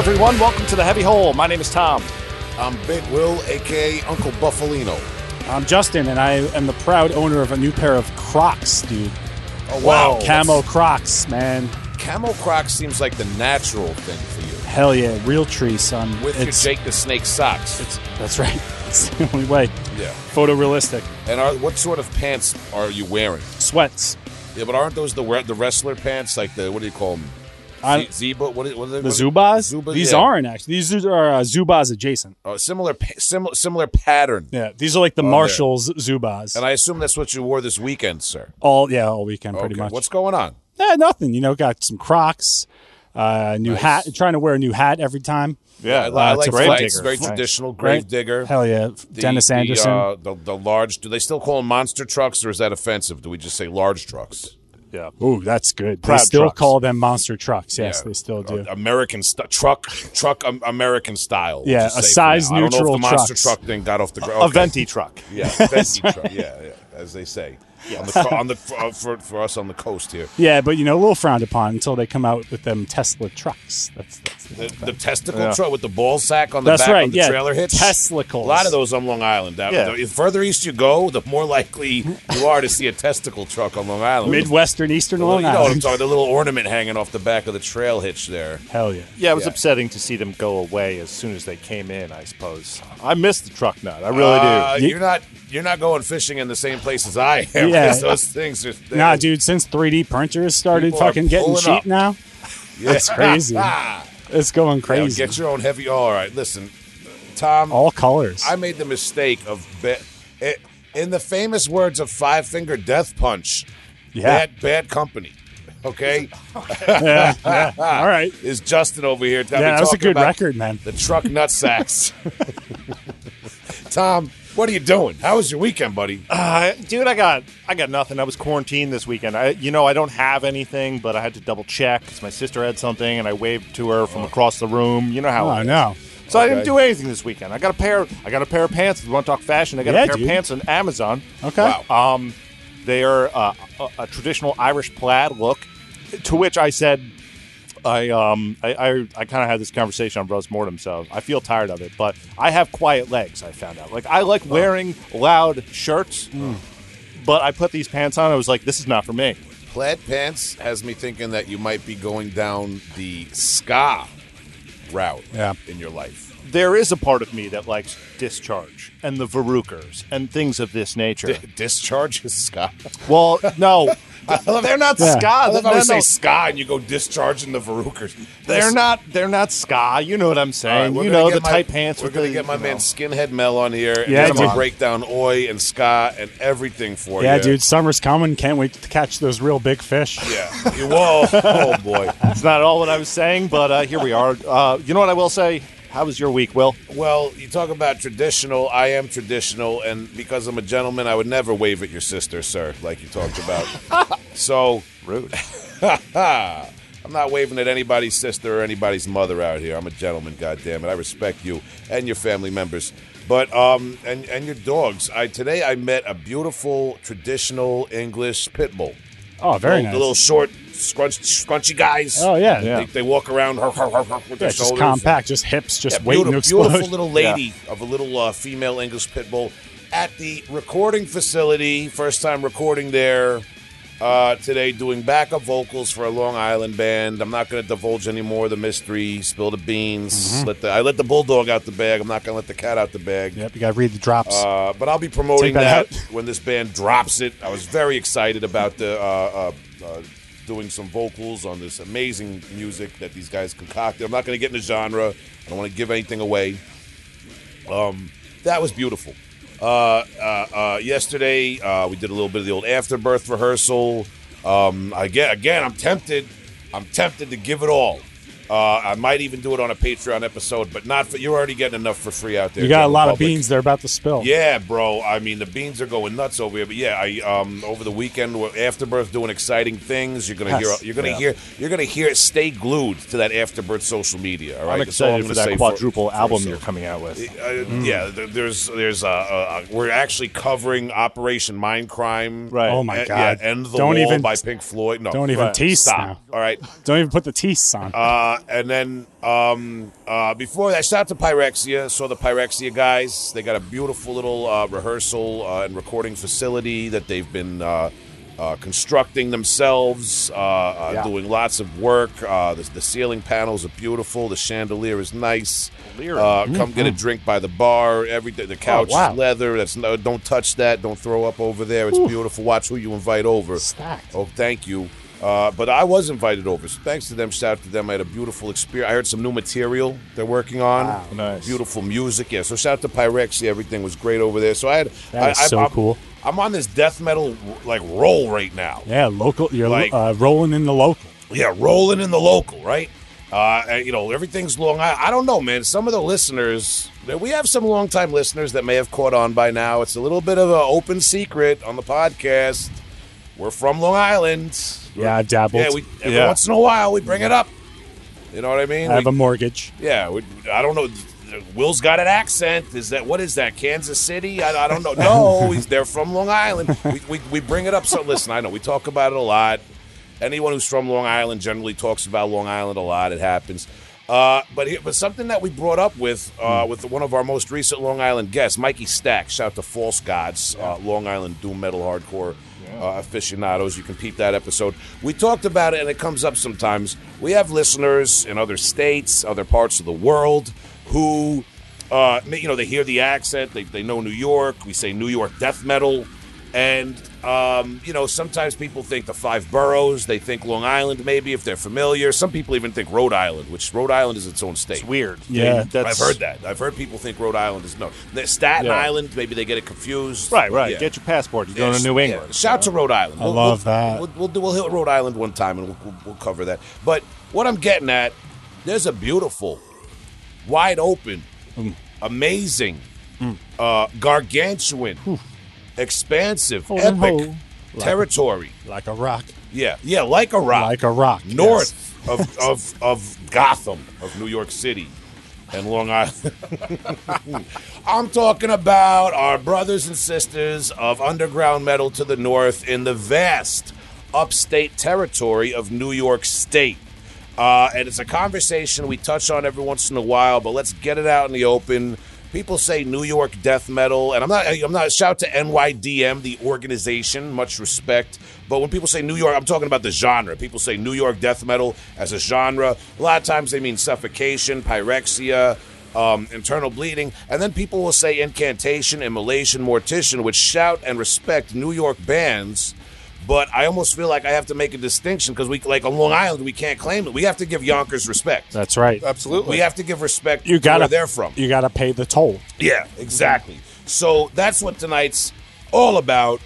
everyone. Welcome to the Heavy Hole. My name is Tom. I'm Big Will, aka Uncle Buffalino. I'm Justin, and I am the proud owner of a new pair of Crocs, dude. Oh wow, Camo Crocs, man. Camo Crocs seems like the natural thing for you. Hell yeah, Realtree, son. With it's, your Jake the Snake socks. it's that's right. It's the only way. yeah. Photorealistic. And are, what sort of pants are you wearing? Sweats. Yeah, but aren't those the the wrestler pants? Like the what do you call them? I- Zeba? What, are- what are they? The what Zubaz? Zuba- These yeah. aren't actually. These are uh, Zubaz adjacent. Oh, similar, similar, similar pattern. Yeah, these are like the there. Marshalls Zubaz. And I assume that's what you wore this weekend, sir. all yeah, all weekend pretty okay. much. What's going on? Eh, nothing. You know, got some Crocs. Uh, new Nice. hat. Trying to wear a new hat every time. Yeah, I, Uh, I it's like a grave digger. very Nice. traditional grave Right? digger. Hell yeah, The- Dennis the, Anderson. uh, the, the large. Do they still call them monster trucks, or is that offensive? Do we just say large trucks? Yeah. Ooh, that's good. Proud they still trucks. call them monster trucks. Yes, Yeah. they still do. Uh, American st- truck, truck, um, American style. Yeah, a size now. I don't know neutral if the monster trucks. truck thing got off the ground. A ground. venti truck. Yeah, venti truck. Yeah, yeah, as they say. On the, on the uh, for, for us on the coast here, Yeah, but you know, a little frowned upon until they come out with them Tesla trucks. That's that's the, the testicle Yeah. truck with the ball sack on the That's back right. on the yeah, trailer hitch. Teslicles. A lot of those on Long Island. That, Yeah. The further east you go, the more likely you are to see a testicle truck on Long Island. Midwestern, Eastern The Long little- you know what I'm Island. talking? The little ornament hanging off the back of the trail hitch there. Hell yeah. Yeah, it was Yeah. upsetting to see them go away as soon as they came in. I suppose I missed the truck nut. I really Uh, do. You're not you're not going fishing in the same place as I am. Yeah. those things are. Nah, dude. Since 3D printers started People fucking getting cheap up. now, it's crazy. It's going yeah, crazy. get your own heavy. All right, listen, Tom. All colors. I made the mistake of be, it, in the famous words of Five Finger Death Punch. Yeah. Bad, bad company. Okay, yeah, yeah. All right. is Justin over here? Yeah, that was a good record, man. The truck nut sacks. Tom, what are you doing? How was your weekend, buddy? Uh, dude, I got I got nothing. I was quarantined this weekend. I, you know, I don't have anything, but I had to double check because my sister had something, and I waved to her from across the room. You know how? Oh it is. no. So I didn't do anything this weekend. I got a pair. I got a pair of pants. If you want to talk fashion, I got Yeah, a pair dude. of pants on Amazon. Okay. Wow. Um, they are uh, a, a traditional Irish plaid look. To which I said, I um I I, I kind of had this conversation on Bros Mortem, so I feel tired of it. But I have quiet legs. I found out. Like I like wearing loud shirts, but I put these pants on. I was like, this is not for me. Plaid pants has me thinking that you might be going down the ska route Yeah. in your life. There is a part of me that likes discharge and the Varukers and things of this nature. D- discharge is ska. well, no, they're not Yeah. ska. I love how No, we say no. ska and you go discharging the Varukers. They're not. They're not ska. You know what I'm saying. right, you know the my- tight pants. We're with going the, to get my man know. Skinhead Mel on here and Yeah, he's going dude. to break down Oi and ska and everything for Yeah, you. dude. Summer's coming. Can't wait to catch those real big fish. Yeah. Whoa. Oh, boy. It's not all what I was saying, but uh, here we are. Uh, you know what I will say? How was your week, Will? Well, you talk about traditional. I am traditional, and because I'm a gentleman, I would never wave at your sister, sir, like you talked about. so Rude. I'm not waving at anybody's sister or anybody's mother out here. I'm a gentleman, goddammit. I respect you and your family members. But um and, and your dogs. I today I met a beautiful traditional English pit bull. Oh, very Little- nice. The little short, scrunch, scrunchy guys. oh yeah. Yeah. They, they walk around with Yeah, their just shoulders. compact, just hips, just Yeah, waiting to beautiful, explode. beautiful little lady of a little uh, female English pit bull at the recording facility. First time recording there uh, today, doing backup vocals for a Long Island band. I'm not going to divulge any more of the mystery. Spill the beans. Mm-hmm. Let the I let the bulldog out the bag. I'm not going to let the cat out the bag. Yep, you got to read the drops. Uh, but I'll be promoting Take that that, when this band drops it. I was very excited about the uh, uh, uh, doing some vocals on this amazing music that these guys concocted. I'm not going to get into genre. I don't want to give anything away. Um, that was beautiful. Uh, uh, uh, yesterday, uh, we did a little bit of the old afterbirth rehearsal. Um, again, I'm tempted. I'm tempted to give it all. Uh, I might even do it on a Patreon episode, but not for. You're already getting enough for free out there. you got a general lot of beans they're about to spill. Yeah, bro. I mean, the beans are going nuts over here. But yeah, I um over the weekend with Afterbirth doing exciting things. You're gonna Yes. hear. You're gonna Yeah. hear. You're gonna hear. Stay glued to that Afterbirth social media. All right. I'm That's all excited for that quadruple for album so- you're coming out with. uh, Yeah, there's there's uh, uh, uh, we're actually covering Operation Mindcrime. Right. Oh my Uh, god. Yeah, End the Don't Wall even by Pink Floyd. No, don't even Right. tease stop. now. All right. Don't even put the tease on. Uh, and then um, uh, before that, shout out to Pyrexia. Saw the Pyrexia guys. They got a beautiful little uh, rehearsal uh, and recording facility that they've been uh, uh, constructing themselves, uh, uh, Yeah. doing lots of work. Uh, the, the ceiling panels are beautiful. The chandelier is nice. Uh, come get a drink by the bar. Everything. The couch wow. is leather. That's no. Don't touch that. Don't throw up over there. It's beautiful. Watch who you invite over. Stacked. Oh, thank you. Uh, but I was invited over, so thanks to them. Shout out to them. I had a beautiful experience. I heard some new material they're working on. Wow. Nice. Beautiful music. Yeah. So shout out to Pyrexia. Everything was great over there. So I had. That I, is I- so I'm, cool. I'm on this death metal like roll right now. Yeah, local. You're Like- uh, rolling in the local. Yeah, rolling in the local, right? Uh, you know, everything's Long Island. I don't know, man. Some of the listeners, we have some longtime listeners that may have caught on by now. It's a little bit of an open secret on the podcast. We're from Long Island. Yeah, I dabbled. Yeah, we every Yeah. once in a while we bring it up. You know what I mean? I have We- a mortgage. yeah, we, I don't know. Will's got an accent. Is that what is that? Kansas City? I, I don't know. No, he's they're from Long Island. We, we, we bring it up. So listen, I know we talk about it a lot. Anyone who's from Long Island generally talks about Long Island a lot. It happens. Uh, but here, but something that we brought up with uh, with one of our most recent Long Island guests, Mikey Stack. Shout out to False Gods, uh, Long Island doom metal hardcore uh, aficionados. You can peep that episode. We talked about it, and it comes up sometimes. We have listeners in other states, other parts of the world, who, uh, you know, they hear the accent, they, they know New York. We say New York death metal. And, um, you know, sometimes people think the five boroughs, they think Long Island, maybe, if they're familiar. Some people even think Rhode Island, which Rhode Island is its own state. It's weird. Yeah. They- that's, I've heard that. I've heard people think Rhode Island is no. Staten Yeah. Island, maybe they get it confused. Right, right. Yeah. Get your passport. You're Yeah, going to New yeah. England. Shout to Rhode Island. I love that. We'll, we'll, do, we'll hit Rhode Island one time and we'll, we'll, we'll cover that. But what I'm getting at, there's a beautiful, wide open, Mm. amazing, uh, gargantuan, expansive, and epic. Like- territory. Like a rock. Yeah, yeah, like a rock Like a rock. yes. north of, of, of Gotham, of New York City and Long Island. I'm talking about our brothers and sisters of underground metal to the north in the vast upstate territory of New York State. Uh, and it's a conversation we touch on every once in a while, but let's get it out in the open. People say New York death metal, and I'm not. I'm not. Shout to NYDM, the organization. Much respect. But when people say New York, I'm talking about the genre. People say New York death metal as a genre. A lot of times they mean suffocation, pyrexia, um, internal bleeding, and then people will say incantation, immolation, mortician, which shout and respect New York bands. But I almost feel like I have to make a distinction because we, like on Long Island, we can't claim it. We have to give Yonkers respect. That's right. Absolutely. We have to give respect You to gotta. where they're from. You gotta pay the toll. Yeah, exactly. So that's what tonight's all about.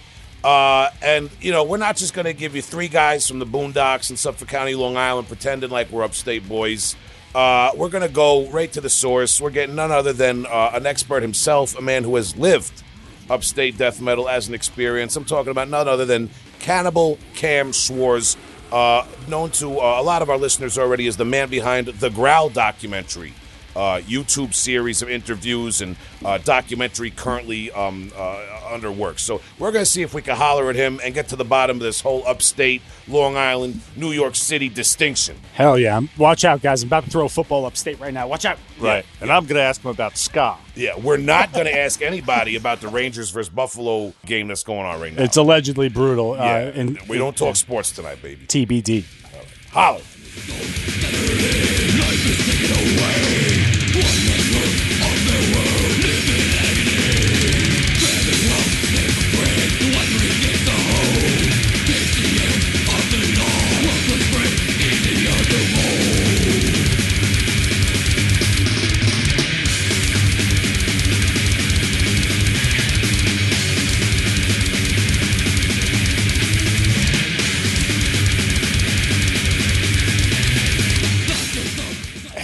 Uh, and you know, we're not just going to give you three guys from the Boondocks in Suffolk County, Long Island, pretending like we're upstate boys. Uh, we're going to go right to the source. We're getting none other than uh, an expert himself, a man who has lived upstate death metal as an experience. I'm talking about none other than Cannibal Cam Schwarz, uh, known to uh, a lot of our listeners already as the man behind the Growl documentary uh, YouTube series of interviews and uh, documentary currently um, uh, under work. So we're going to see if we can holler at him and get to the bottom of this whole upstate, Long Island, New York City distinction. Hell yeah. Watch out, guys. I'm about to throw a football upstate right now. Watch out. Right. And I'm going to ask him about ska. Yeah, we're not going to ask anybody about the Rangers versus Buffalo game that's going on right now. It's allegedly brutal. yeah, uh, and we don't talk sports tonight, baby. TBD. Holler.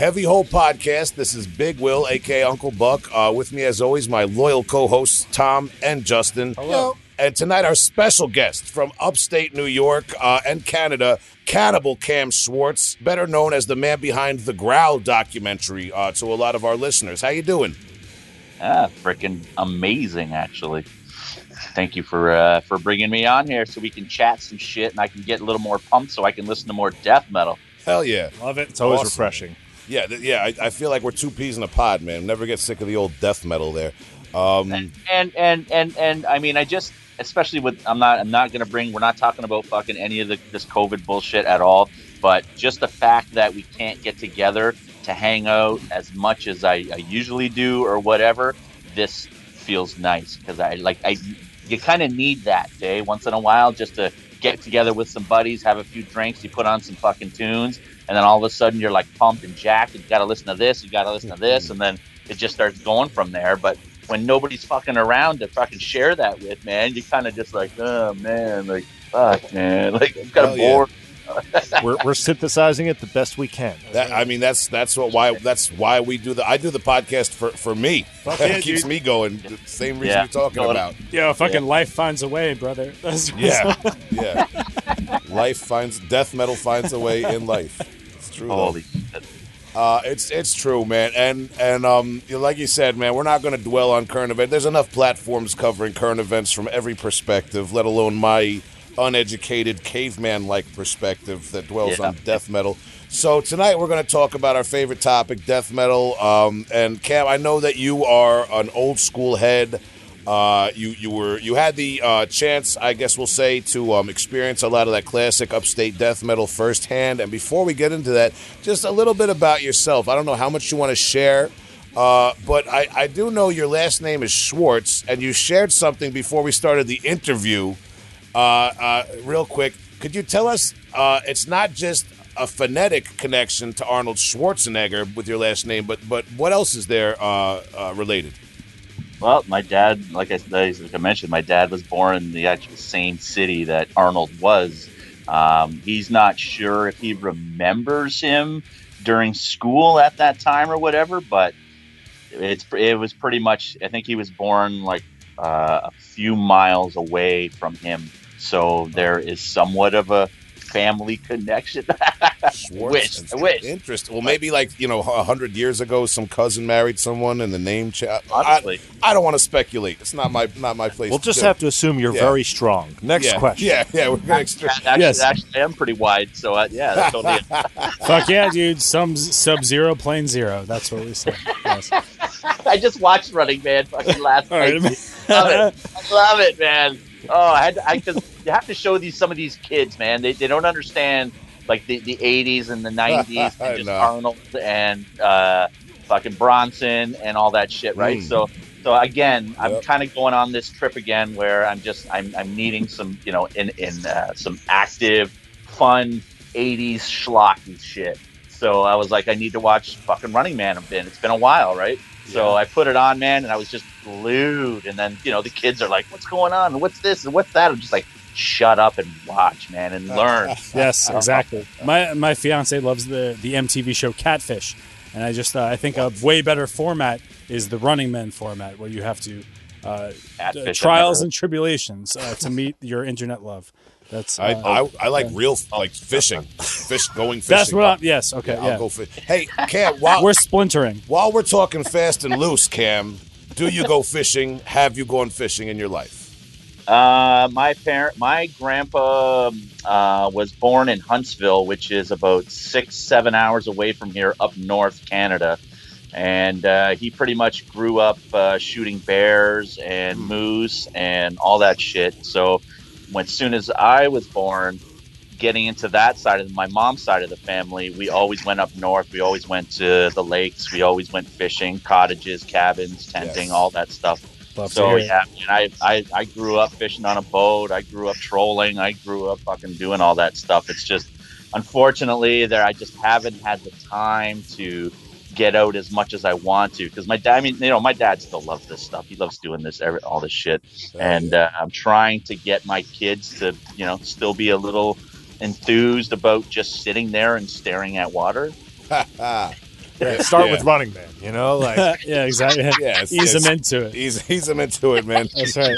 Heavy Hole Podcast. This is Big Will, aka Uncle Buck. Uh, with me, as always, my loyal co-hosts Tom and Justin. Hello. And tonight, our special guest from upstate New York uh, and Canada, Cannibal Cam Schwarz, better known as the man behind the Growl documentary. Uh, to a lot of our listeners, how you doing? Ah, freaking amazing, actually. Thank you for uh, for bringing me on here so we can chat some shit and I can get a little more pumped so I can listen to more death metal. Hell yeah. Love it. It's always Awesome. refreshing. Yeah, th- yeah. I, I feel like we're two peas in a pod, man. Never get sick of the old death metal there. Um, and and and and I mean, I just especially with I'm not I'm not gonna bring we're not talking about fucking any of the this COVID bullshit at all, but just the fact that we can't get together to hang out as much as I, I usually do or whatever, this feels nice because I like I you kind of need that day once in a while just to get together with some buddies, have a few drinks, you put on some fucking tunes, and then all of a sudden you're like pumped and jacked. And you got to listen to this, you got to listen to this, mm-hmm. and then it just starts going from there. But when nobody's fucking around to fucking share that with, man, you kind of just like, oh man, like fuck, man, like I'm kind Hell of yeah. bored. we're, we're synthesizing it the best we can. that I mean, that's that's what why that's why we do the I do the podcast for for me. Fuck yeah, keeps dude. me going. The same reason Yeah. you're talking about. Yeah, fucking life finds a way, brother. That's Yeah, yeah. Life finds death metal finds a way in life. It's true. though. Holy shit. Uh, it's it's true, man, and and um, like you said, man, we're not going to dwell on current events. There's enough platforms covering current events from every perspective, let alone my uneducated caveman-like perspective that dwells Yeah. on death metal. So tonight we're going to talk about our favorite topic, death metal. Um, and Cam, I know that you are an old school head. Uh, you you were you had the uh, chance, I guess we'll say, to um, experience a lot of that classic upstate death metal firsthand. And before we get into that, just a little bit about yourself. I don't know how much you want to share, uh, but I, I do know your last name is Schwarz, and you shared something before we started the interview. Uh, uh, real quick, could you tell us? Uh, it's not just a phonetic connection to Arnold Schwarzenegger with your last name, but but what else is there related? Well, my dad, like I, like I mentioned, my dad was born in the actual same city that Arnold was. Um, he's not sure if he remembers him during school at that time or whatever, but it's it was pretty much. I think he was born like uh, a few miles away from him, so there is somewhat of a family connection. Schwarz. Wish, I wish. Interesting. Well, maybe like you know, a hundred years ago, some cousin married someone, and the name. Cha- Honestly. I, I don't want to speculate. It's not my not my place. We'll just do. have to assume you're Yeah. very strong. Next yeah, question. Yeah, yeah. We're gonna extra- actually, Yes. actually, I am pretty wide, so uh, yeah, that's totally. Fuck yeah, dude. Some sub zero, plain zero. That's what we say. Yes. I just watched Running Man fucking last night. right. love it. I love it, man. Oh, I had to, I because you have to show these some of these kids, man. They, they don't understand like the, the 80s and the 90s and just know. Arnold and uh, fucking Bronson and all that shit, right? Mm. So so again, I'm kind of going on this trip again where I'm just I'm I'm needing some you know in in uh, some active, fun 80s schlocky shit. So I was like, I need to watch fucking Running Man. I've been it's been a while, right? So I put it on, man, and I was just glued. And then you know the kids are like, "What's going on? What's this? And what's that?" I'm just like, "Shut up and watch, man, and learn." Yes, exactly. My my fiance loves the the MTV show Catfish, and I just uh, I think a way better format is the Running Men format where you have to uh, Catfish, uh, trials and tribulations uh, to meet your internet love. That's I, uh, I I like real like fishing, fish going fishing. that's what I'm. Yes, okay, I'll go fish. Hey, Cam, while We're splintering. while we're talking fast and loose, Cam, do you go fishing? Have you gone fishing in your life? Uh, my parent, my grandpa, uh, was born in Huntsville, which is about six, seven hours away from here, up north, Canada. And uh, he pretty much grew up uh, shooting bears and moose and all that shit. So, when as soon as I was born, getting into that side of my mom's side of the family, we always went up north. We always went to the lakes. We always went fishing, cottages, cabins, tenting, Yes. all that stuff. Love So yeah, I, I I grew up fishing on a boat. I grew up trolling. I grew up fucking doing all that stuff. It's just unfortunately there I just haven't had the time to get out as much as I want to because my dad. I mean, you know, my dad still loves this stuff. He loves doing this, every, all this shit, and uh, I'm trying to get my kids to you know still be a little enthused about just sitting there and staring at water. Ah, Yeah, start Yeah. with Running Man. You know, like yeah, exactly. Yeah, it's- Ease it's- them into it. Ease, ease them into it, man. That's right.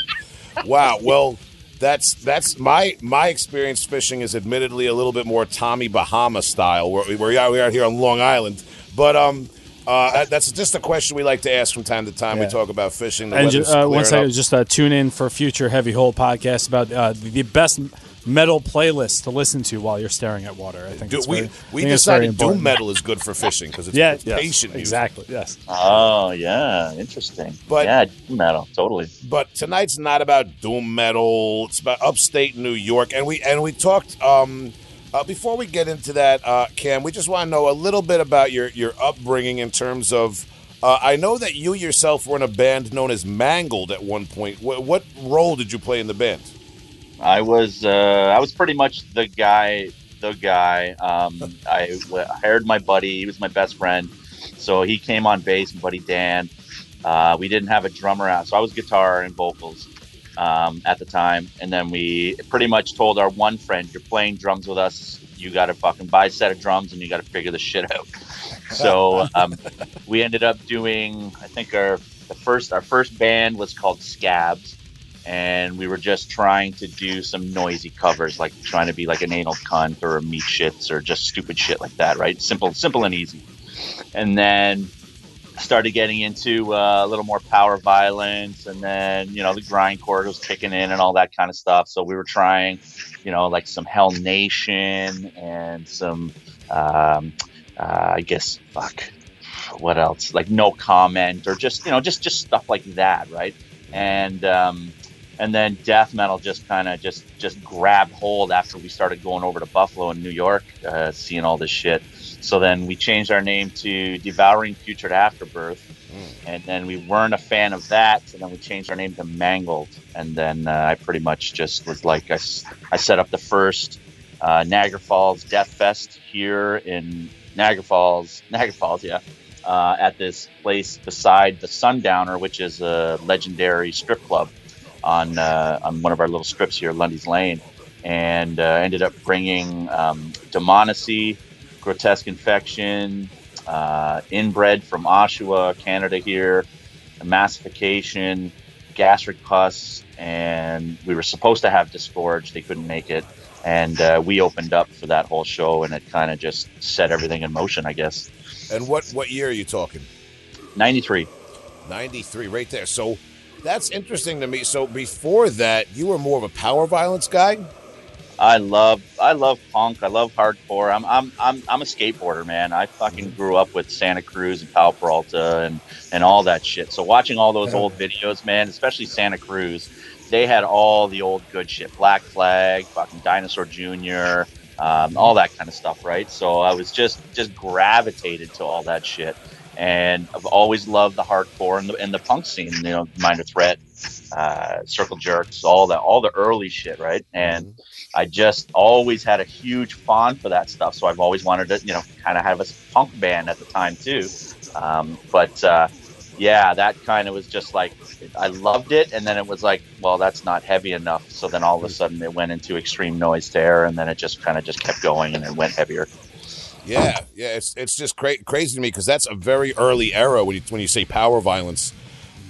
Wow. Well, that's that's my my experience fishing is admittedly a little bit more Tommy Bahama style, where, where we are we are here on Long Island. But um, uh, that's just a question we like to ask from time to time. We talk about fishing. The And weather's ju- uh, clearing once I up. just uh, tune in for future heavy hole podcast about uh, the the best metal playlist to listen to while you're staring at water. I think Do, it's we very, we I think it's decided doom metal is good for fishing because it's Yeah, it's yes, patient music. exactly. Yes. Oh yeah, interesting. But- yeah, doom metal, totally. But tonight's not about doom metal. It's about upstate New York, and we and we talked. Um, uh, before we get into that, uh, Cam, we just want to know a little bit about your your upbringing in terms of. Uh, I know that you yourself were in a band known as Mangled at one point. What, what role did you play in the band? I was uh, I was pretty much the guy. The guy. Um, I w- hired my buddy. He was my best friend, so he came on bass. My buddy Dan. Uh, we didn't have a drummer out, so I was guitar and vocals um, at the time. And then we pretty much told our one friend, "You're playing drums with us. You got to fucking buy a set of drums, and you got to figure the shit out." So um, we ended up doing. I think our the first our first band was called Scabs and we were just trying to do some noisy covers, like trying to be like an anal cunt or a meat shits or just stupid shit like that, right? Simple, simple and easy. And then started getting into uh, a little more power violence, and then you know the grindcore was kicking in and all that kind of stuff. So we were trying, you know, like some Hell Nation and some, um, uh, I guess, fuck, what else? Like no comment or just you know just just stuff like that, right? And um, and then death metal just kind of just just grabbed hold after we started going over to Buffalo and New York, uh, seeing all this shit. So then we changed our name to Devouring Putrid Afterbirth, and then we weren't a fan of that, so then we changed our name to Mangled, and then uh, I pretty much just was like I, I set up the first uh, Niagara Falls Death Fest here in Niagara Falls, Niagara Falls, yeah, uh, at this place beside the Sundowner, which is a legendary strip club on uh, on one of our little strips here, Lundy's Lane, and uh, ended up bringing um, Demonacy, Grotesque Infection, uh, Inbred from Oshawa, Canada here, Massification, Gastric Pus, and we were supposed to have Disgorge. They couldn't make it. And uh, we opened up for that whole show, and it kind of just set everything in motion, I guess. And what what year are you talking? 93. 93, right there. So that's interesting to me. So before that, you were more of a power violence guy? I love I love punk. I love hardcore. I'm I'm I'm I'm a skateboarder, man. I fucking grew up with Santa Cruz and Powell Peralta and and all that shit. So watching all those old videos, man, especially Santa Cruz, they had all the old good shit. Black Flag, fucking Dinosaur Jr., um, all that kind of stuff, right? So I was just just gravitated to all that shit. And I've always loved the hardcore and the, and the punk scene, you know, Minor Threat, uh, Circle Jerks, all that, all the early shit, right? And I just always had a huge fond for that stuff. So I've always wanted to, you know, kind of have a punk band at the time too. Um, but uh, yeah, that kind of was just like I loved it, and then it was like, well, that's not heavy enough. So then all of a sudden it went into extreme noise terror, and then it just kind of just kept going, and it went heavier. Yeah, yeah. It's it's just cra- crazy to me because that's a very early era when you when you say power violence.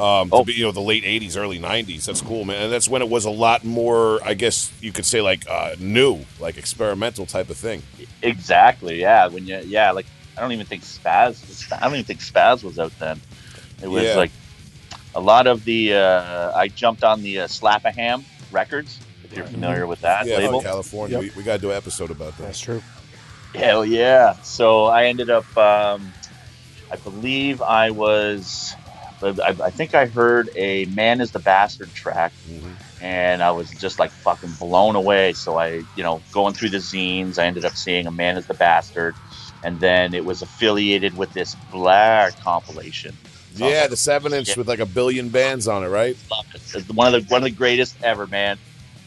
Um, Oh. be, you know, the late '80s, early '90s. That's cool, man. And that's when it was a lot more. I guess you could say like uh, new, like experimental type of thing. Exactly. Yeah. When you yeah, like I don't even think Spazz. Was, I don't even think Spazz was out then. It was Yeah. like a lot of the. Uh, I jumped on the uh, Slap-a-Ham records. If you're familiar with that yeah, label. California. Yep. We, we got to do an episode about that. That's true. Hell yeah! So I ended up. Um, I believe I was. I, I think I heard a "Man Is the Bastard" track, Mhm. and I was just like fucking blown away. So I, you know, going through the zines, I ended up seeing "A Man Is the Bastard," and then it was affiliated with this Blair compilation. So I was Yeah, the seven inch shit. with like a billion bands on it, right? love it. It's one of the one of the greatest ever, man.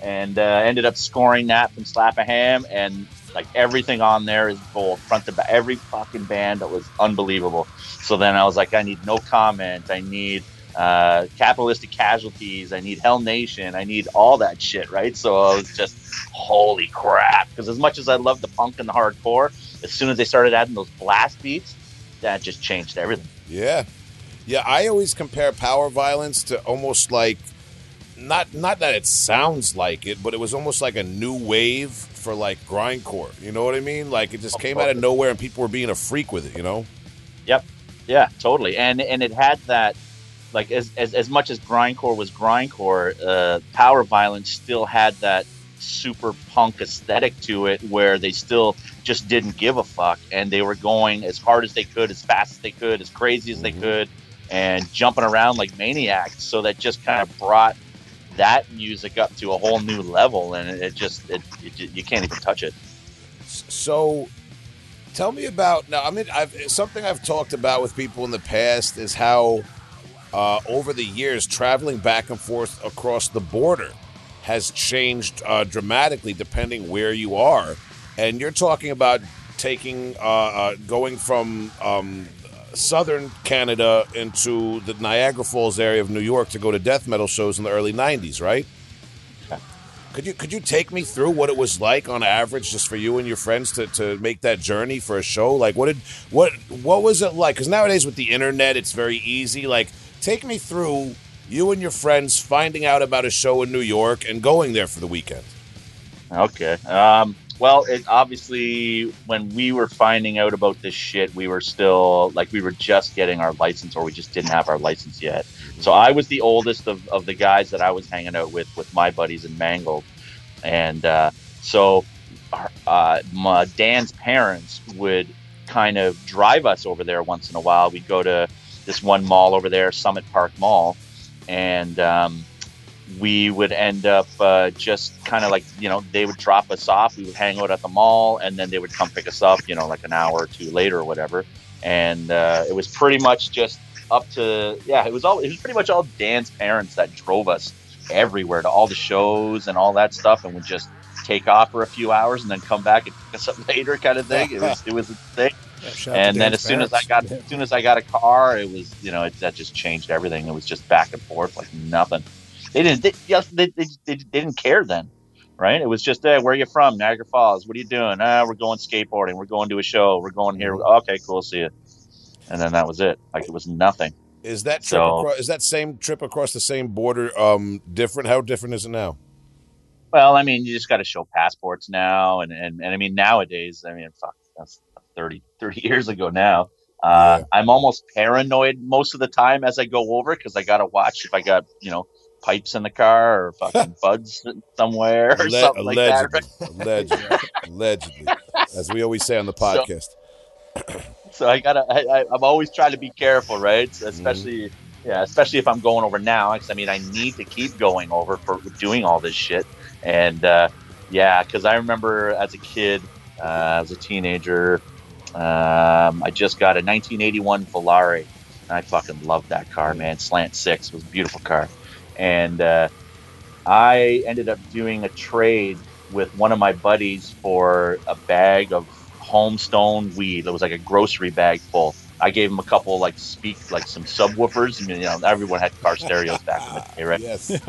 And uh, ended up scoring that from Slap a Ham, and like everything on there is gold, front to back. Every fucking band that was unbelievable. So then I was like, I need no comment. I need uh, capitalistic casualties. I need Hell Nation. I need all that shit, right? So I was just, holy crap! Because as much as I love the punk and the hardcore, as soon as they started adding those blast beats, that just changed everything. Yeah, yeah. I always compare power violence to almost like not not that it sounds like it, but it was almost like a new wave for like grindcore. You know what I mean? Like it just came out of nowhere and people were being a freak with it. You know? Yep. Yeah, totally. And and it had that like as as, as much as grindcore was grindcore, uh, power violence still had that super punk aesthetic to it where they still just didn't give a fuck and they were going as hard as they could, as fast as they could, as crazy as they Mhm. could, and jumping around like maniacs. So that just kind of brought that music up to a whole new level, and it, just it, it, you can't even touch it. So, tell me about now. I mean, I've, something I've talked about with people in the past is how, uh, over the years, traveling back and forth across the border has changed uh, dramatically depending where you are. And you're talking about taking, uh, uh, going from um, southern Canada into the Niagara Falls area of New York to go to death metal shows in the early '90s, right? Could you could you take me through what it was like on average, just for you and your friends to, to make that journey for a show? Like, what did what what was it like? Because nowadays with the internet, it's very easy. Like, take me through you and your friends finding out about a show in New York and going there for the weekend. Okay. Um, well, it obviously when we were finding out about this shit, we were still like we were just getting our license, or we just didn't have our license yet. So I was the oldest of, of the guys that I was hanging out with with my buddies in Mangled, and uh, so uh, my, Dan's parents would kind of drive us over there once in a while. We'd go to this one mall over there, Summit Park Mall, and um, we would end up uh, just kind of like you know they would drop us off we would hang out at the mall and then they would come pick us up you know like an hour or two later or whatever. And uh, it was pretty much just up to yeah it was all it was pretty much all dan's parents that drove us everywhere to all the shows and all that stuff and would just take off for a few hours and then come back and pick us up later kind of thing. It was it was a thing. Yeah, shout out to and then as soon as I got as soon as I got a car, it was you know it, that just changed everything. It was just back and forth like nothing. They didn't they, yes, they, they, they, didn't care then, right? It was just hey, where are you from? Niagara Falls. What are you doing? Ah, we're going skateboarding. We're going to a show. We're going here. Okay, cool. See you. And then that was it. Like it was nothing. Is that trip So- across, is that same trip across the same border um, different? How different is it now? Well, I mean, you just got to show passports now, and, and and I mean nowadays, I mean, fuck, that's 30, 30 years ago now. Uh, I'm almost paranoid most of the time as I go over because I got to watch if I got you know pipes in the car or fucking buds somewhere or something like that. allegedly, allegedly, as we always say on the podcast. So I gotta, I, I, I'm always trying to be careful, right? Especially, yeah, especially if I'm going over now. Because I mean, I need to keep going over for doing all this shit. And uh, yeah, because I remember as a kid, uh, as a teenager, um, I just got a 1981 Volare. And I fucking loved that car, man. Slant six was a beautiful car, and uh, I ended up doing a trade with one of my buddies for a bag of homestone weed. It was like a grocery bag full. I gave him a couple like speak like some subwoofers. I mean, you know, everyone had car stereos back in the day, right? Yes,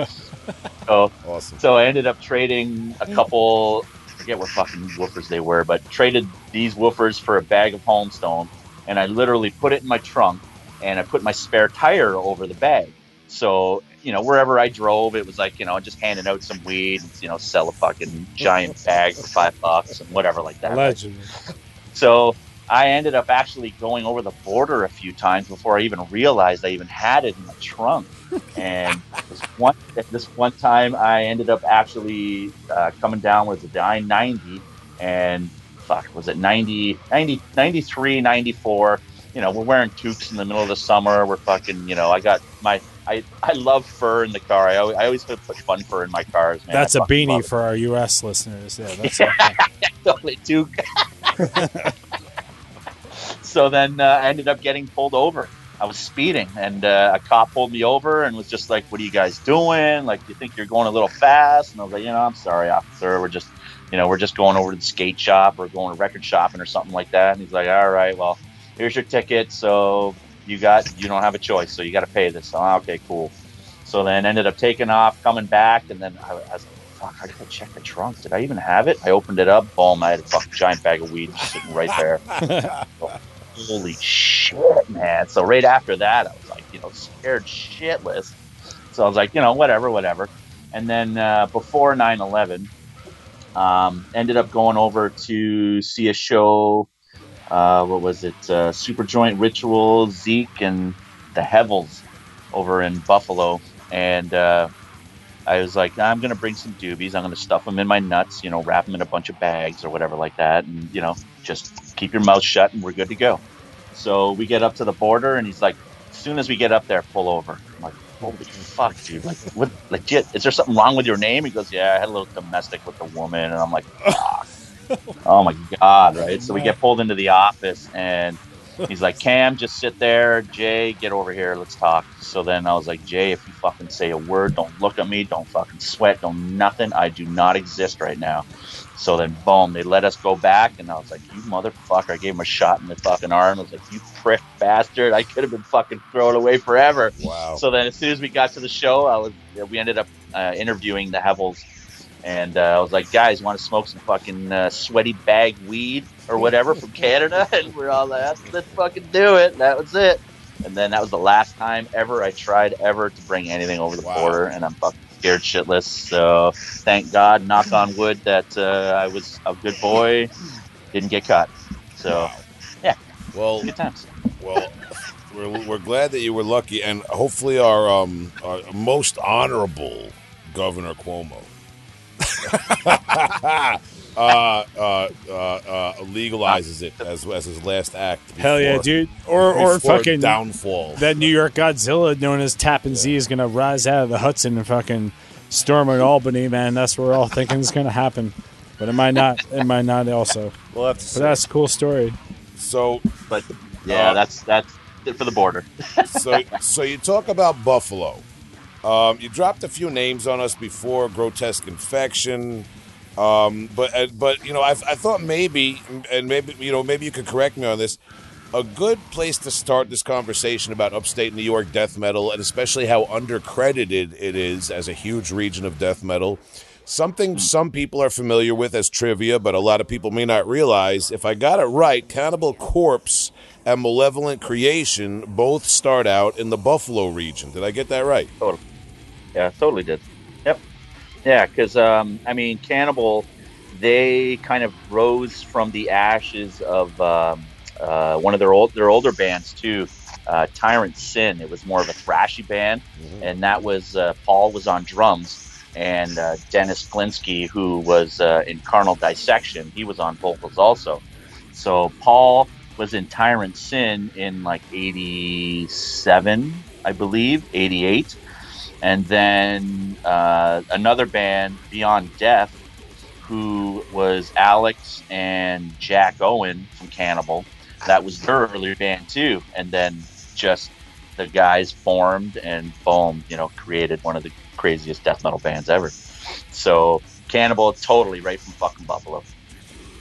So awesome. so I ended up trading a couple. I forget what fucking woofers they were, but traded these woofers for a bag of Homestone, and I literally put it in my trunk, and I put my spare tire over the bag. So you know, wherever I drove, it was like you know, just handing out some weed, you know, sell a fucking giant bag for five bucks and whatever like that. Allegedly. So I ended up actually going over the border a few times before I even realized I even had it in my trunk. And this one, this one time, I ended up actually uh, coming down with a I 90 and fuck, was it 90, 90, 93, 94? You know, we're wearing toques in the middle of the summer. We're fucking, you know, I got my, I, I love fur in the car. I always, I always put fun fur in my cars. Man. That's I a beanie for our U.S. listeners. Yeah, that's okay. totally toque. so then uh, I ended up getting pulled over. I was speeding, and uh, a cop pulled me over and was just like, "What are you guys doing? Like, you think you're going a little fast?" And I was like, "You know, I'm sorry, officer. We're just, you know, we're just going over to the skate shop or going to record shopping or something like that." And he's like, "All right, well, here's your ticket. So you got, you don't have a choice. So you got to pay this." So, "Ah, okay, cool. So then ended up taking off, coming back, and then I, I was like, fuck, I gotta check the trunk. Did I even have it? I opened it up, boom, I had a fucking giant bag of weed sitting right there. Holy shit, man. So right after that, I was like, you know, scared shitless. So I was like, you know, whatever, whatever. And then uh, before 9 11, um, ended up going over to see a show. Uh, what was it? Uh, Super Joint Ritual, Zeke, and the Hevels over in Buffalo. And uh, I was like, I'm gonna bring some doobies. I'm gonna stuff them in my nuts, you know, wrap them in a bunch of bags or whatever like that, and you know, just keep your mouth shut and we're good to go. So we get up to the border, and he's like, as soon as we get up there, pull over. I'm like, holy fuck, dude! Like, what? Legit? Is there something wrong with your name? He goes, yeah, I had a little domestic with the woman, and I'm like, fuck. oh my god, right? So we get pulled into the office, and he's like, Cam, just sit there. Jay, get over here. Let's talk. So then I was like, Jay, if you fucking say a word, don't look at me, don't fucking sweat, don't nothing. I do not exist right now. So then, boom, they let us go back, and I was like, "You motherfucker!" I gave him a shot in the fucking arm. I was like, "You prick bastard!" I could have been fucking thrown away forever. Wow. So then, as soon as we got to the show, I was we ended up uh, interviewing the Hevels, and uh, I was like, "Guys, want to smoke some fucking uh, sweaty bag weed or whatever from Canada?" And we're all like, "Let's fucking do it." And that was it. And then that was the last time ever I tried ever to bring anything over the Wow. border, and I'm fucking scared shitless. So thank God, knock on wood, that uh, I was a good boy, didn't get caught. So yeah. Well, good times. well, we're, we're glad that you were lucky, and hopefully our um our most honorable Governor Cuomo. uh, uh, uh, uh, legalizes it as, as his last act. Hell yeah, dude. Or or fucking downfall. that New York Godzilla known as Tappan Zee, is gonna rise out of the Hudson and fucking storm at Albany, man. That's what we're all thinking is gonna happen. But it might not. It might not also. We'll have to But see. that's a cool story. So But yeah, Uh, that's that's it for the border. so so you talk about Buffalo. Um, you dropped a few names on us before, grotesque infection. Um, but uh, but you know, I, I thought maybe, and maybe you know, maybe you could correct me on this. A good place to start this conversation about upstate New York death metal, and especially how undercredited it is as a huge region of death metal. Something some people are familiar with as trivia, but a lot of people may not realize. If I got it right, Cannibal Corpse and Malevolent Creation both start out in the Buffalo region. Did I get that right? Totally. Yeah, totally did. Yep. Yeah, because um, I mean, Cannibal, they kind of rose from the ashes of um, uh, one of their old their older bands too, uh, Tirant Sin. It was more of a thrashy band, and that was uh, Paul was on drums, and uh, Dennis Glinsky, who was uh, in Carnal Dissection, he was on vocals also. So Paul was in Tirant Sin in like '87, I believe, '88 and then uh, another band, Beyond Death, who was Alex and Jack Owen from Cannibal. That was their earlier band too, and then just the guys formed and boom, you know, created one of the craziest death metal bands ever. So Cannibal, totally right from fucking Buffalo,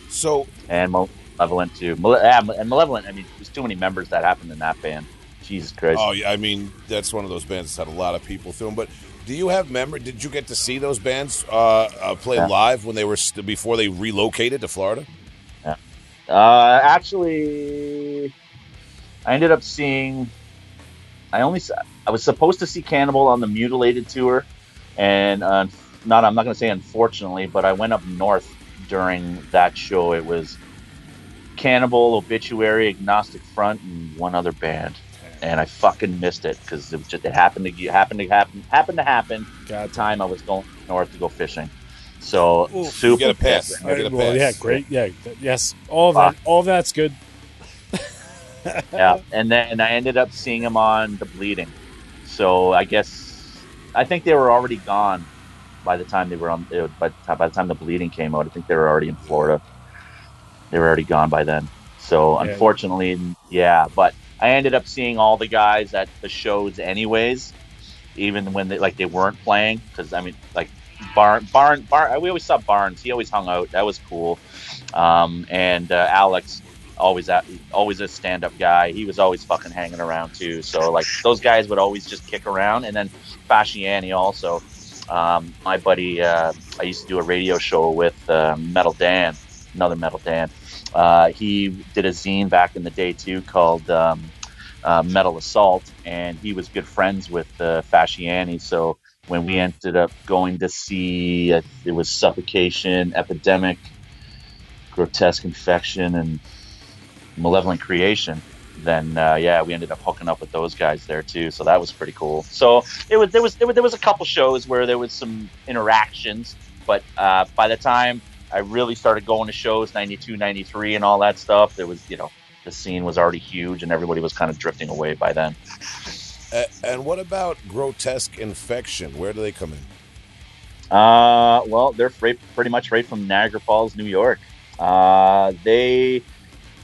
So and Malevolent too. Male- and Malevolent. I mean, there's too many members that happened in that band. Jesus Christ. Oh yeah, I mean that's one of those bands that's had a lot of people through them. But do you have memory? Did you get to see those bands uh, uh, play Yeah. live when they were st- before they relocated to Florida? Uh, actually, I ended up seeing. I only I was supposed to see Cannibal on the Mutilated tour, and uh, not I'm not going to say unfortunately, but I went up north during that show. It was Cannibal, Obituary, Agnostic Front, and one other band, and I fucking missed it because it was just it happened to it happened to happen happened to happen at the time I was going north to go fishing. So Ooh, super you get a pass. pissed. I get a well, pass. yeah, great. Yeah, yes. All of that. All of that's good. yeah, and then I ended up seeing him on the Bleeding. So I guess I think they were already gone by the time they were on. uh, By by the time the Bleeding came out, I think they were already in Florida. They were already gone by then. So Yeah. unfortunately, yeah. But I ended up seeing all the guys at the shows anyways, even when they like they weren't playing. Because I mean, like Barn, Barn, Barn. We always saw Barnes. He always hung out. That was cool. Um, and uh, Alex, always at, always a stand-up guy. He was always fucking hanging around too. So like those guys would always just kick around. And then Fasciani also. Um, my buddy, uh, I used to do a radio show with uh, Metal Dan, another Metal Dan. Uh, he did a zine back in the day too called um, uh, Metal Assault, and he was good friends with uh, Fasciani. So when we ended up going to see, uh, it was Suffocation, Epidemic, Grotesque Infection, and Malevolent Creation. then uh, yeah, we ended up hooking up with those guys there too. So that was pretty cool. So it was there was there was, there was a couple shows where there was some interactions, but uh, by the time I really started going to shows 92, 93 and all that stuff, there was you know the scene was already huge and everybody was kind of drifting away by then. And what about grotesque infection? Where do they come in? Uh, well, they're right, pretty much right from Niagara Falls, New York. Uh, they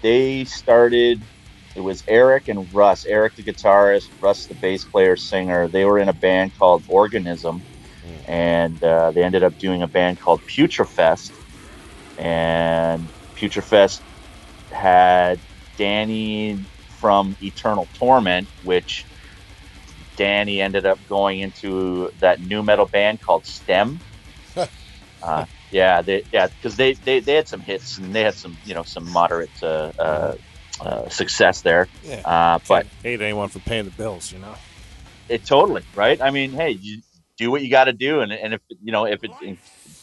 they started. It was Eric and Russ. Eric the guitarist, Russ the bass player, singer. They were in a band called Organism, and uh, they ended up doing a band called Putrefest. And Putrefest had Danny from Eternal Torment, which Danny ended up going into that new metal band called Stemm. uh, yeah, they, yeah, because they, they they had some hits and they had some you know some moderate uh, uh, uh, success there. Yeah. Uh, but Can't hate anyone for paying the bills, you know. it totally right. I mean, hey, you do what you got to do, and, and if you know if it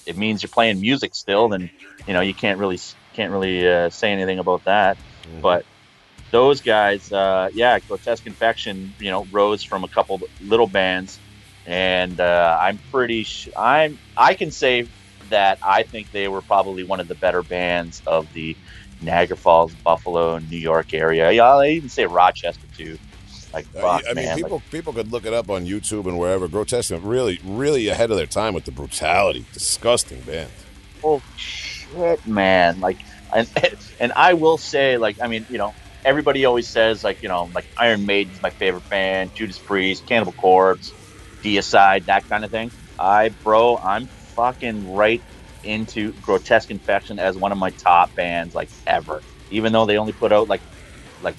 it means you're playing music still, then you know you can't really can't really uh, say anything about that. But those guys, uh, yeah, Grotesque Infection, you know, rose from a couple little bands, and uh, I'm pretty, sh- I'm, I can say that I think they were probably one of the better bands of the Niagara Falls, Buffalo, New York area. Yeah, I even say Rochester too. Like, Uh, fuck, I mean, man, like- people people could look it up on YouTube and wherever. Grotesque, really, really ahead of their time with the brutality. Disgusting band. oh shit, man! Like, and and I will say, like, I mean, you know, everybody always says, like, you know, like Iron Maiden's my favorite band, Judas Priest, Cannibal Corpse, Deicide, that kind of thing. I, bro, I'm fucking right into Grotesque Infection as one of my top bands, like ever. Even though they only put out like, like,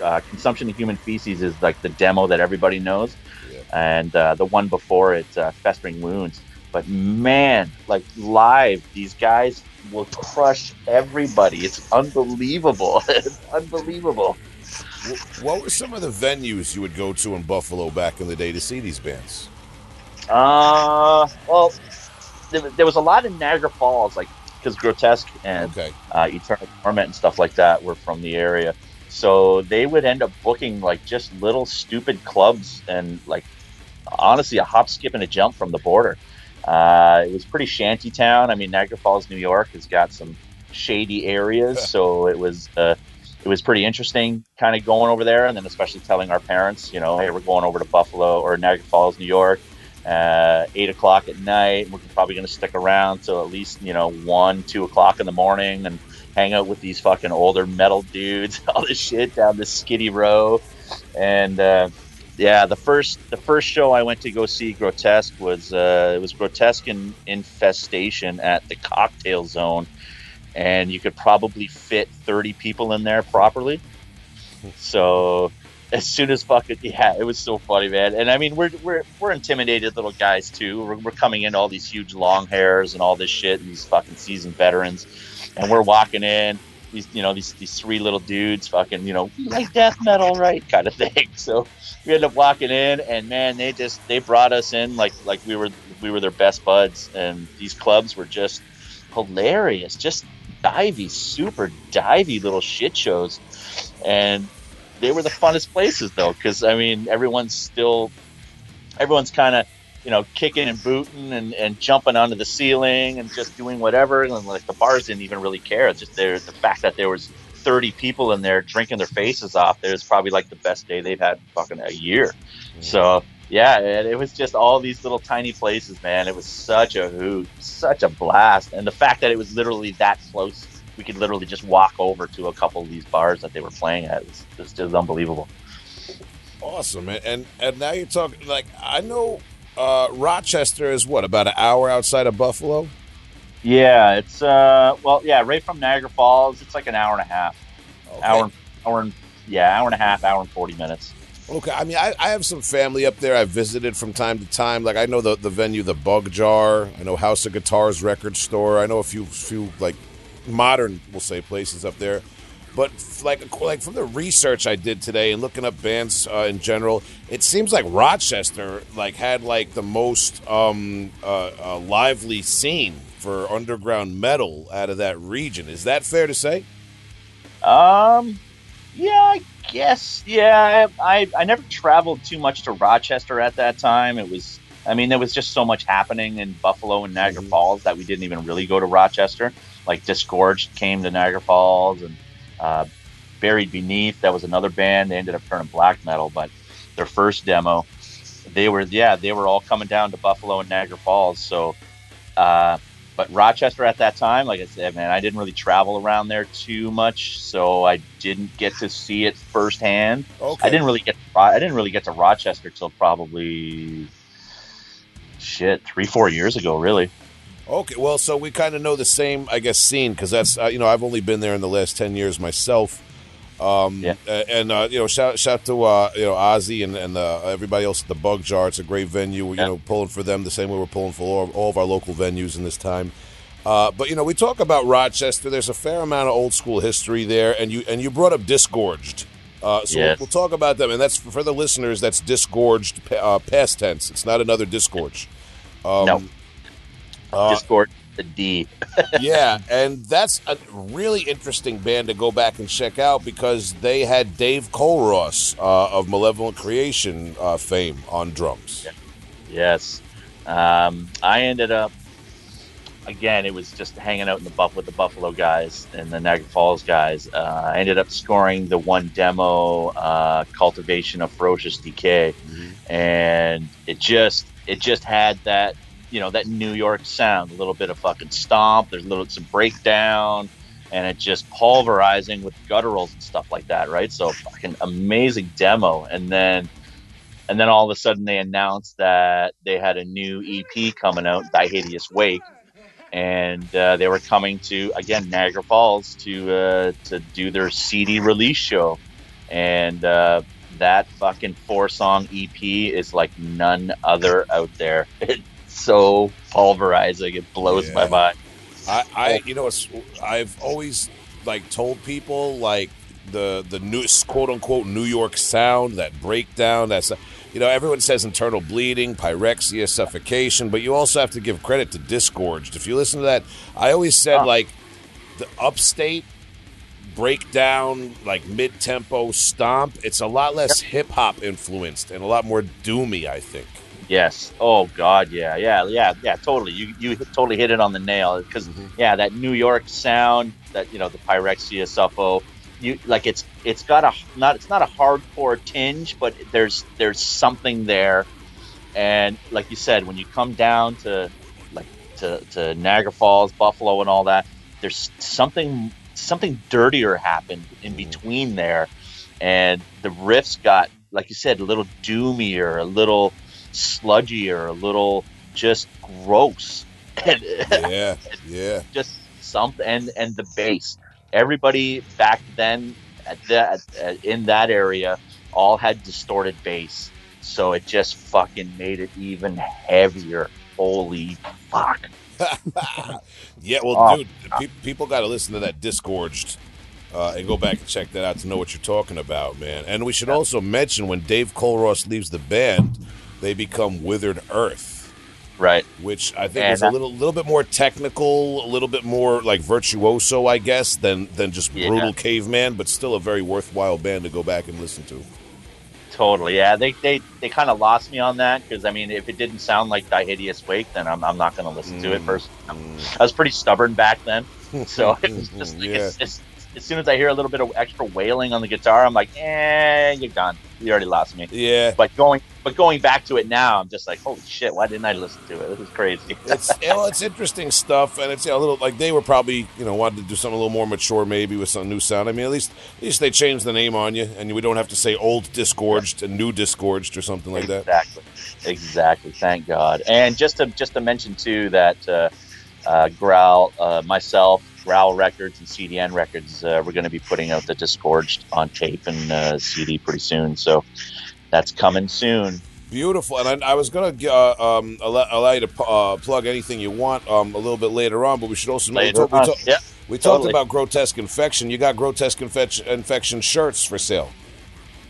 uh, Consumption of Human Feces is like the demo that everybody knows, Yeah. and uh, the one before it, uh, Festering Wounds. But man, like live, these guys will crush everybody. It's unbelievable. it's unbelievable. What were some of the venues you would go to in Buffalo back in the day to see these bands? Uh, well, there, there was a lot in Niagara Falls, like because Grotesque and Okay. uh, Eternal Torment and stuff like that were from the area. So they would end up booking like just little stupid clubs and like honestly a hop, skip, and a jump from the border. Uh, it was pretty shanty town. I mean, Niagara Falls, New York, has got some shady areas, so it was uh, it was pretty interesting, kind of going over there, and then especially telling our parents, you know, hey, we're going over to Buffalo or Niagara Falls, New York, uh, eight o'clock at night. We're probably going to stick around till at least you know one, two o'clock in the morning, and hang out with these fucking older metal dudes, all this shit down this skiddy row, and uh, yeah, the first the first show I went to go see Grotesque was uh, it was Grotesque in Infestation at the Cocktail Zone, and you could probably fit thirty people in there properly. So as soon as fucking yeah, it was so funny, man. And I mean, we're we're we're intimidated little guys too. We're, we're coming in all these huge long hairs and all this shit, and these fucking seasoned veterans, and we're walking in. These, you know, these these three little dudes, fucking, you know, "You like death metal, right? Kind of thing. So we end up walking in, and man, they just they brought us in like like we were we were their best buds, and these clubs were just hilarious, just divey, super divey little shit shows, and they were the funnest places though, because I mean, everyone's still, everyone's kind of, you know, kicking and booting and, and jumping onto the ceiling and just doing whatever, and like the bars didn't even really care. It's just there, the fact that there was 30 people in there drinking their faces off. There was probably like the best day they've had fucking a year. Mm-hmm. So yeah, and it was just all these little tiny places, man. It was such a hoot, such a blast, and the fact that it was literally that close, we could literally just walk over to a couple of these bars that they were playing at. It was, it was just unbelievable. Awesome, and and, and now you're talking like I know uh, Rochester is what about an hour outside of Buffalo. Yeah, it's uh, well, yeah, right from Niagara Falls, it's like an hour and a half, Okay. hour, hour and yeah, hour and a half, hour and forty minutes. Okay, I mean, I, I have some family up there. I've visited from time to time. Like I know the the venue, the Bug Jar. I know House of Guitars record store. I know a few few like modern, we'll say, places up there. But like like from the research I did today and looking up bands uh, in general, it seems like Rochester like had like the most um, uh, uh, lively scene for underground metal out of that region. Is that fair to say? Um, Yeah, I guess. Yeah, I, I I never traveled too much to Rochester at that time. It was, I mean, there was just so much happening in Buffalo and Niagara Mhm. Falls that we didn't even really go to Rochester. Like Disgorged came to Niagara Falls, and uh, Buried Beneath. That was another band. They ended up turning black metal, but their first demo, they were yeah, they were all coming down to Buffalo and Niagara Falls. So. Uh, but Rochester at that time, like I said, man, I didn't really travel around there too much, so I didn't get to see it firsthand. Okay. I didn't really get I didn't really get to Rochester till probably shit three four years ago, really. Okay, well, so we kind of know the same, I guess, scene because that's uh, you know I've only been there in the last ten years myself. Um, Yeah. and uh, you know, shout shout to uh, you know Ozzy and and uh, everybody else at the Bug Jar. It's a great venue. You Yeah. know, pulling for them the same way we're pulling for all, all of our local venues in this time. Uh, but you know, we talk about Rochester. There's a fair amount of old school history there, and you and you brought up Disgorged. Uh, so Yes. we'll, we'll talk about them, and that's for the listeners. That's disgorged, uh, past tense. It's not another disgorge. Um, No. Uh, Discord the D. yeah, and that's a really interesting band to go back and check out because they had Dave Culross uh, of Malevolent Creation uh, fame on drums. Yes. Um, I ended up again. It was just hanging out in the buff with the Buffalo guys and the Niagara Falls guys. Uh, I ended up scoring the one demo, uh, "Cultivation of Ferocious Decay," and it just it just had that you know that New York sound, a little bit of fucking stomp. There's a little some breakdown. And it just pulverizing with gutturals and stuff like that, right? So fucking amazing demo. And then and then all of a sudden they announced that they had a new EP coming out, Die Hideous Wake, and uh, they were coming to again Niagara Falls to uh, to do their CD release show, and uh, that fucking four song EP is like none other out there. It's so pulverizing, it blows my mind. I, I you know, it's, I've always like told people like the the new quote unquote New York sound, that breakdown. That's you know, everyone says internal bleeding, pyrexia, suffocation, but you also have to give credit to disgorged. If you listen to that, I always said Ah. like the upstate breakdown, like mid tempo stomp. It's a lot less hip hop influenced and a lot more doomy. I think. Yes. Oh God. Yeah. Yeah. Yeah. Yeah. Totally. You you totally hit it on the nail because mm-hmm. yeah, that New York sound, that you know the pyrexia suffo, you like it's it's got a not it's not a hardcore tinge, but there's there's something there, and like you said, when you come down to like to to Niagara Falls, Buffalo, and all that, there's something something dirtier happened in mm-hmm. between there, and the riffs got like you said a little doomier, a little sludgier, a little just gross. And Yeah, yeah. just something and and the bass everybody back then at that at, in that area all had distorted bass so it just fucking made it even heavier holy fuck Yeah, well, Oh. dude, pe- people got to listen to that disgorged uh, and go back and check that out to know what you're talking about, man. And we should also mention when Dave Culross leaves the band, they become Withered Earth, right which I think And is a little little bit more technical, a little bit more like virtuoso, I guess, than than just Yeah. brutal caveman, but still a very worthwhile band to go back and listen to. totally yeah they they, they kind of lost me on that because i mean if it didn't sound like die hideous wake then i'm, I'm not going to listen to it Mm, first i was pretty stubborn back then so it was just like Yeah. it's, it's, as soon as i hear a little bit of extra wailing on the guitar i'm like eh you're done. You already lost me. Yeah, but going but going back to it now i'm just like holy shit why didn't i listen to it? This is crazy. It's yeah, well, it's interesting stuff, and it's yeah, a little like they were probably you know wanted to do something a little more mature, maybe with some new sound. I mean, at least at least they changed the name on you, and we don't have to say old disgorged and new disgorged or something like that. exactly. Exactly. Thank god. And just to just to mention too that uh, uh, growl uh, myself growl records and cdn records uh, we're going to be putting out the disgorged on tape and uh, cd pretty soon so that's coming soon Beautiful, and I, I was gonna uh, um, allow, allow you to uh, plug anything you want um, a little bit later on, but we should also know we, Later we Yeah, we talked totally. about grotesque infection. You got grotesque infection, infection shirts for sale.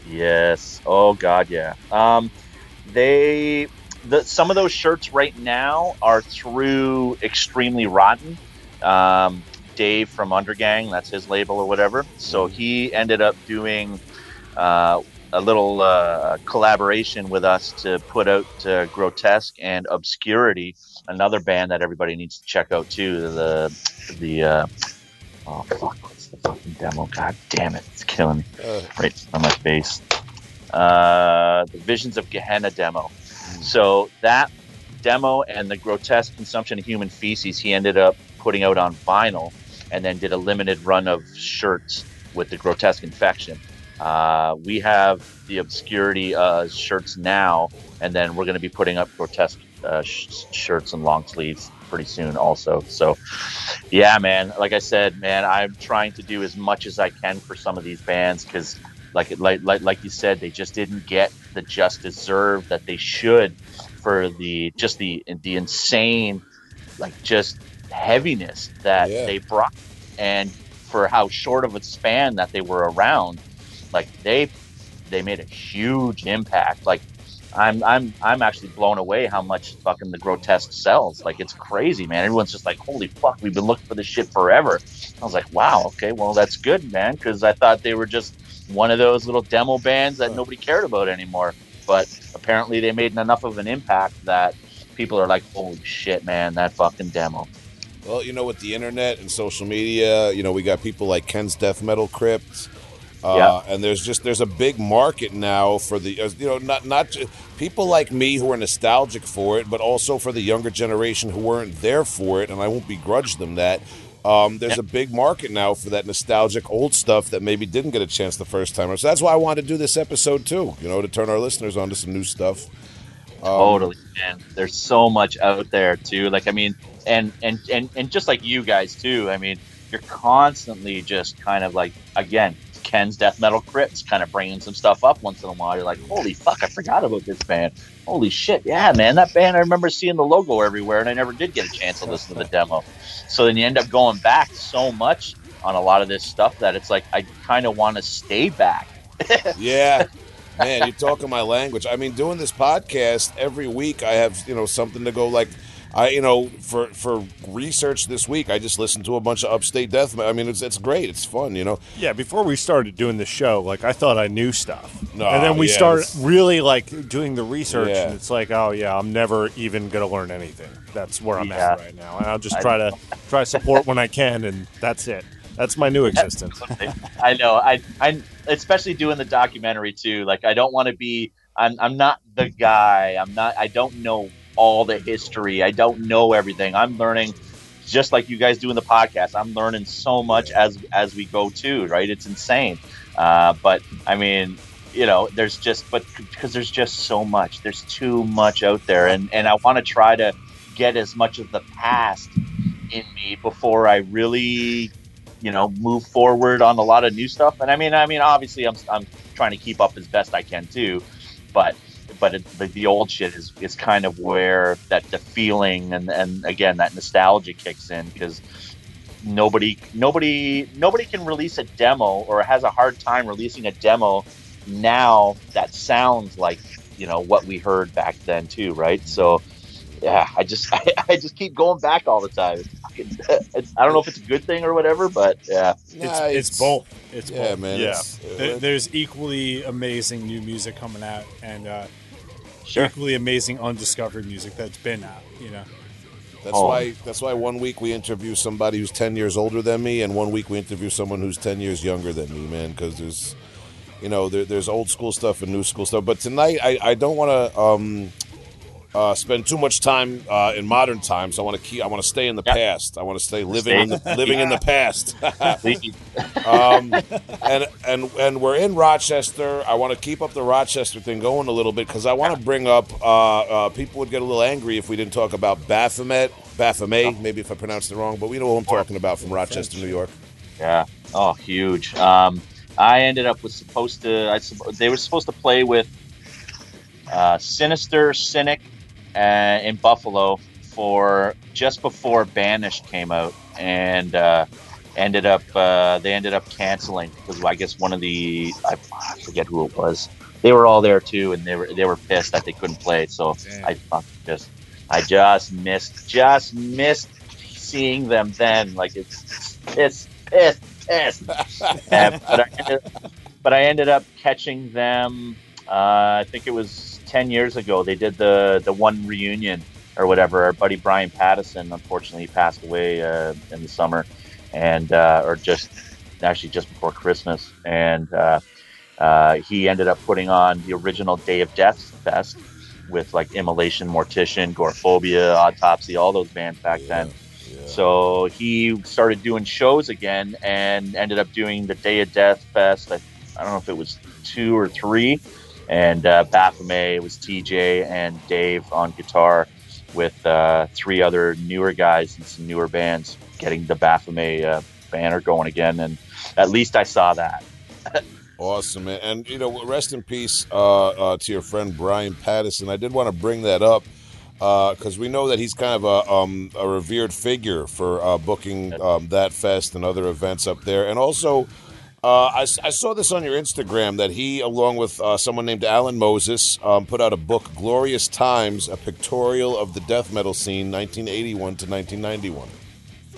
Yes. Oh God, yeah. Um, they the some of those shirts right now are through Extremely Rotten. Um, Dave from Undergang. That's his label or whatever. So he ended up doing uh, a little uh, collaboration with us to put out uh, Grotesque and Obscurity, another band that everybody needs to check out too. The the uh, oh fuck, what's the fucking demo? God damn it, it's killing me right on my face. Uh, the Visions of Gehenna demo. So that demo and the grotesque consumption of human feces, he ended up putting out on vinyl, and then did a limited run of shirts with the grotesque infection. Uh, we have the obscurity uh, shirts now, and then we're going to be putting up grotesque uh, sh- shirts and long sleeves pretty soon, also. So, yeah, man. Like I said, man, I'm trying to do as much as I can for some of these bands because, like, like, like, like you said, they just didn't get the just deserved that they should for the just the the insane, like, just heaviness that Yeah. they brought, and for how short of a span that they were around, like they they made a huge impact. Like I'm I'm I'm actually blown away how much fucking the grotesque sells. Like it's crazy, man. Everyone's just like, holy fuck, we've been looking for this shit forever. I was like, wow, okay, well that's good, man, because I thought they were just one of those little demo bands that nobody cared about anymore. But apparently they made enough of an impact that people are like, holy shit, man, that fucking demo. Well, you know, with the internet and social media, you know, we got people like Ken's Death Metal Crypt. Uh, Yeah. And there's just there's a big market now for the you know not not people like me who are nostalgic for it, but also for the younger generation who weren't there for it, and I won't begrudge them that. Um, there's a big market now for that nostalgic old stuff that maybe didn't get a chance the first time. So that's why I wanted to do this episode too. You know, to turn our listeners on to some new stuff. totally man there's so much out there too like i mean and and and, and just like you guys too i mean you're constantly just kind of like again ken's death metal crypts kind of bringing some stuff up once in a while you're like holy fuck i forgot about this band holy shit yeah man that band i remember seeing the logo everywhere and i never did get a chance to listen to the demo so then you end up going back so much on a lot of this stuff that it's like i kind of want to stay back Yeah. Man, you're talking my language. I mean, doing this podcast every week, I have, you know, something to go like I, you know, for for research this week, I just listened to a bunch of upstate death. I mean, it's it's great. It's fun, you know. Yeah, before we started doing the show, like I thought I knew stuff, No, and then we yeah, started really like doing the research, Yeah. and it's like, oh yeah, I'm never even gonna learn anything. That's where I'm Yeah. at right now, and I'll just try to try support when I can, and that's it. That's my new existence. I know. I, I, especially doing the documentary too. Like, I don't want to be. I'm, I'm not the guy. I'm not. I don't know all the history. I don't know everything. I'm learning, just like you guys do in the podcast. I'm learning so much as as we go too. Right? It's insane. Uh, but I mean, you know, there's just but because there's just so much. There's too much out there, and and I want to try to get as much of the past in me before I really you know move forward on a lot of new stuff and i mean i mean obviously i'm, I'm trying to keep up as best i can too but but it, the, the old shit is, is kind of where that the feeling and and again that nostalgia kicks in because nobody nobody nobody can release a demo or has a hard time releasing a demo now that sounds like you know what we heard back then too right so yeah i just i, I just keep going back all the time It's it's, i don't know if it's a good thing or whatever but yeah It's, Nah, it's both. It's Yeah, both. man. Yeah. it's- uh, there's equally amazing new music coming out, and uh, sure equally amazing undiscovered music that's been out. You know, That's Oh. why. That's why one week we interview somebody who's ten years older than me, and one week we interview someone who's ten years younger than me, man. Because there's, you know, there, there's old school stuff and new school stuff. But tonight, I, I don't want to um, uh, spend too much time uh, in modern times. I want to keep. I want to stay in the Yeah. past. I want to stay living in the living in the past. Um, and and and we're in Rochester. I want to keep up the Rochester thing going a little bit because I want to bring up. Uh, uh, people would get a little angry if we didn't talk about Baphomet, Baphomet. Maybe if I pronounced it wrong, but we know who I'm talking about from Rochester, New York. Yeah. Oh, huge. Um, I ended up was supposed to. I they were supposed to play with uh, Sinister Cynic uh, in Buffalo for just before Banished came out, and uh, ended up uh, they ended up canceling because I guess one of the I, I forget who it was. They were all there too, and they were they were pissed that they couldn't play. So Damn. I just I just missed just missed seeing them then. Like it's pissed, pissed, pissed. Uh, but, I ended, but I ended up catching them. Uh, I think it was ten years ago. They did the the one reunion or whatever. Our buddy Brian Pattison, unfortunately, passed away uh, in the summer, and uh, or just actually just before Christmas, and uh, uh, he ended up putting on the original Day of Death Fest with like Immolation, Mortician, Gorephobia, Autopsy, all those bands back then. So he started doing shows again and ended up doing the Day of Death Fest. I, I don't know if it was two or three. And uh, Baphomet was TJ and Dave on guitar with uh, three other newer guys and some newer bands getting the Baphomet uh, banner going again. And at least I saw that. Awesome, man. And, you know, rest in peace uh, uh, to your friend Brian Pattison. I did want to bring that up because we know that he's kind of a, um, a revered figure for uh, booking um, that fest and other events up there. And also, uh, I, I saw this on your Instagram that he, along with uh, someone named Alan Moses, um, put out a book, Glorious Times, a pictorial of the death metal scene, 1981 to 1991.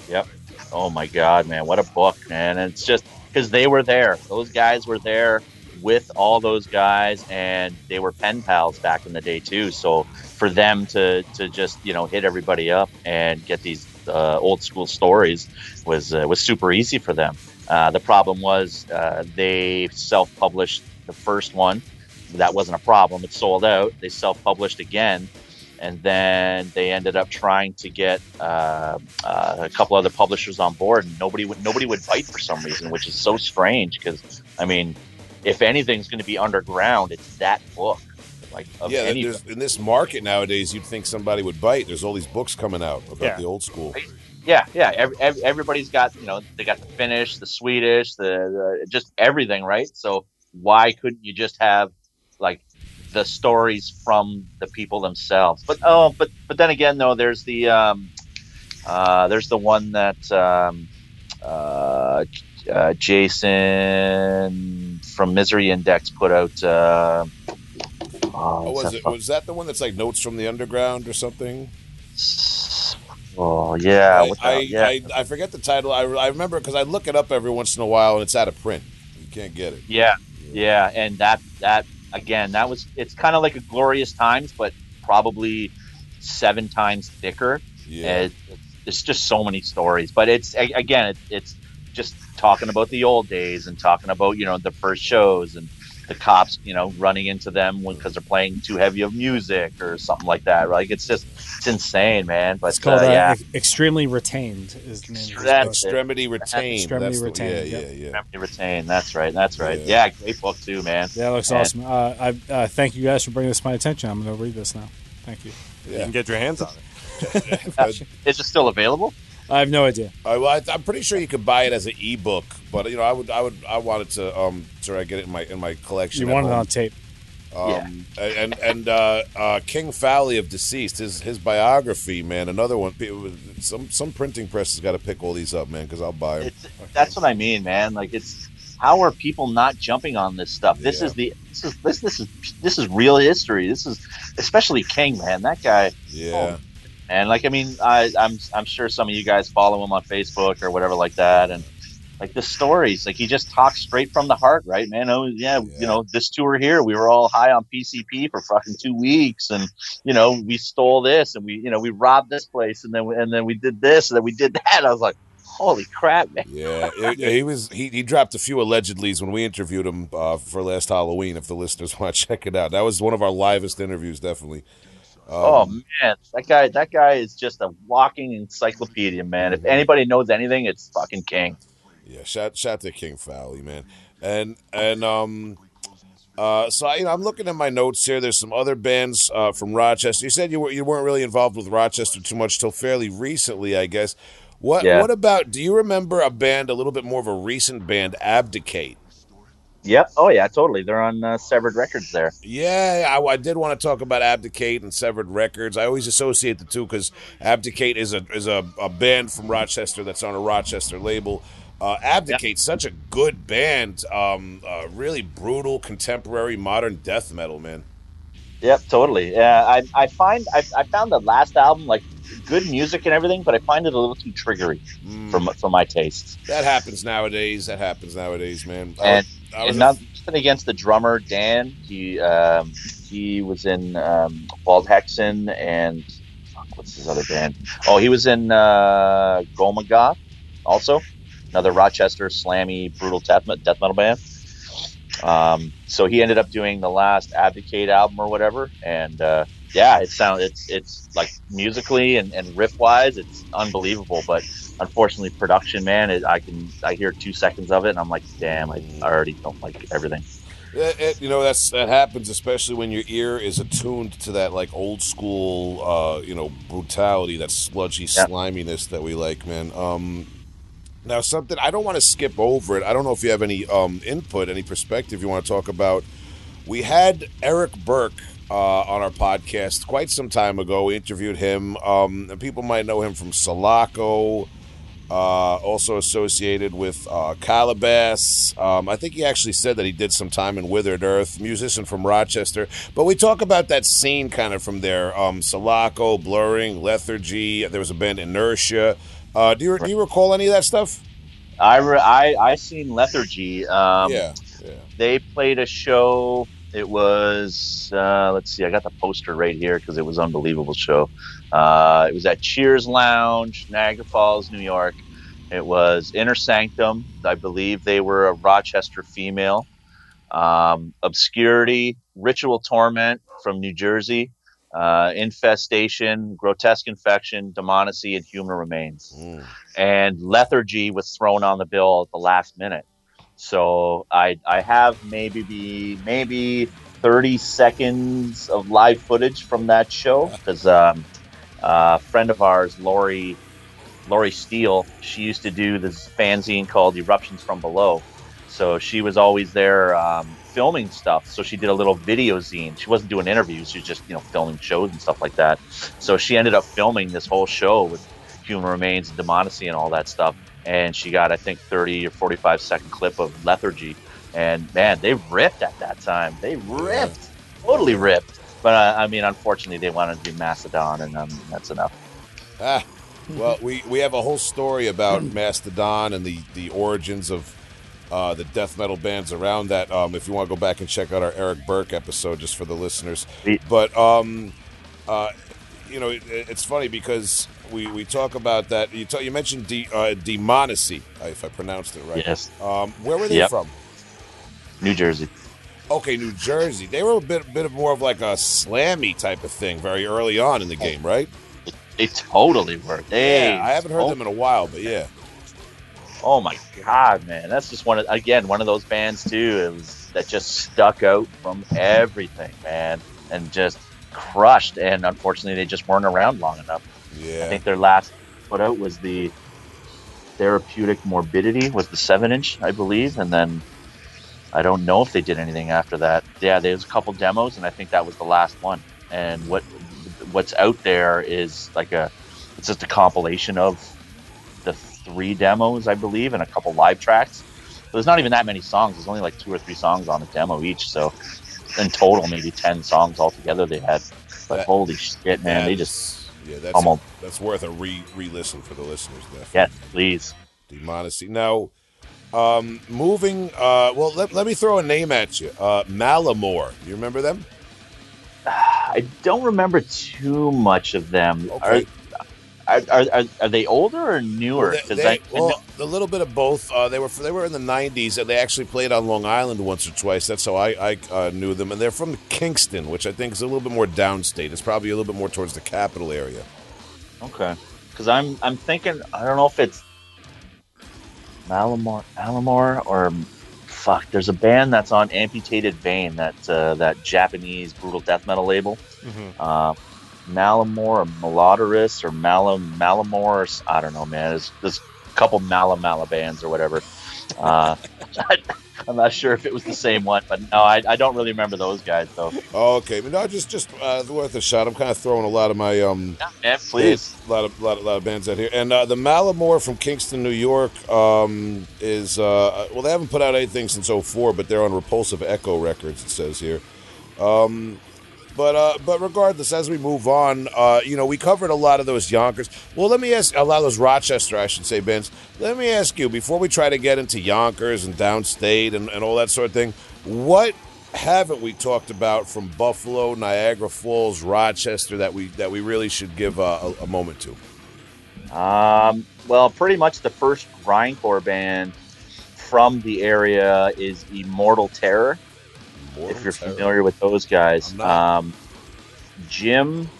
Yep. Oh my God, man, what a book, man! And it's just because they were there; those guys were there with all those guys, and they were pen pals back in the day too. So for them to to just you know hit everybody up and get these uh, old school stories was uh, was super easy for them. Uh, the problem was uh, they self published the first one. That wasn't a problem; it sold out. They self published again and then they ended up trying to get uh, uh, a couple other publishers on board, and nobody would nobody would bite for some reason, which is so strange. Because I mean, if anything's going to be underground, it's that book. Like of Yeah, any, there's, in this market nowadays, you'd think somebody would bite. There's all these books coming out about Yeah. the old school. Yeah, yeah. Every, every, everybody's got you know they got the Finnish, the Swedish, the, the just everything, right? So why couldn't you just have like the stories from the people themselves? But oh, but but then again, though, there's the um, uh, there's the one that um, uh, uh, Jason from Misery Index put out. Uh, oh, Oh, was that it? Was that the one that's like Notes from the Underground or something? Oh yeah, I, I, yeah. I, I forget the title. I, I remember because I look it up every once in a while and it's out of print. You can't get it. Yeah, yeah, and that that again, that was it's kind of like a glorious times, but probably seven times thicker. Yeah. It, it's just so many stories, but it's again, it, it's just talking about the old days and talking about you know the first shows and the cops, you know, running into them because they're playing too heavy of music or something like that. Like it's just it's insane, man. But It's called uh, uh, yeah, Extremely Retained. Is the name of That's book. Extremity retained. Extremity That's the- Yeah, yep. yeah, yeah. Memory retain. That's right. That's right. Yeah. Yeah, great book too, man. Yeah, it looks And- awesome. Uh, I uh, thank you guys for bringing this to my attention. I'm going to read this now. Thank you. You can get your hands on it. Is it still available? I have no idea. I, well, I, I'm pretty sure you could buy it as an ebook, but you know, I would, I would, I wanted to um, try to get it in my in my collection. You at want it on tape. Um, and and uh, uh, King Fowley of Deceased, his his biography, man. Another one. Some some printing press has got to pick all these up, man, because I'll buy them. It's, that's what I mean, man. Like it's how are people not jumping on this stuff? This Yeah. is the this is this this is this is real history. This is especially King, man. That guy, Yeah, and like I mean, I, I'm I'm sure some of you guys follow him on Facebook or whatever like that, and like the stories, like he just talks straight from the heart, right, man? Oh yeah, Yeah. you know this tour here, we were all high on PCP for fucking two weeks, and you know we stole this, and we you know we robbed this place, and then we, and then we did this, and then we did that. I was like, holy crap, man. yeah. It- he was he, he dropped a few allegedlys when we interviewed him uh, for last Halloween. If the listeners want to check it out, that was one of our livest interviews, definitely. Oh Um, man, that guy that guy is just a walking encyclopedia, man. If anybody knows anything, it's fucking King. Yeah, shout shout to King Fowley, man. And and um uh so I, you know, I'm looking at my notes here. There's some other bands uh, from Rochester. You said you were you weren't really involved with Rochester too much till fairly recently, I guess. What Yeah. what about do you remember a band a little bit more of a recent band, Abdicate? Yep. Oh yeah, totally. They're on uh, Severed Records there. Yeah, I, I did want to talk about Abdicate and Severed Records. I always associate the two because Abdicate is a is a, a band from Rochester that's on a Rochester label. Uh, Abdicate's such a good band. Um, uh, really brutal, contemporary, modern death metal, man. Yep, totally. Yeah, I, I find I, I found the last album like good music and everything, but I find it a little too triggery Mm. for my, for my tastes. That happens nowadays. That happens nowadays, man. And, was and not, nothing against the drummer Dan. He um, he was in um, Bald Hexen and fuck, what's his other band? Oh, he was in uh, Gomagoth also, another Rochester slammy brutal death, death metal band. Um, so he ended up doing the last Abdicate album or whatever, and uh, yeah, it sounds it's it's like musically and, and riff wise, it's unbelievable. But unfortunately, production man, it, I can I hear two seconds of it, and I'm like, damn, I, I already don't like everything. It, it- you know that's that happens especially when your ear is attuned to that like old school uh, you know brutality that sludgy Yeah. sliminess that we like man. Um now something i don't want to skip over it. I don't know if you have any um input any perspective you want to talk about. We had eric burke uh, on our podcast quite some time ago. We interviewed him. Um and people might know him from Sulaco uh, also associated with uh, Calabas. Um, I think he actually said that he did some time in Withered Earth, musician from Rochester. But we talk about that scene kind of from there. Um, Sulaco, Blurring, Lethargy. There was a band Inertia. Uh, do you do you recall any of that stuff? I re- I I seen Lethargy. Um, yeah, yeah. they played a show. It was uh, let's see, I got the poster right here because it was an unbelievable show. Uh, it was at Cheers Lounge, Niagara Falls, New York. It was Inner Sanctum. I believe they were a Rochester female. Um, Obscurity, Ritual Torment from New Jersey, uh, Infestation, Grotesque Infection, Demonacy, and Human Remains Mm. and lethargy was thrown on the bill at the last minute. So I I have maybe be maybe 30 seconds of live footage from that show because um, a friend of ours, Lori Lori Steele, she used to do this fanzine called Eruptions from Below. So she was always there um, filming stuff. So she did a little video zine. She wasn't doing interviews. She was just you know filming shows and stuff like that. So she ended up filming this whole show with human remains and demonacy and all that stuff. And she got, I think, 30 or 45 second clip of lethargy. And man, they ripped at that time. They ripped, totally ripped. But uh, I mean, unfortunately, they wanted to do Mastodon, and um, that's enough. Ah, well, we, we have a whole story about Mastodon and the, the origins of uh, the death metal bands around that. Um, if you want to go back and check out our Eric Burke episode, just for the listeners. But um, uh, you know, it, it's funny because we, we talk about that. You talk, you mentioned de, uh, demonacy, if I pronounced it right. Yes. Um, where were they Yep. from? New Jersey. Okay, New Jersey. They were a bit bit of more of like a slammy type of thing very early on in the game, right? They totally worked. They, Yeah, I haven't heard them in a while, but yeah. Oh my god, man! That's just one of again one of those bands too. It was that just stuck out from everything, man, and just crushed. And unfortunately, they just weren't around long enough. Yeah, I think their last put out was the therapeutic morbidity was the seven inch, I believe, and then I don't know if they did anything after that. Yeah, there's a couple demos, and I think that was the last one. And what what's out there is like a it's just a compilation of the three demos, I believe, and a couple live tracks. So there's not even that many songs. There's only like two or three songs on the demo each. So in total, maybe ten songs altogether they had. But That- holy shit, man! They just yeah, that's pummeled. that's worth a re re listen for the listeners. Definitely. Yes, please. Demonacy. Now, um, moving. Uh, well, let, let me throw a name at you. Uh, Malamore. You remember them? I don't remember too much of them. Okay. Are, are, are, are they older or newer? They- they- I, I well, know- a little bit of both. Uh, they were they were in the '90s, and they actually played on Long Island once or twice. That's how I, I uh, knew them. And they're from Kingston, which I think is a little bit more downstate. It's probably a little bit more towards the capital area. okay, because I'm I'm thinking I don't know if it's Malamore, Malamore, or fuck. There's a band that's on Amputated Vein, that uh, that Japanese brutal death metal label. Uh, Malamore or Malodorus or Malam Malamore. I don't know, man. There's, there's a couple Malamala bands or whatever. Uh, I'm not sure if it was the same one, but no, I, I don't really remember those guys though. Okay, but no, just just uh, worth a shot. I'm kind of throwing a lot of my um, Yeah, man, please. a lot of lot, of- lot of bands out here, and uh, the Malamore from Kingston, New York, um, is uh, well, they haven't put out anything since '04, but they're on Repulsive Echo Records. It says here. Um, But uh, but regardless, as we move on, uh, you know, we covered a lot of those Yonkers. Well, let me ask a lot of those Rochester, I should say, Vince. Let me ask you before we try to get into Yonkers and downstate and, and all that sort of thing. What haven't we talked about from Buffalo, Niagara Falls, Rochester that we that we really should give a, a, a moment to? Um, well, pretty much the first grindcore band from the area is Immortal Terror. Immortal if you're Terror. familiar with those guys, um, Jim,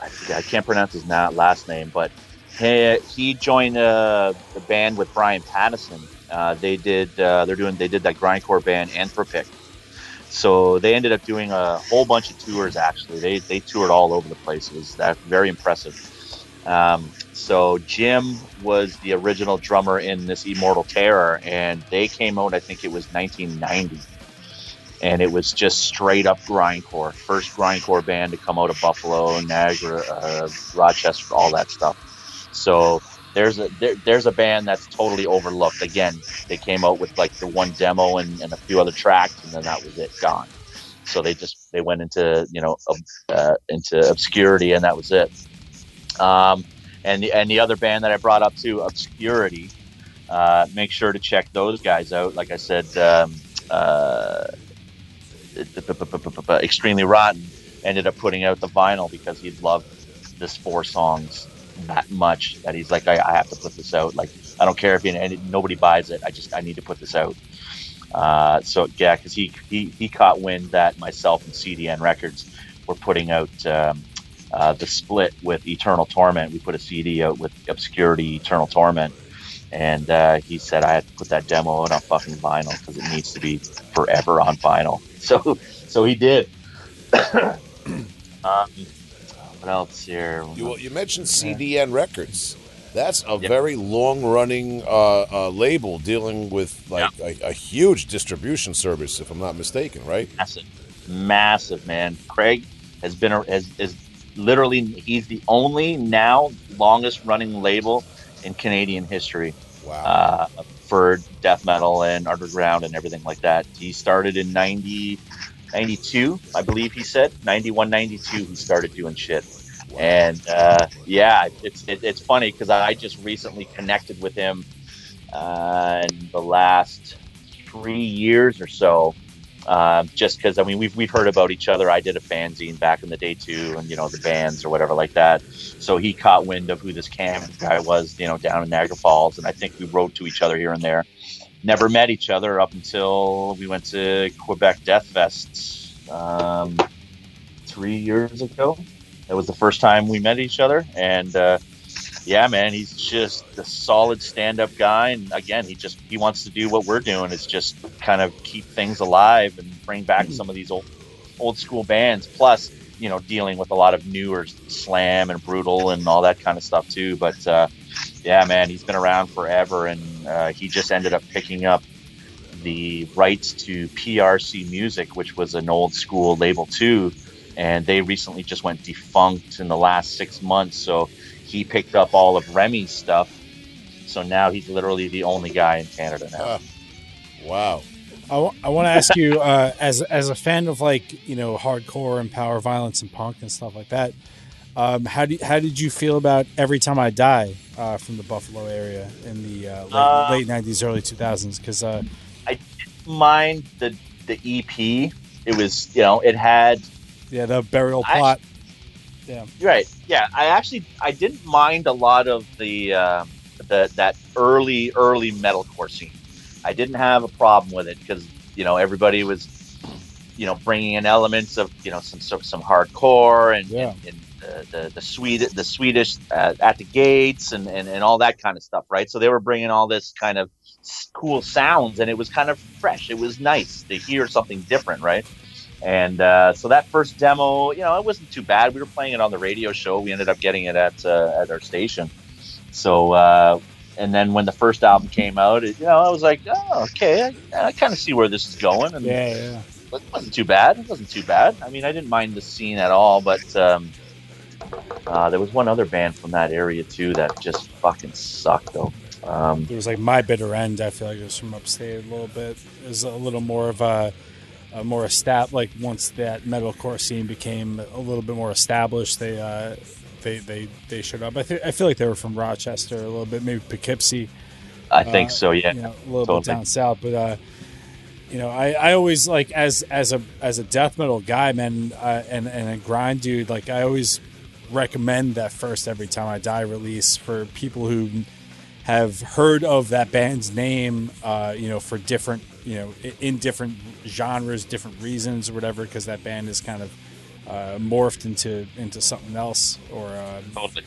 I, I can't pronounce his last name, but he, he joined uh, the band with Brian Pattison. Uh, they did uh, they're doing they did that grindcore band Anthropic. So they ended up doing a whole bunch of tours. Actually, they they toured all over the place. It was that very impressive. Um, so Jim was the original drummer in this Immortal Terror, and they came out. I think it was 1990, and it was just straight up grindcore. First grindcore band to come out of Buffalo, Niagara, uh, Rochester, all that stuff. So there's a there, there's a band that's totally overlooked. Again, they came out with like the one demo and, and a few other tracks, and then that was it, gone. So they just they went into you know uh, into obscurity, and that was it. Um, and the and the other band that I brought up too, Obscurity. Uh, make sure to check those guys out. Like I said, um, uh, extremely rotten ended up putting out the vinyl because he loved this four songs that much that he's like, I, I have to put this out. Like, I don't care if nobody buys it. I just I need to put this out. Uh, so yeah, because he, he he caught wind that myself and CDN Records were putting out um, uh, the split with Eternal Torment. We put a CD out with Obscurity Eternal Torment, and uh, he said I had to put that demo out on fucking vinyl because it needs to be forever on vinyl. So so he did. um, what else here? You, you mentioned CDN Records. That's a Yeah. very long-running uh, uh, label dealing with like a, a huge distribution service, if I'm not mistaken, right? massive, massive man. Craig has been a, has is literally he's the only now longest running label in Canadian history Wow. uh, for death metal and underground and everything like that. He started in 90, 92, I believe he said 91, 92. He started doing shit. And uh, yeah, it's it, it's funny because I just recently connected with him uh, in the last three years or so. Uh, just because I mean we've we've heard about each other. I did a fanzine back in the day too, and you know the bands or whatever like that. So he caught wind of who this Cam guy was, you know, down in Niagara Falls, and I think we wrote to each other here and there. Never met each other up until we went to Quebec Death Fest um, three years ago. That was the first time we met each other, and uh, yeah, man, he's just a solid stand-up guy. And again, he just he wants to do what we're doing is just kind of keep things alive and bring back some of these old old school bands. Plus, you know, dealing with a lot of newer slam and brutal and all that kind of stuff too. But uh, yeah, man, he's been around forever, and uh, he just ended up picking up the rights to PRC Music, which was an old school label too, and they recently just went defunct in the last six months. So he picked up all of Remy's stuff. So now he's literally the only guy in Canada now. Ah, wow. I, w- I want to ask you, uh, as as a fan of like you know hardcore and power violence and punk and stuff like that, um, how do how did you feel about every time I die uh, from the Buffalo area in the uh, late, Uh, late '90s, early 2000s? Because uh, Mind the the EP. It was you know it had yeah, the burial I- You're right. Yeah, I actually I didn't mind a lot of the uh, the that early early metalcore scene. I didn't have a problem with it because you know everybody was you know bringing in elements of you know some some, some hardcore and, Yeah. and, and the, the the Swedish the Swedish uh, at the gates and, and and all that kind of stuff, right? So they were bringing all this kind of cool sounds, and it was kind of fresh. It was nice to hear something different, right? And uh, so that first demo, you know, it wasn't too bad. We were playing it on the radio show. We ended up getting it at uh, at our station. So, uh, and then when the first album came out, it, you know, I was like, oh, okay, I, I kind of see where this is going, and Yeah, yeah. it wasn't too bad. It wasn't too bad. I mean, I didn't mind the scene at all, but um, uh, there was one other band from that area too that just fucking sucked, though. Um, There was like my bitter end. I feel like it was from upstate a little bit. It was a little more of a uh, more established. Like once that metalcore scene became a little bit more established, they uh, they they they showed up. I think I feel like they were from Rochester a little bit, maybe Poughkeepsie. I think Uh, so. Yeah. you know, a little totally. bit down south. But uh, you know, I, I always like as as a as a death metal guy, man, uh, and and a grind dude. Like I always recommend that first every time I die release for people who have heard of that band's name. Uh, you know, for different you know in different genres, different reasons, or whatever, because that band is kind of. Uh, morphed into into something else, or um, Totally.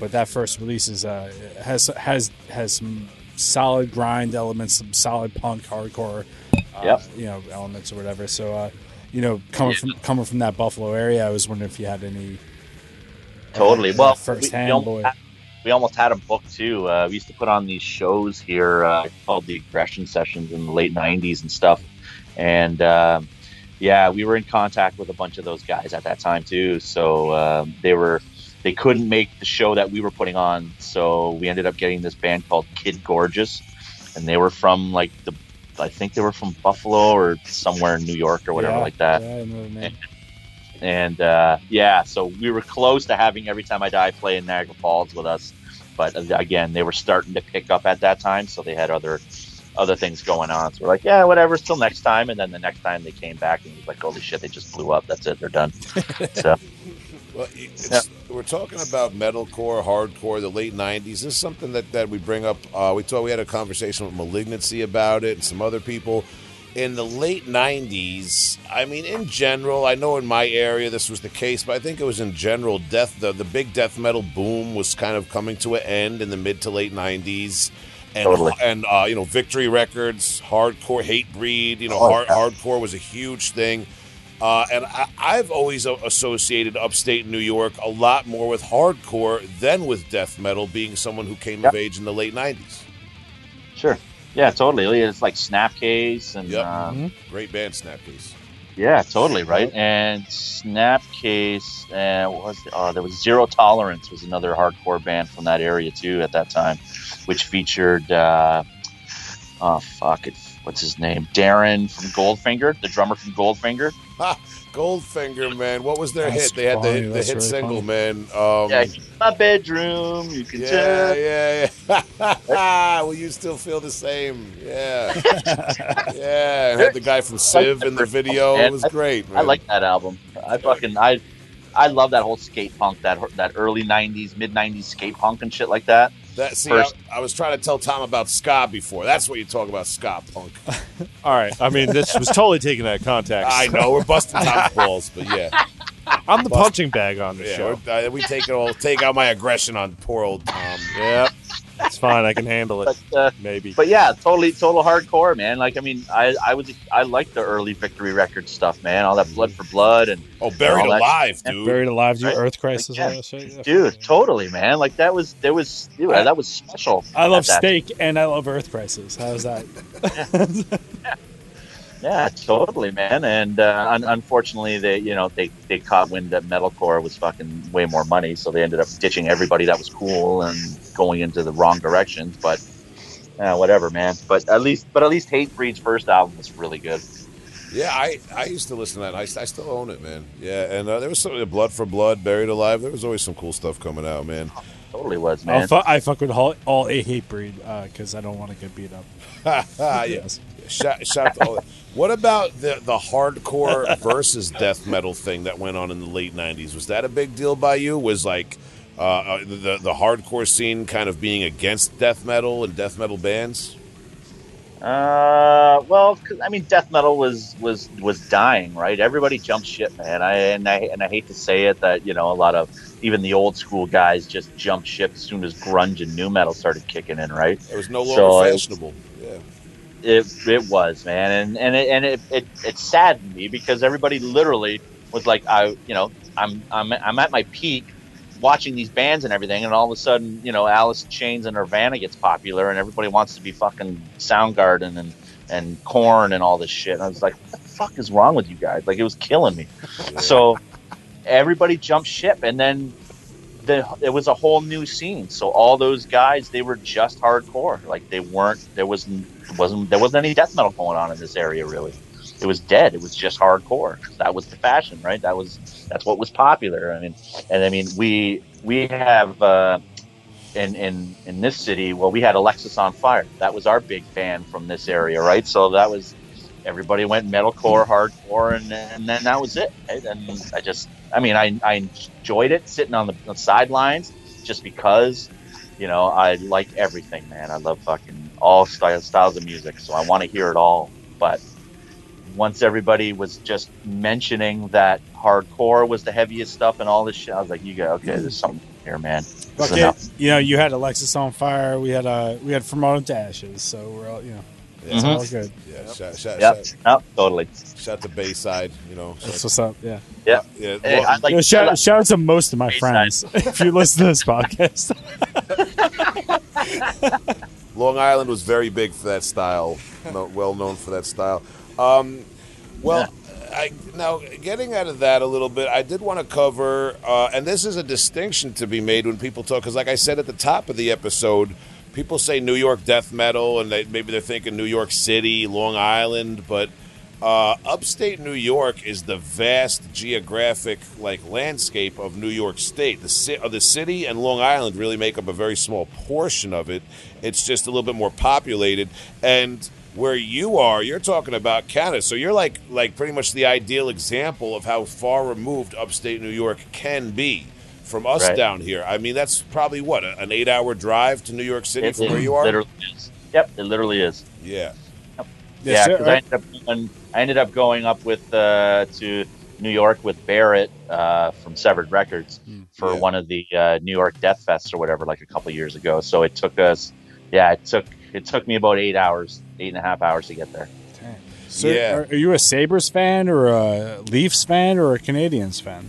but that first release is uh, has has has some solid grind elements, some solid punk hardcore, uh, Yep. you know, elements or whatever. So, uh, you know, coming from coming from that Buffalo area, I was wondering if you had any Totally. uh, Well, firsthand. we, we almost had, a book too. Uh, we used to put on these shows here uh, called the Aggression Sessions in the late '90s and stuff. And um, yeah, we were in contact with a bunch of those guys at that time too. So um, they were they couldn't make the show that we were putting on, so we ended up getting this band called Kid Gorgeous, and they were from like the I think they were from Buffalo or somewhere in New York or whatever Yeah, like that Yeah, I know the and uh, yeah, so we were close to having every time I die play in Niagara Falls with us, but uh, again, they were starting to pick up at that time, so they had other other things going on. So we're like, yeah, whatever, till next time. And then the next time they came back and it was like, holy shit, they just blew up. That's it, they're done. so Well, it's, we're talking about metalcore, hardcore, the late '90s. This is something that, that we bring up. Uh, we thought we had a conversation with Malignancy about it and some other people. In the late '90s, I mean, in general, I know in my area this was the case, but I think it was in general. Death, the, the big death metal boom was kind of coming to an end in the mid to late '90s. And, Totally. and uh, you know, Victory Records, hardcore, Hatebreed, you know, Oh, hard, hardcore was a huge thing. Uh, and I, I've always associated upstate New York a lot more with hardcore than with death metal, being someone who came Yep. of age in the late 90s. sure. Yeah, totally. It's like Snapcase and Yep. uh, Great band, Snapcase. yeah, totally right. And Snapcase, uh, what was the, oh, there was Zero Tolerance was another hardcore band from that area too at that time, which featured uh, oh fuck it, what's his name? Darren from Goldfinger, the drummer from Goldfinger. Ha! Goldfinger, man. What was their That's hit? They had the funny. hit, the That's hit really single, funny. man. Um, yeah, my bedroom. You can yeah, tell. yeah, yeah. Will you still feel the same? Yeah, yeah. And had the guy from Civ in the video. It was great. Man. I like that album. I fucking I. I love that whole skate punk, that that early '90s, mid '90s skate punk and shit like that. That. See, I, I was trying to tell Tom about ska before. That's what you talk about, ska punk. All right. I mean, this was totally taken out of context. I know we're busting Tom's balls, but yeah. I'm the punching bag on the Yeah, show. uh, we take it all. Take out my aggression on poor old Tom. Yep. It's fine. I can handle it. But uh, Maybe. but yeah, totally, total hardcore, man. Like, I mean, I, I was, I liked the early Victory Records stuff, man. All that Blood for Blood and Oh, buried All that alive, dude. Buried alive, do Right? Earth Crisis, Like, yeah. all that shit. Yeah. dude, totally, man. Like that was, there was, dude, that was special. I love steak and I love Earth Crisis. How's that? Yeah, totally, man. And uh, un- unfortunately, they, you know, they they caught wind that metalcore was fucking way more money, so they ended up ditching everybody that was cool and going into the wrong directions. But uh, whatever, man. But at least, but at least Hatebreed's first album was really good. Yeah, I, I used to listen to that. I, I still own it, man. Yeah, and uh, there was some Blood for Blood, Buried Alive. There was always some cool stuff coming out, man. Totally was, I'll man. fu- I fuck with all, all a Hatebreed because I don't want to get beat up. yes. yeah. Shout, shout to all What about the the hardcore versus death metal thing that went on in the late '90s? Was that a big deal by you? Was like uh, uh, the the hardcore scene kind of being against death metal and death metal bands? Uh, well, I mean, death metal was was was dying, right? Everybody jumped ship, man. I and I and I hate to say it that you know a lot of even the old school guys just jumped ship as soon as grunge and nu metal started kicking in, right? It was no longer So, fashionable. Yeah. It it was, man, and and it, and it, it it saddened me because everybody literally was like, I you know, I'm I'm I'm at my peak. Watching these bands and everything, and all of a sudden, you know, Alice in Chains and Nirvana gets popular, and everybody wants to be fucking Soundgarden and and Korn and all this shit. And I was like, what the fuck is wrong with you guys? Like, it was killing me. So everybody jumped ship, and then the, it was a whole new scene. So all those guys, they were just hardcore. Like they weren't. There was wasn't there wasn't any death metal going on in this area really. it was dead. It was just hardcore. That was the fashion, right? That was that's what was popular. I mean, and I mean we we have uh, in in in this city. Well, we had Alexisonfire. That was our big band from this area, right? So that was everybody went metalcore, hardcore, and, and then that was it. Right? And I just, I mean, I, I enjoyed it sitting on the, the sidelines just because, you know, I like everything, man. I love fucking all style, styles of music, so I want to hear it all. But once everybody was just mentioning that hardcore was the heaviest stuff and all this shit, I was like, you go, okay, there's something here, man. Fuck it. You know, you had Alexisonfire. We had uh, we had From Autumn to Ashes. So we're all, you know, it's Mhm. all good. Yeah, shout, shout, Yep, shout, yep, totally. shout to Bayside, you know. That's Shout, what's up. Yeah. Yeah. yeah, Hey, well, like, Yo, I shout, like- shout out to most of my Bayside. friends if you listen to this podcast. Long Island was very big for that style, no, well known for that style. Um, well, I, now getting out of that a little bit, I did want to cover, uh, and this is a distinction to be made when people talk, because like I said at the top of the episode, people say New York death metal, and they, maybe they're thinking New York City, Long Island, but uh, upstate New York is the vast geographic like landscape of New York State. The ci- uh, the city and Long Island really make up a very small portion of it. It's just a little bit more populated, and where you are, you're talking about Canada. So you're like like pretty much the ideal example of how far removed upstate New York can be from us Right. down here. I mean, that's probably what a- an eight hour drive to New York City It, from it where you are. literally is. Yep, it literally is. Yeah. Yeah, sir. because I ended up going, I ended up going up with uh, to New York with Barrett uh, from Severed Records for Yeah. one of the uh, New York Death Fests or whatever, like a couple years ago. So it took us, yeah, it took it took me about eight hours, eight and a half hours to get there. So Yeah. are, are you a Sabres fan or a Leafs fan or a Canadiens fan?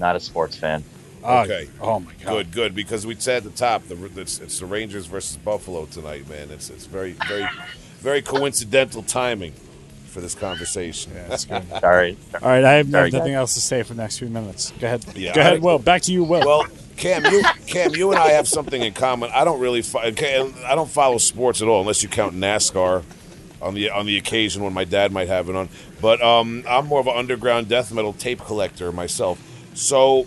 Not a sports fan. Oh, Okay. Oh my god. Good, good. Because we said at the top, the, it's, it's the Rangers versus Buffalo tonight, man. It's it's very, very, very coincidental timing for this conversation. Yeah, that's good. Sorry. All right, I have Very nothing else to say for the next few minutes. Go ahead. Yeah, Go I- ahead, Will. Back to you, Will. Well, Cam, you Cam, you and I have something in common. I don't really, fo- I don't follow sports at all, unless you count NASCAR on the on the occasion when my dad might have it on. But um, I'm more of an underground death metal tape collector myself. So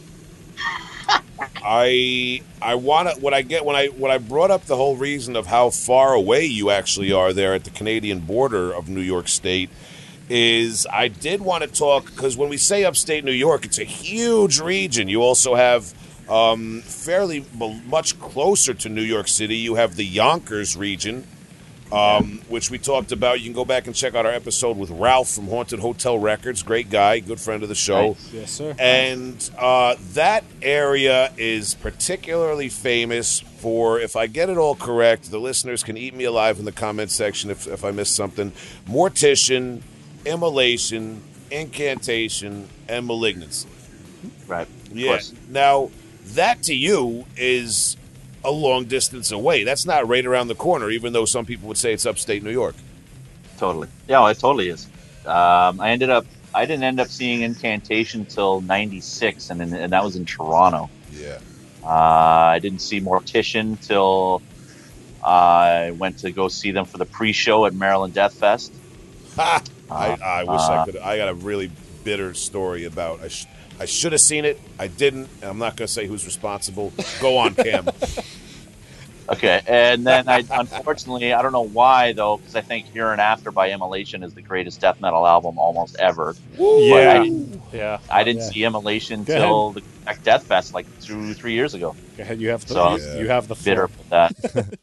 I I want to what I get when I when I brought up the whole reason of how far away you actually are there at the Canadian border of New York State is I did want to talk because when we say upstate New York, it's a huge region. You also have um, fairly much closer to New York City. You have the Yonkers region, um, which we talked about. You can go back and check out our episode with Ralph from Haunted Hotel Records. Great guy, good friend of the show. Nice. yes, sir. And uh, that area is particularly famous for, if I get it all correct, the listeners can eat me alive in the comment section if, if I miss something. Mortician, immolation, incantation, and malignancy. Right. Yes. Yeah. Now, that to you is a long distance away. That's not right around the corner, even though some people would say it's upstate New York. Totally. Yeah, it totally is. Um, I ended up. I didn't end up seeing Incantation till '96, and in, and that was in Toronto. Yeah. Uh, I didn't see Mortician till I went to go see them for the pre-show at Maryland Death Fest. Ha! I, I wish I uh, could. I got a really bitter story about. I, sh- I should have seen it. I didn't. And I'm not going to say who's responsible. Go on, Cam. Okay, and then I unfortunately I don't know why though because I think Here in After by Immolation is the greatest death metal album almost ever. But Yeah, didn't, yeah. I didn't Yeah. see Immolation Go till the Death Fest like two three years ago. Go ahead. You have the So- you, you have the Bitter floor. with that.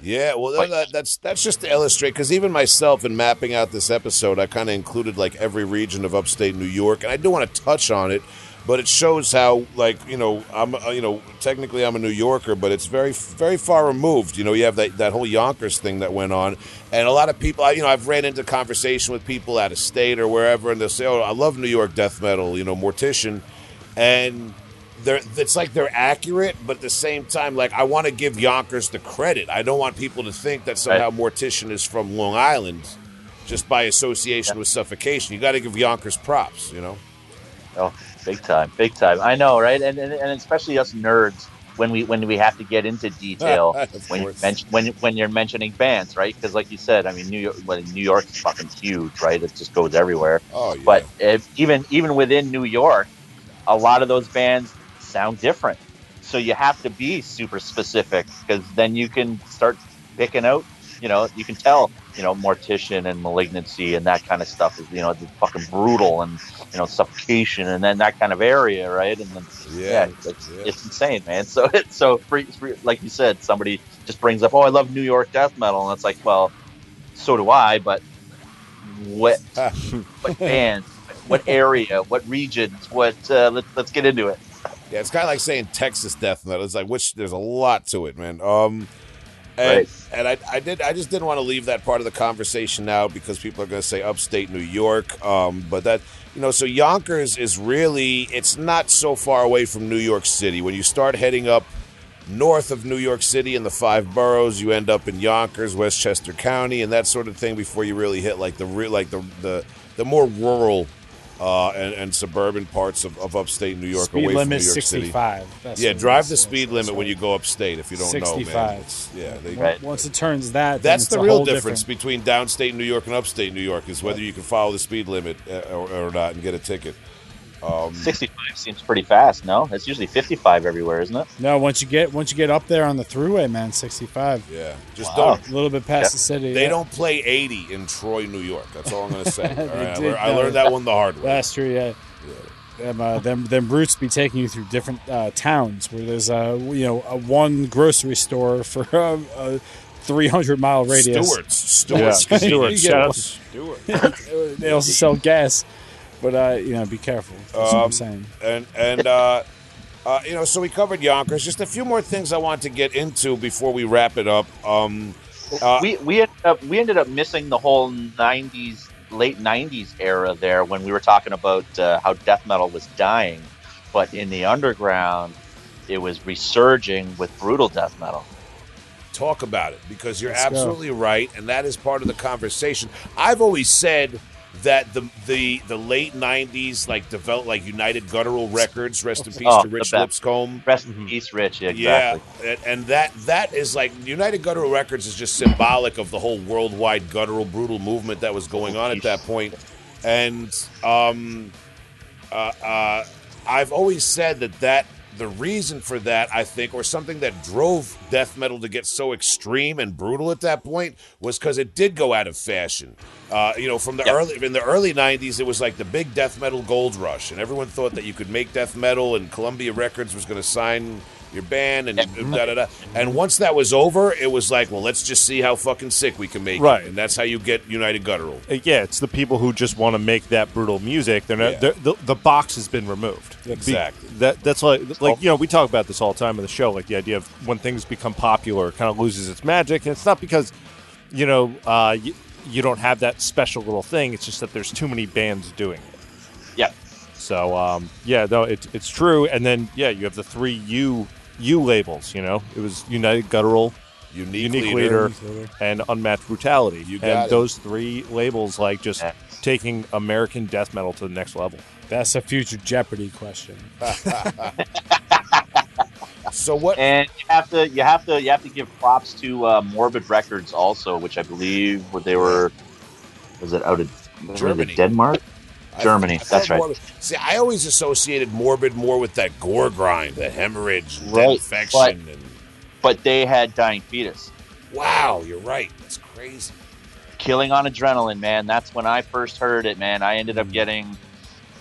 Yeah, well, that, that's that's just to illustrate because even myself in mapping out this episode, I kind of included like every region of upstate New York, and I do want to touch on it, but it shows how like you know I'm uh, you know technically I'm a New Yorker, but it's very very far removed. You know, you have that that whole Yonkers thing that went on, and a lot of people, I, you know, I've ran into conversation with people out of state or wherever, and they'll say, "Oh, I love New York death metal," you know, Mortician, and they're it's like they're accurate, but at the same time, like I want to give Yonkers the credit. I don't want people to think that somehow Mortician is from Long Island just by association with suffocation. You got to give Yonkers props, you know. Oh, big time, big time. I know, right? And and, and especially us nerds when we when we have to get into detail when you mention, when when you're mentioning bands, right? Because like you said, I mean, New York, well, New York's fucking huge, right? It just goes everywhere. Oh yeah. But if, even even within New York, a lot of those bands sound different. So you have to be super specific because then you can start picking out. You know, you can tell. You know, mortician and malignancy and that kind of stuff is you know the fucking brutal and you know suffocation and then that kind of area, right? And then yeah. yeah, it's, yeah. it's insane, man. So it's so for, for, like you said, somebody just brings up, oh, I love New York death metal, and it's like, well, so do I, but what what bands, what area, what regions, what? Uh, let, let's get into it. Yeah, it's kind of like saying Texas death metal. It's like which there's a lot to it, man. Um, and Right. and I, I did I just didn't want to leave that part of the conversation out because people are going to say upstate New York. Um, but that you know, so Yonkers is really it's not so far away from New York City. When you start heading up north of New York City in the five boroughs, you end up in Yonkers, Westchester County, and that sort of thing before you really hit like the real like the the the more rural. Uh, and, and suburban parts of, of upstate New York Speed away from New limit York City. That's Yeah, drive the speed limit when you go upstate. If you don't know, man. It's- yeah, they, Right. Once it turns that, then that's it's the a real whole difference different- between downstate New York and upstate New York is whether you can follow the speed limit uh, or, or not and get a ticket. Um, Sixty-five seems pretty fast. No, it's usually fifty-five everywhere, isn't it? No, once you get once you get up there on the Thruway, man, 65. yeah, just Wow. don't. A little bit past Yeah. the city. They yeah. don't play 80 in Troy, New York. That's all I'm going to say. All They right, I, did, learned, I uh, learned that one the hard way. That's true. Yeah. Them, uh, them, them brutes be taking you through different uh, towns where there's a you know a one grocery store for a, a 300 mile radius. Stewart's, Yeah, Stewart's, You Stewart. Shout out to Stewart. they also sell gas, but uh, you know, be careful. That's what Um, I'm saying. and and uh, uh, you know, so we covered Yonkers. Just a few more things I want to get into before we wrap it up. Um, uh, we we ended up we ended up missing the whole '90s, late '90s era there when we were talking about uh, how death metal was dying, but in the underground, it was resurging with brutal death metal. talk about it because you're Let's go. absolutely right, and that is part of the conversation. I've always said that the the the late '90s, like developed like United Guttural Records, rest in peace Oh, to Rich. Lipscomb. Rest in peace, Rich. Yeah, Yeah, exactly. and, and that that is like United Guttural Records is just symbolic of the whole worldwide guttural brutal movement that was going on at that point. And um, uh, uh, I've always said that that the reason for that, I think, or something that drove death metal to get so extreme and brutal at that point, was because it did go out of fashion. Uh, you know, from the Yeah. early in the early '90s, it was like the big death metal gold rush, and everyone thought that you could make death metal, and Columbia Records was going to sign your band, and da da da. And once that was over, it was like, well, let's just see how fucking sick we can make Right. it, and that's how you get United Guttural. Uh, Yeah, it's the people who just want to make that brutal music. They're not. Yeah. they're- the, the box has been removed. Be- Exactly. that that's like like you know we talk about this all the time on the show. Like the idea of when things become popular, it kind of loses its magic. And it's not because you know uh, you, you don't have that special little thing. It's just that there's too many bands doing it. Yeah. So um, yeah, no, it's it's true. And then yeah, you have the three U U labels. You know, it was United Guttural, Unique, Unique leader. Leader, and Unmatched Brutality. You got and it. those three labels, like just Yeah. taking American death metal to the next level. That's a future Jeopardy question. So what? And you have to you have to you have to give props to uh, Morbid Records also, which I believe what they were was it out of was it Germany. Denmark? I- Germany, I thought that's right. Morbid- See, I always associated morbid more with that gore grind, the hemorrhage, the infection, but- and But they had Dying Fetus. wow, you're right. That's crazy. Killing on Adrenaline, man. That's when I first heard it, man. I ended up getting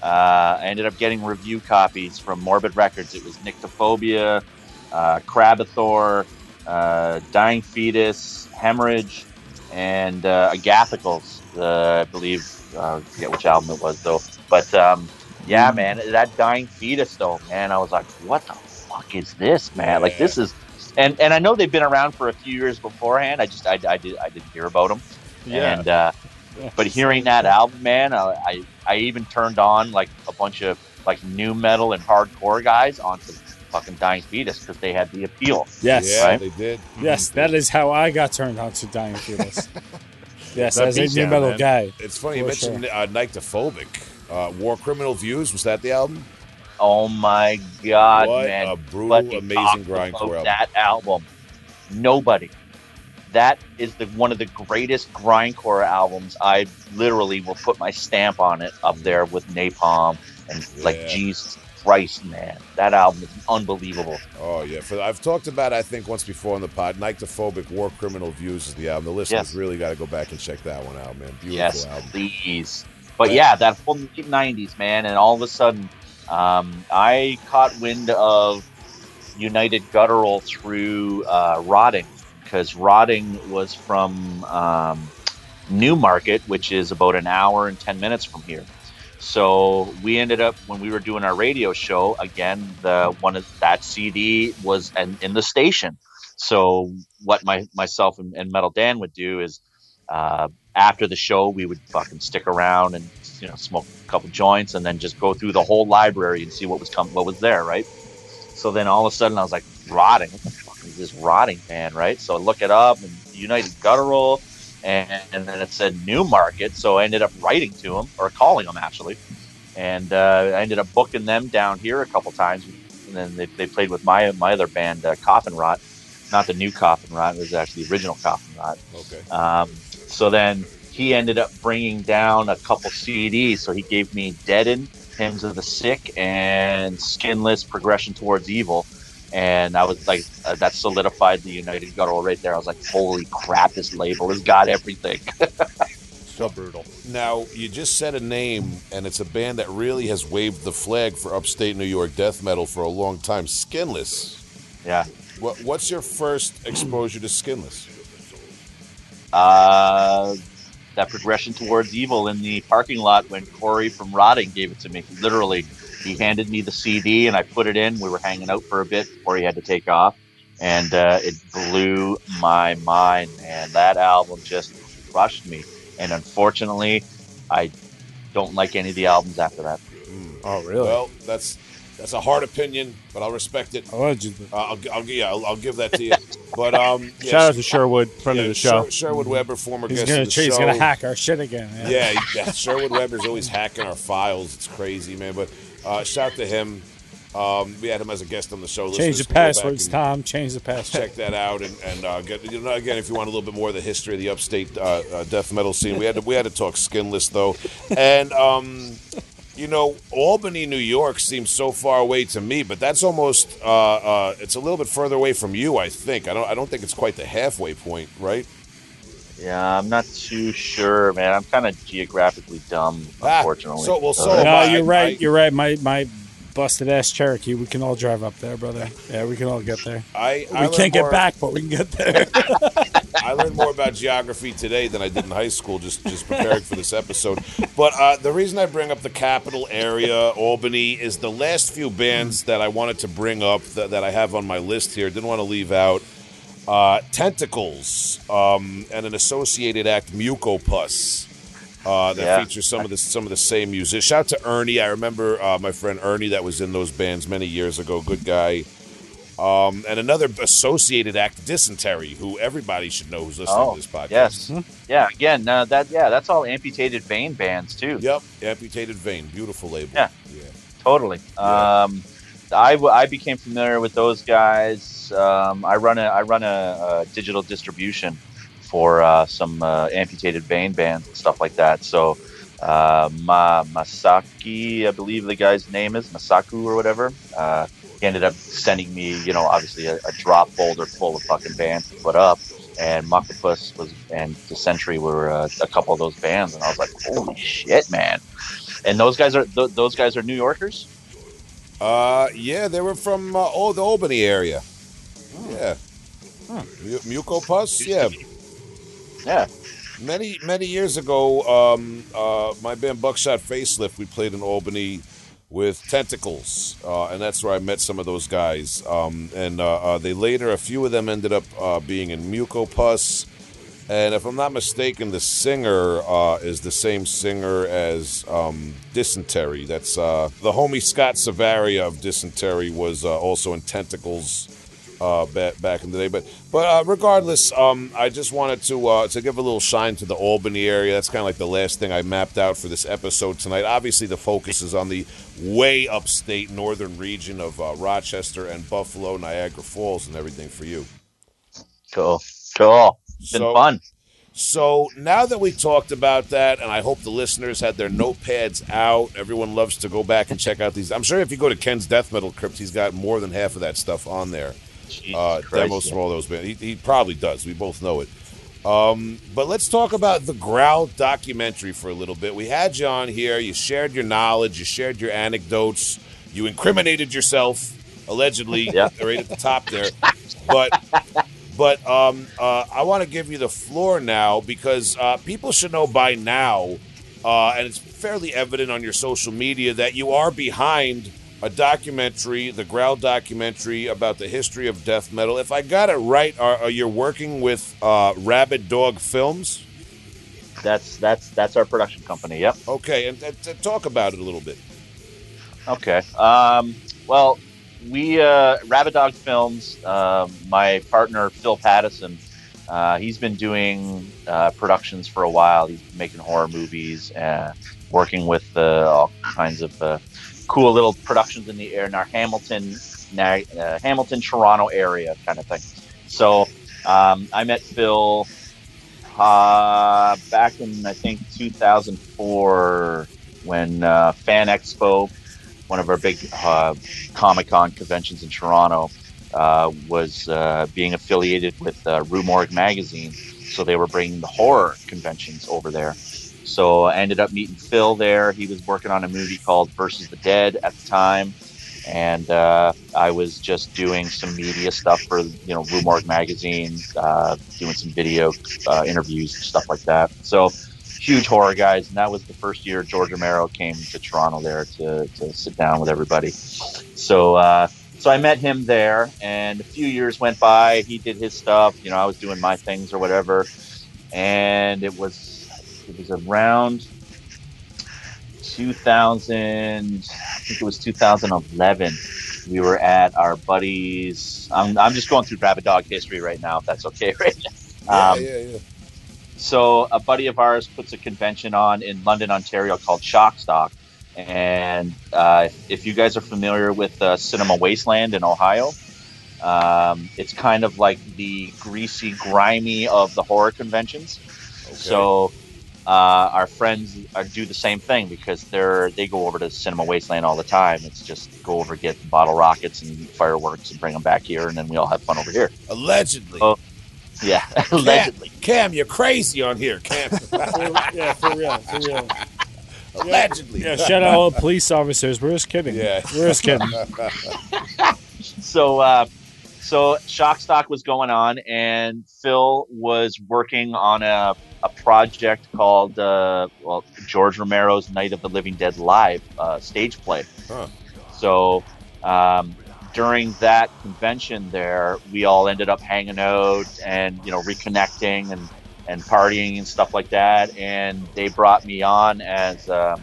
uh, I ended up getting review copies from Morbid Records. It was Nyctophobia, uh, Krabathor, uh, Dying Fetus, Hemorrhage, and uh, Agathocles. Uh, I believe I forget which album it was though. But um, yeah, man, that Dying Fetus though, man, I was like, what the fuck is this, man? Like this is, and and I know they've been around for a few years beforehand. I just I, I did I didn't hear about them. Yeah. And uh, but hearing that album, man, I, I I even turned on like a bunch of like nu metal and hardcore guys onto fucking Dying Fetus because they had the appeal. Yes. yeah, right. they did. Yes, that is how I got turned on to Dying Fetus. yes, That as a nu metal man. guy. It's funny you For mentioned uh, Nyctophobic. Uh, War Criminal Views was that the album? Oh my god, what man! a brutal, But they amazing grindcore album. That album, nobody. That is the one of the greatest grindcore albums. I literally will put my stamp on it up there with Napalm and like Jesus Christ, man, that album is unbelievable. Oh yeah, for, I've talked about I think once before on the pod. Nyctophobic War Criminal Views is the album. The listeners Yes. really got to go back and check that one out, man. Beautiful yes, album. please. But yeah, that whole late '90s, man, and all of a sudden, um, I caught wind of United Guttural through uh, Rotting because Rotting was from um, Newmarket, which is about an hour and ten minutes from here. So we ended up when we were doing our radio show again. The one of that CD was in, in the station. So what my myself and, and Metal Dan would do is uh, after the show we would fucking stick around and you know smoke a couple joints and then just go through the whole library and see what was come what was there, right? So then all of a sudden I was like, rotting. What the fuck is this rotting man, right? So I look it up and United Guttural and, and then it said Newmarket. So I ended up writing to them or calling them actually. And uh, I ended up booking them down here a couple times. And then they, they played with my my other band, uh, Coffin Rot. Not the new Coffin Rot, it was actually the original Coffin Rot. Okay. Um, so then he ended up bringing down a couple CDs. So he gave me Deaden, Hymns of the Sick, and Skinless Progression Towards Evil. And I was like, uh, that solidified the United Guttural right there. I was like, holy crap, this label has got everything. So brutal. Now you just said a name, and it's a band that really has waved the flag for upstate New York death metal for a long time. Skinless. yeah. What, what's your first exposure to Skinless? Uh, that progression towards evil in the parking lot when Corey from Rotting gave it to me. Literally, he handed me the CD and I put it in. We were hanging out for a bit before he had to take off, and uh, it blew my mind. And that album just crushed me. And unfortunately, I don't like any of the albums after that. Oh, really? Well, that's that's a hard opinion, but I'll respect it. Allegedly. Uh, I'll, I'll, yeah, I'll, I'll give that to you. But um, yeah, Shout out to Sherwood, friend yeah, of the show. Sher- Sherwood Webber, former He's guest gonna, of the he's show. gonna hack our shit again. Yeah. Yeah, he- yeah, Sherwood Webber's always hacking our files. It's crazy, man. But uh, shout to him. Um, we had him as a guest on the show. Change Listeners the can go back passwords, Tom. Change the passwords. Check that out and, and uh, get you know again if you want a little bit more of the history of the upstate uh, uh, death metal scene. We had to we had to talk skinless though, and um, you know Albany, New York seems so far away to me, but that's almost uh, uh, it's a little bit further away from you. I think I don't I don't think it's quite the halfway point, right? Yeah, I'm not too sure, man. I'm kind of geographically dumb, Ah, unfortunately. so- well, so- No, you're right. I- you're right. My my busted ass Cherokee. We can all drive up there, brother. Yeah, we can all get there. I, We I learned can't get back, but we can get there. I learned more about geography today than I did in high school, just just preparing for this episode. But uh, the reason I bring up the capital area, Albany, is the last few bands that I wanted to bring up that, that I have on my list here. Didn't want to leave out uh, Tentacles um, and an associated act, Mucopus. Uh, that Yeah. features some of the some of the same musicians. Shout out to Ernie. I remember uh, my friend Ernie that was in those bands many years ago. Good guy. Um, and another associated act, Dysentery, who everybody should know who's listening Oh, to this podcast. yes, yeah. Again, uh, that yeah, that's all amputated vein bands too. Yep. Amputated Vein. Beautiful label. Yeah. Yeah. Totally. Yeah. Um, I, I became familiar with those guys. Um, I run a I run a, a digital distribution for uh, some uh, amputated vein bands and stuff like that. So uh, Ma Masaki, I believe the guy's name is Masaku or whatever. Uh, he ended up sending me, you know, obviously a, a drop folder full of fucking bands to put up. And Mucopus was and Dysentery were uh, a couple of those bands, and I was like, "Holy shit, man!" And those guys are th- those guys are New Yorkers. Uh, yeah, they were from uh, oh the Albany area. Hmm. Yeah. Mu- Mucopus. Yeah. Yeah. Many many years ago, um, uh, my band Buckshot Facelift, we played in Albany with Tentacles, uh, and that's where I met some of those guys. Um, and uh, uh, they later, a few of them ended up uh, being in Mucopus. And if I'm not mistaken, the singer uh, is the same singer as um, Dysentery. That's uh, the homie Scott Savaria of Dysentery was uh, also in Tentacles uh, back, back in the day. But but uh, regardless, um, I just wanted to uh, to give a little shine to the Albany area. That's kind of like the last thing I mapped out for this episode tonight. Obviously, the focus is on the way upstate northern region of Rochester and Buffalo, Niagara Falls, and everything for you. Cool. Cool. It's been So- fun. So now that we talked about that, and I hope the listeners had their notepads out, everyone loves to go back and check out these. I'm sure if you go to Ken's Death Metal Crypt, he's got more than half of that stuff on there. Uh, Christ, demos yeah. from all those bands. He, he probably does. We both know it. Um, but let's talk about the Growl documentary for a little bit. We had you on here. You shared your knowledge. You shared your anecdotes. You incriminated yourself, allegedly, Yeah. right at the top there. But but um, uh, I want to give you the floor now because uh, people should know by now, uh, and it's fairly evident on your social media that you are behind a documentary, the Growl documentary about the history of death metal. If I got it right, are, are you working with uh, Rabid Dog Films? That's that's that's our production company. Yep. Okay, and, and, and talk about it a little bit. Okay. Um, well, we uh, Rabid Dog Films. Uh, my partner Phil Pattison. Uh, he's been doing uh, productions for a while. He's been making horror movies, and working with uh, all kinds of uh, cool little productions in the air in our Hamilton, Hamilton, Toronto area kind of thing. So um, I met Phil back in I think 2004 when Fan Expo, one of our big uh, Comic Con conventions in Toronto, uh, was uh, being affiliated with uh, Rue Morgue magazine. So they were bringing the horror conventions over there. So I ended up meeting Phil there. He was working on a movie called Versus the Dead at the time. And uh, I was just doing some media stuff for, you know, Rue Morgue magazine, uh, doing some video uh, interviews and stuff like that. So huge horror guys. And that was the first year George Romero came to Toronto there to, to sit down with everybody. So, uh, so I met him there, and a few years went by. He did his stuff. You know, I was doing my things or whatever. And it was, it was around 2000. I think it was 2011. We were at our buddies. I'm, I'm just going through Rabid Dog history right now, if that's okay, right? Um, yeah, yeah. So a buddy of ours puts a convention on in London, Ontario called Shockstock. And uh, if you guys are familiar with uh, Cinema Wasteland in Ohio, um, it's kind of like the greasy, grimy of the horror conventions. Okay. So uh, our friends are, do the same thing because they're they go over to Cinema Wasteland all the time. It's just go over, get bottle rockets and fireworks, and bring them back here, and then we all have fun over here. allegedly. Oh, Yeah, allegedly. Cam, you're crazy on here, Cam. yeah, for real, for real. allegedly. Yeah, shout out all police officers. We're just kidding. Yeah. we're just kidding. so uh, so Shockstock was going on, and Phil was working on a, a project called uh, well George Romero's Night of the Living Dead live uh, stage play. Huh. So um, during that convention, there we all ended up hanging out and you know reconnecting and and partying and stuff like that. And they brought me on as um,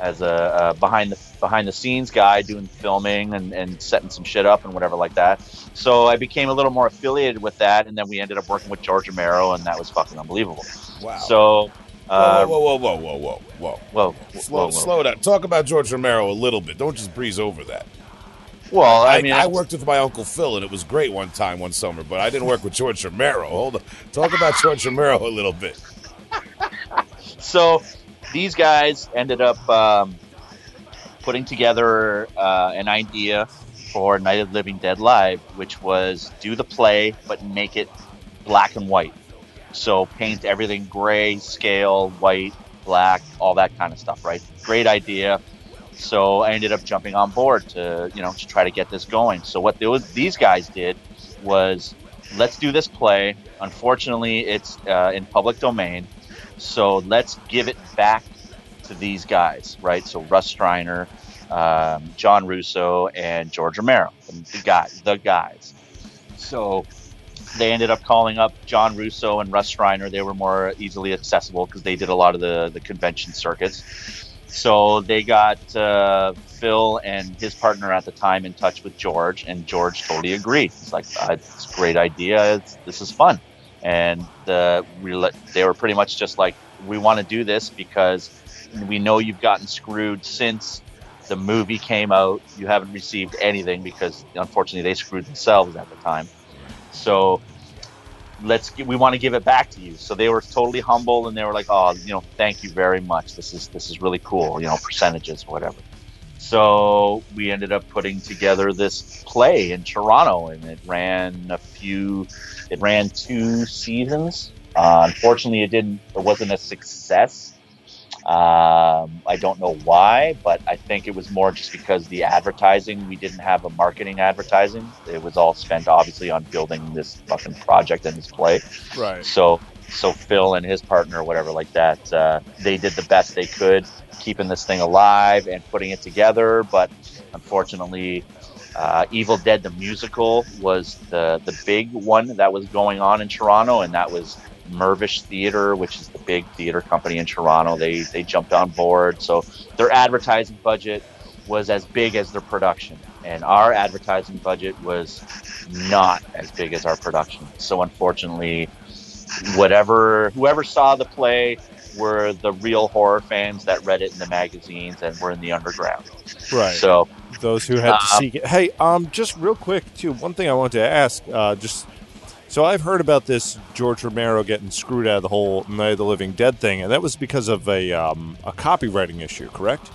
as a, uh behind the behind the scenes guy doing filming and, and setting some shit up and whatever like that. So I became a little more affiliated with that, and then we ended up working with George Romero, and that was fucking unbelievable. Wow. So, uh, whoa, whoa, whoa, whoa, whoa, whoa, well, whoa. Slow, well, slow down. Talk about George Romero a little bit. Don't just breeze over that. Well, I I, mean, I worked with my uncle Phil, and it was great one time, one summer. But I didn't work with George Romero. Hold on. Talk about George Romero a little bit. so these guys ended up um, putting together uh, an idea for Night of the Living Dead Live, which was do the play but make it black and white. So paint everything gray, scale, white, black, all that kind of stuff, right? Great idea. So I ended up jumping on board to, you know, to try to get this going. So what these guys did was, let's do this play. Unfortunately, it's uh, in public domain. So let's give it back to these guys, right? So Russ Streiner, um, John Russo, and George Romero, the guy, the guys. So they ended up calling up John Russo and Russ Streiner. They were more easily accessible because they did a lot of the the convention circuits. So they got uh, Phil and his partner at the time in touch with George, and George totally agreed. It's like, uh, it's a great idea. It's, this is fun. And uh, we let, they were pretty much just like, we want to do this because we know you've gotten screwed since the movie came out. You haven't received anything because unfortunately they screwed themselves at the time. So let's we want to give it back to you. So they were totally humble and they were like, oh, you know, thank you very much. This is this is really cool. You know, percentages, whatever. So we ended up putting together this play in Toronto, and it ran a few. It ran two seasons. Uh, unfortunately, it didn't. It wasn't a success. Um, I don't know why, but I think it was more just because the advertising. We didn't have a marketing advertising. It was all spent obviously on building this fucking project and this play. Right. So so Phil and his partner, or whatever like that, uh, they did the best they could, keeping this thing alive and putting it together. But unfortunately, uh, Evil Dead the musical was the the big one that was going on in Toronto, and that was Mirvish Theater, which is the big theater company in Toronto. They they jumped on board, so their advertising budget was as big as their production, and our advertising budget was not as big as our production. So unfortunately, whatever whoever saw the play were the real horror fans that read it in the magazines and were in the underground. Right. So those who had to Um, seek it. Hey, um, just real quick too. One thing I wanted to ask, uh, just so I've heard about this George Romero getting screwed out of the whole Night of the Living Dead thing, and that was because of a um, a copywriting issue, correct?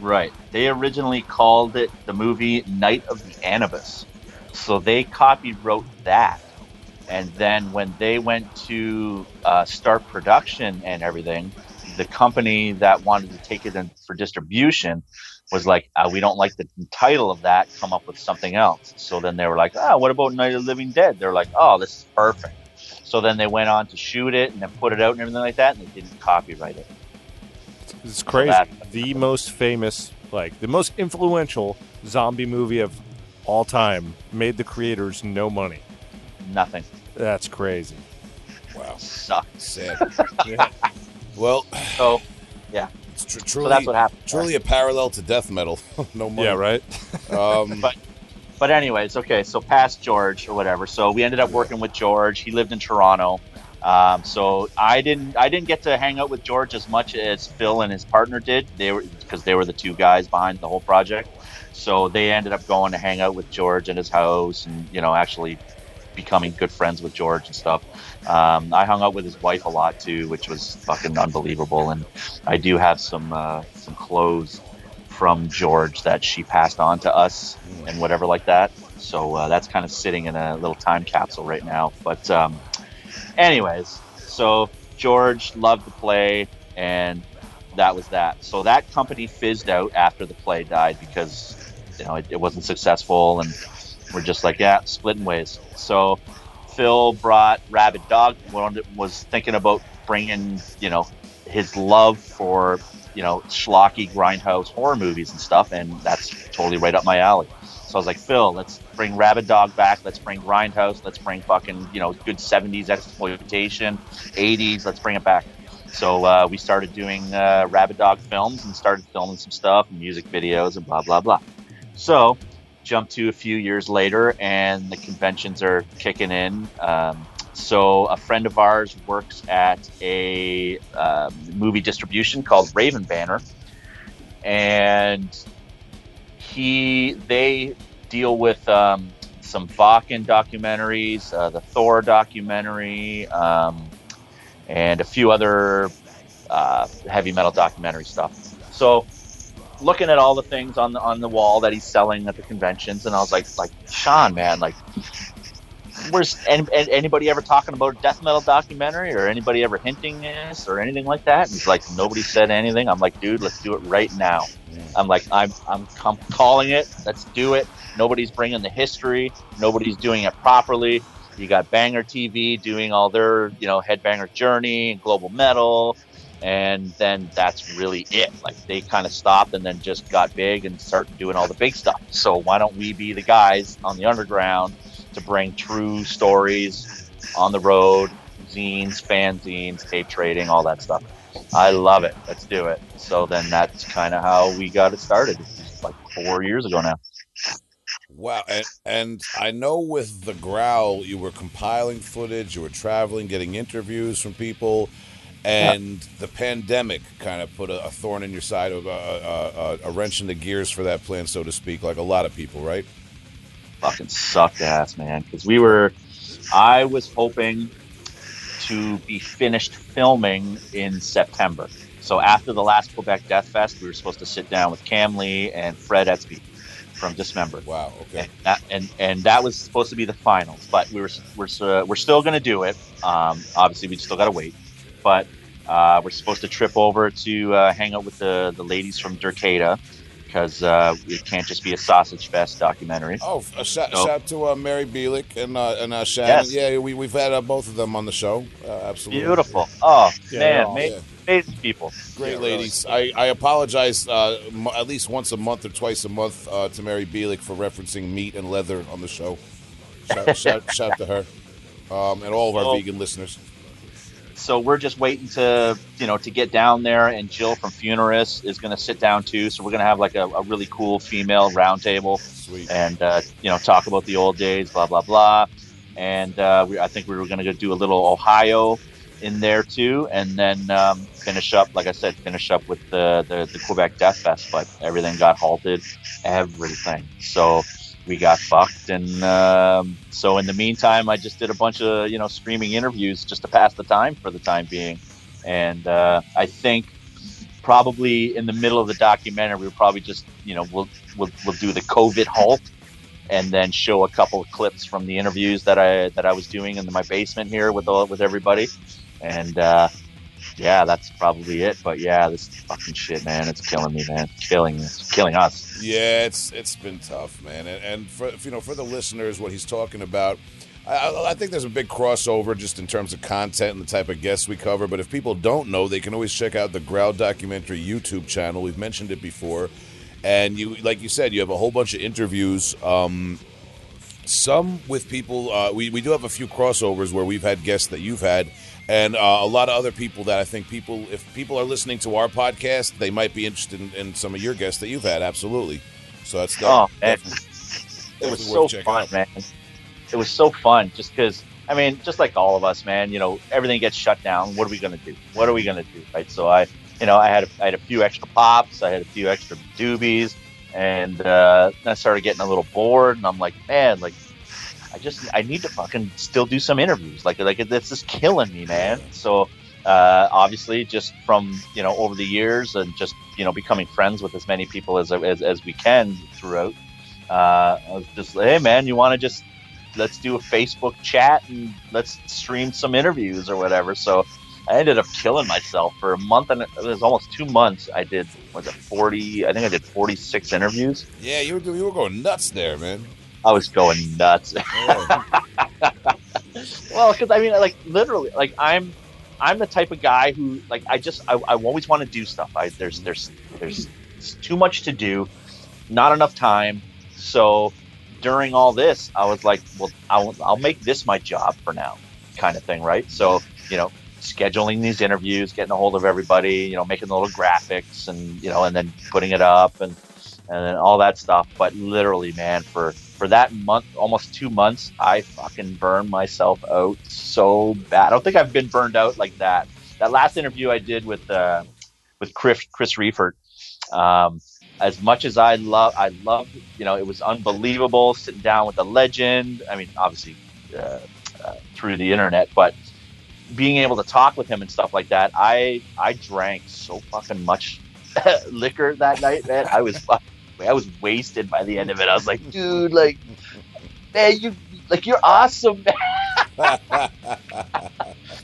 Right. They originally called it the movie Night of the Anubis. So they copywrote that. And then when they went to uh, start production and everything, the company that wanted to take it in for distribution was like, uh, we don't like the title of that, come up with something else. So then they were like, ah, what about Night of the Living Dead? They're like, oh, this is perfect. So then they went on to shoot it and then put it out and everything like that, and they didn't copyright it. It's crazy. that- the most famous, like the most influential zombie movie of all time, made the creators no money. Nothing. That's crazy. Wow. Sucked. Sad. Well, So, it's tr- so that's what happened. truly a parallel to death metal. no money. Yeah, right. Um, But- But anyways, okay, so past George or whatever. So we ended up working with George. He lived in Toronto. Um, so I didn't I didn't get to hang out with George as much as Phil and his partner did. They were because they were the two guys behind the whole project. So they ended up going to hang out with George at his house and you know actually becoming good friends with George and stuff. Um, I hung out with his wife a lot too, which was fucking unbelievable. And I do have some uh, some clothes from George that she passed on to us and whatever like that. So uh, that's kind of sitting in a little time capsule right now. But um, anyways, so George loved the play, and that was that. So that company fizzed out after the play died because you know it, it wasn't successful, and we're just like yeah, splitting ways. So Phil brought Rabid Dog. Was thinking about bringing you know his love for you know schlocky grindhouse horror movies and stuff, and that's totally right up my alley. So I was like, Phil, let's bring Rabid Dog back. Let's bring Grindhouse. Let's bring fucking you know good '70s exploitation, '80s. Let's bring it back. So uh, we started doing uh, Rabid Dog films and started filming some stuff, music videos, and blah blah blah. So jump to a few years later, and the conventions are kicking in. Um, so a friend of ours works at a um, movie distribution called Raven Banner, and he they deal with um, some Bakken documentaries, uh, the Thor documentary, um, and a few other uh, heavy metal documentary stuff. So looking at all the things on the on the wall that he's selling at the conventions, and I was like, like Sean, man, like, where's any, anybody ever talking about a death metal documentary, or anybody ever hinting this, or anything like that? And he's like, nobody said anything. I'm like, dude, let's do it right now. I'm like, I'm I'm, I'm calling it. Let's do it. Nobody's bringing the history. Nobody's doing it properly. You got Banger TV doing all their, you know, Headbanger Journey and Global Metal, and then that's really it. Like they kind of stopped and then just got big and started doing all the big stuff. So why don't we be the guys on the underground to bring true stories on the road, zines, fanzines, tape trading, all that stuff. I love it. Let's do it. So then that's kind of how we got it started. Like four years ago now. Wow, and, and I know with the growl, you were compiling footage, you were traveling, getting interviews from people, and the pandemic kind of put a, a thorn in your side, a, a, a, a wrench in the gears for that plan, so to speak, like a lot of people, right? Fucking sucked ass, man. Because we were, I was hoping to be finished filming in September. So after the last Quebec Death Fest, we were supposed to sit down with Cam Lee and Fred Estby from Dismember. Wow. Okay. And that, and, and that was supposed to be the finals, but we were we're uh, we're still going to do it. Um, obviously, we still got to wait, but uh, we're supposed to trip over to uh, hang out with the the ladies from Derketa because uh, it can't just be a sausage fest documentary. Oh, a shout, So- shout to uh, Mary Bielich and uh, and uh, Shannon. Yes. Yeah, we we've had uh, both of them on the show. Uh, absolutely. Beautiful. Oh Yeah, man, they're ma- Yeah. amazing people. Great Yeah, really. ladies. I, I apologize uh, m- at least once a month or twice a month uh, to Mary Bielich for referencing meat and leather on the show. Shout, shout, shout to her um, and all of our Well- vegan listeners. So we're just waiting to you know to get down there and jill from funerus is going to sit down too. So we're going to have like a, a really cool female roundtable and uh, you know talk about the old days blah blah blah. And uh, we, i think we were going to do a little ohio in there too and then um, finish up like i said finish up with the, the, the quebec death fest but everything got halted everything. So we got fucked and um, so in the meantime i just did a bunch of you know screaming interviews just to pass the time for the time being. And uh, i think probably in the middle of the documentary we'll probably just you know we'll we'll, we'll do the covid halt and then show a couple of clips from the interviews that i that i was doing in my basement here with all with everybody. And uh yeah that's probably it but yeah this fucking shit man it's killing me man it's killing it's killing us Yeah, it's it's been tough, man. And, and for you know, for the listeners, what he's talking about, I, I- think there's a big crossover just in terms of content and the type of guests we cover. But if people don't know, they can always check out the Growl Documentary YouTube channel. We've mentioned it before, and you, like you said, you have a whole bunch of interviews. Um, some with people. Uh, we we do have a few crossovers where we've had guests that you've had, and uh, a lot of other people that I think people, if people are listening to our podcast, they might be interested in, in some of your guests that you've had. Absolutely. So that's Oh, man. it was so fun, out. man. It was so fun just because, I mean, just like all of us, man, you know, everything gets shut down. What are we going to do? What are we going to do? Right. So I, you know, I had, a, I had a few extra pops, I had a few extra doobies, and uh, I started getting a little bored. And I'm like, man, like, I just, I need to fucking still do some interviews. Like, like this is killing me, man. So, uh, obviously, just from you know over the years and just you know becoming friends with as many people as as, as we can throughout. Uh, I was just, hey man, you want to just let's do a Facebook chat and let's stream some interviews or whatever. So I ended up killing myself for a month and it was almost two months. I did was it forty? I think I did forty six interviews. Yeah, you were you were going nuts there, man. I was going nuts. Oh. Well, because I mean, like literally, like I'm, I'm the type of guy who, like, I just, I, I always want to do stuff. I there's, there's, there's too much to do, not enough time. So during all this, I was like, well, I'll, I'll make this my job for now, kind of thing, right? So you know, scheduling these interviews, getting a hold of everybody, you know, making the little graphics, and you know, and then putting it up and and then all that stuff. But literally, man, for for that month, almost two months, I fucking burned myself out so bad. I don't think I've been burned out like that. That last interview I did with uh, with Chris Chris Reifert, um, as much as I love, I love, you know, it was unbelievable sitting down with a legend. I mean, obviously uh, uh, through the internet, but being able to talk with him and stuff like that, I I drank so fucking much liquor that night, man. I was I was wasted by the end of it. I was like, dude, like, man, you like you're awesome, man.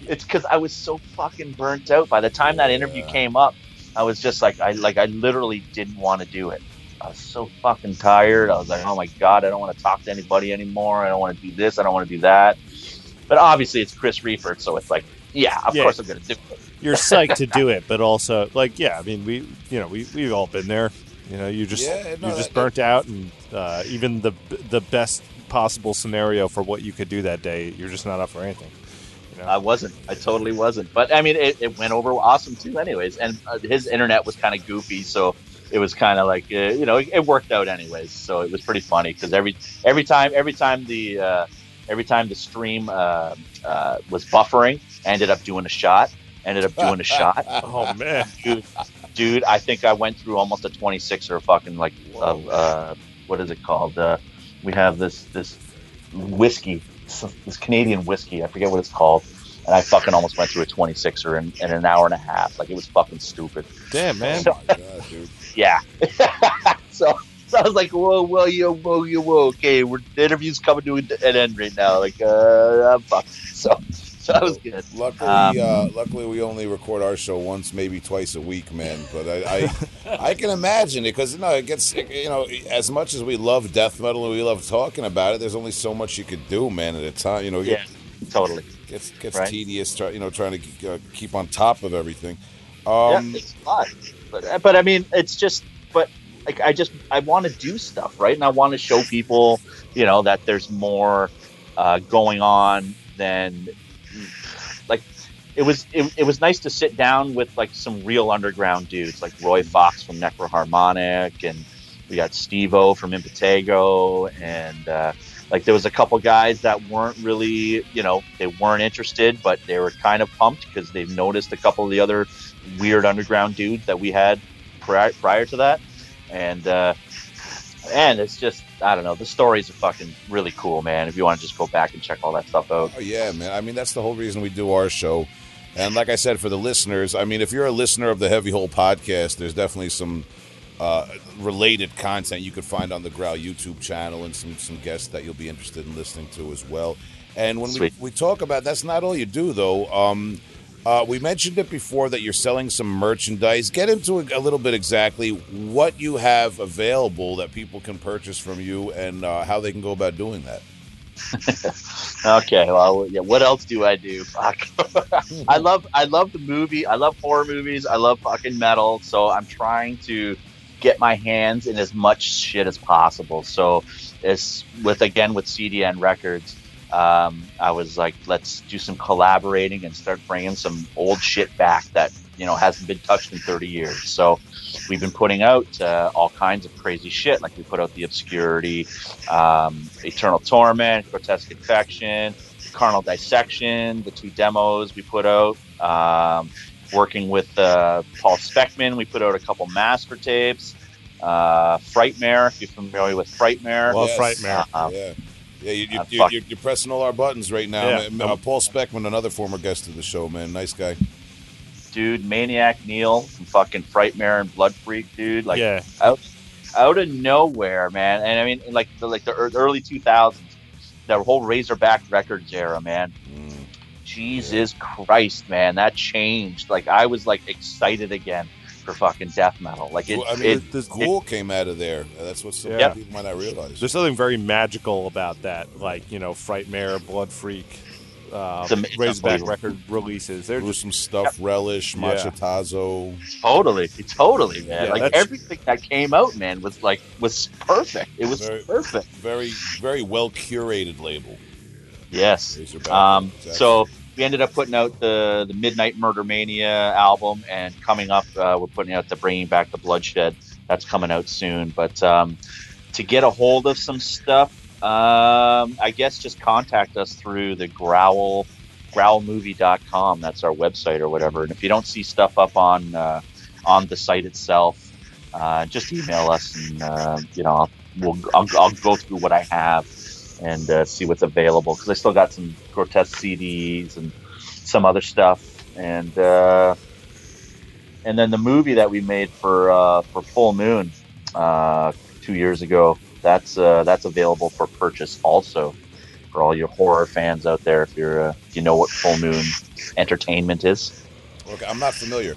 It's because I was so fucking burnt out. By the time that interview came up, I was just like, I like, I literally didn't want to do it. I was so fucking tired. I was like, oh my god, I don't want to talk to anybody anymore. I don't want to do this. I don't want to do that. But obviously, it's Chris Reifert, so it's like, yeah, of Yeah. course I'm gonna do it. You're psyched to do it, but also like, yeah, I mean, we, you know, we we've all been there. You know, you just Yeah, no, you're just that- burnt out, and uh, even the the best possible scenario for what you could do that day, you're just not up for anything. You Yeah. I wasn't. I totally wasn't. But I mean, it, it went over awesome too, anyways. And uh, his internet was kind of goofy, so it was kind of like uh, you know it, it worked out anyways. So it was pretty funny because every every time every time the uh, every time the stream uh, uh, was buffering, I ended up doing a shot. Ended up doing a shot. Oh man. Dude, dude, I think I went through almost a 26 or fucking like of uh, what is it called? Uh, we have this this whiskey, this Canadian whiskey. I forget what it's called. And I fucking almost went through a 26er in, in an hour and a half. Like it was fucking stupid. Damn man. Oh God, dude. Yeah. so, so I was like, whoa, whoa, yo, whoa, yo, whoa. Okay, we're, the interview's coming to an end right now. Like, uh, I'm fucked. So, so that was good. Luckily, Um, uh, luckily, we only record our show once, maybe twice a week, man. But I, I, I can imagine it because you know it gets you know as much as we love death metal and we love talking about it. There's only so much you could do, man, at a time. You know, Yeah, totally. gets gets Right. tedious. You know, trying to uh, keep on top of everything. yeah, Um, it's fun. But, but I mean, it's just, but like, I just, I want to do stuff, right? And I want to show people, you know, that there's more uh, going on than, it was, it, it was nice to sit down with like some real underground dudes, like Roy Fox from Necroharmonic, and we got Steve O from Impetigo, and uh, like there was a couple guys that weren't really, you know, they weren't interested, but they were kind of pumped because they've noticed a couple of the other weird underground dudes that we had prior, prior to that, and uh, and it's just I don't know. The stories are fucking really cool, man. If you want to just go back and check all that stuff out, Oh yeah, man. I mean, that's the whole reason we do our show. And like I said, for the listeners, I mean, if you're a listener of the Heavy Hole podcast, there's definitely some uh, related content you could find on the Growl YouTube channel and some some guests that you'll be interested in listening to as well. And when we, we talk about that's not all you do though. Um, uh, we mentioned it before that you're selling some merchandise. Get into a, a little bit exactly what you have available that people can purchase from you and uh, how they can go about doing that. Okay, well, yeah. What else do I do? Fuck. I love, I love the movie. I love horror movies. I love fucking metal. So I'm trying to get my hands in as much shit as possible. So it's with again with CDN Records. Um, I was like, let's do some collaborating and start bringing some old shit back that you know hasn't been touched in 30 years. So we've been putting out uh, all kinds of crazy shit. Like we put out the Obscurity, um, Eternal Torment, Grotesque Infection, Carnal Dissection, the two demos we put out. Um, working with uh, Paul Speckmann, we put out a couple master tapes. Uh, Frightmare, if you're familiar with Frightmare. Love Yes. Frightmare. Uh, yeah. Yeah, you, you, uh, you, you're, you're pressing all our buttons right now. Yeah. Uh, Paul Speckmann, another former guest of the show, man. Nice guy. Dude, Maniac Neil from fucking Frightmare and Blood Freak, dude. Like yeah. out of nowhere, man. And I mean, like the like the early 2000s, that whole Razorback Records era, man. Mm. Jesus Christ, man, that changed. Like I was like excited again for fucking death metal. Like it, Well, I mean, it, this- Ghoul came out of there. That's what some Yeah. people might not realize. There's something very magical about that, like you know, Frightmare, Blood Freak, uh, It's am- it's Razorback record releases. They're just gruesome stuff. Relish, Machetazo. totally, totally, man. Yeah, like everything that came out, man, was like was perfect. It was Very- perfect. Very, very well curated label. Yes. Razorback. Um, Exactly. so we ended up putting out the the Midnight Murder Mania album, and coming up, uh, we're putting out the Bringing Back the Bloodshed. That's coming out soon. But um, to get a hold of some stuff, um, I guess just contact us through the Growl growlmovie.com. That's our website or whatever. And if you don't see stuff up on uh, on the site itself, uh, just email us, and uh, you know, I'll, we'll I'll, I'll go through what I have and uh, see what's available because I still got some grotesque CDs and some other stuff, and uh, and then the movie that we made for uh, for Full Moon two years ago. That's uh, that's available for purchase also for all your horror fans out there. If you're uh, if you know what Full Moon Entertainment is. Okay, I'm not familiar.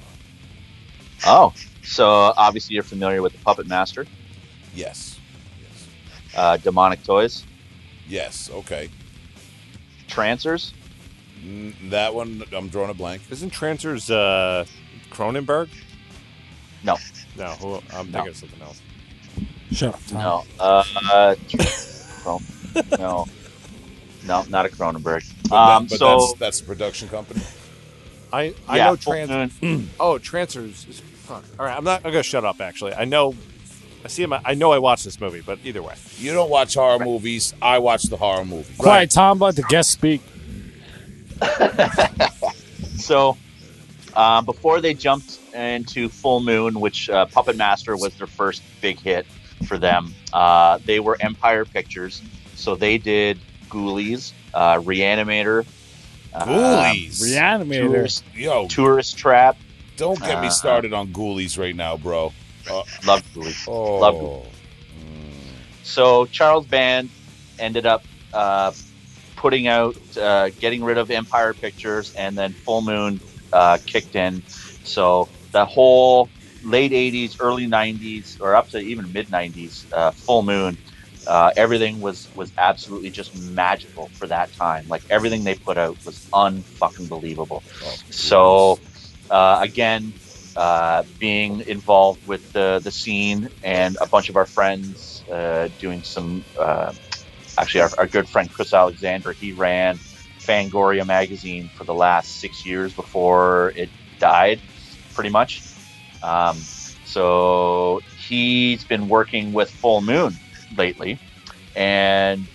Oh, so obviously you're familiar with the Puppet Master, Yes. Yes. uh, Demonic Toys, Yes. Okay. Trancers. Mm, that one, I'm drawing a blank. isn't Trancers uh, Cronenberg? No. No, who, I'm No. thinking of something else. Shut up, Tom. No. Uh, uh, no. no, not a Cronenberg. But, Um, but so that's that's a production company. I I Yeah, know Full trans. Moon. oh, transfers. Is, fuck. All right, I'm not. I'm gonna shut up. Actually, I know. I see him. I know I watched this movie, but either way, You don't watch horror movies. I watch the horror movies. Quiet, Tom. Let the guest speak. So, um, before they jumped into Full Moon, which uh, Puppet Master was their first big hit for them, uh, they were Empire Pictures. So they did Ghoulies, uh, Reanimator, uh, Ghoulies. Reanimator. Tourist, Yo, Tourist Trap. don't get me Uh, started on Ghoulies right now, bro. Uh, Loved Ghoulies. oh, Love Ghoulies. So Charles Band ended up uh, putting out, uh, getting rid of Empire Pictures, and then Full Moon uh, kicked in. So the whole late '80s, early '90s, or up to even mid '90s, uh, Full Moon, uh, everything was was absolutely just magical for that time. Like everything they put out was unfucking believable. Oh, So uh, again, uh, being involved with the the scene and a bunch of our friends uh, doing some. Uh, actually, our, our good friend Chris Alexander, he ran Fangoria magazine for the last six years before it died, pretty much. Um, so he's been working with Full Moon lately, and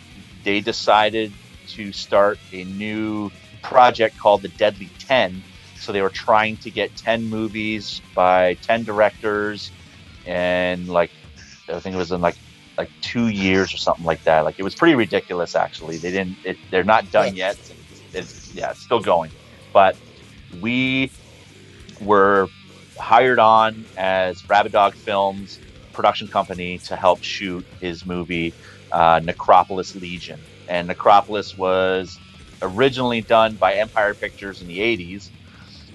they decided to start a new project called the Deadly Ten. So they were trying to get 10 movies by 10 directors and like I think it was in like like 2 years or something like that. Like it was pretty ridiculous actually. They didn't it, they're not done yet. It's yeah, it's still going. But we were hired on as Rabid Dog Films production company to help shoot his movie uh, Necropolis Legion. And Necropolis was originally done by Empire Pictures in the 80s.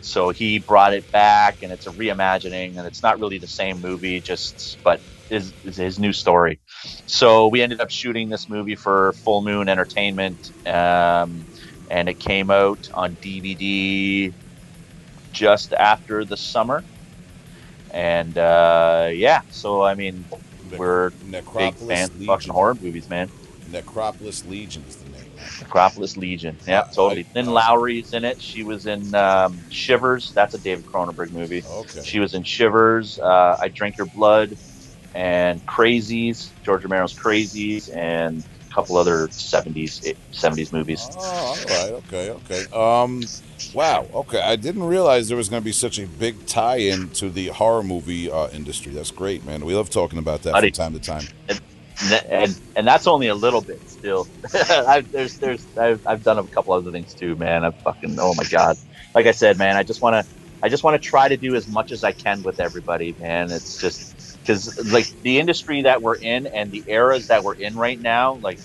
So he brought it back, and it's a reimagining, and it's not really the same movie, just but is, is his new story. So we ended up shooting this movie for Full Moon Entertainment, um, and it came out on DVD just after the summer. And uh, yeah, so I mean, we're big Necropolis fans of fucking horror movies, man. Necropolis Legion is the name. Necropolis Legion. Yeah, Uh, totally. Lynn Lowry's in it. She was in um, Shivers. That's a David Cronenberg movie. Okay. She was in Shivers, uh, I Drink Your Blood, and Crazies, George Romero's Crazies, and couple other 70s 70s movies. Oh, all right. Okay. Okay. Um. Wow. Okay. I didn't realize there was going to be such a big tie-in to the horror movie uh, industry. That's great, man. We love talking about that Buddy. from time to time. And, and and that's only a little bit still. I've, there's there's I've, I've done a couple other things too, man. I fucking oh my god. Like I said, man, I just want to I just want to try to do as much as I can with everybody, man. It's just because like the industry that we're in and the eras that we're in right now, like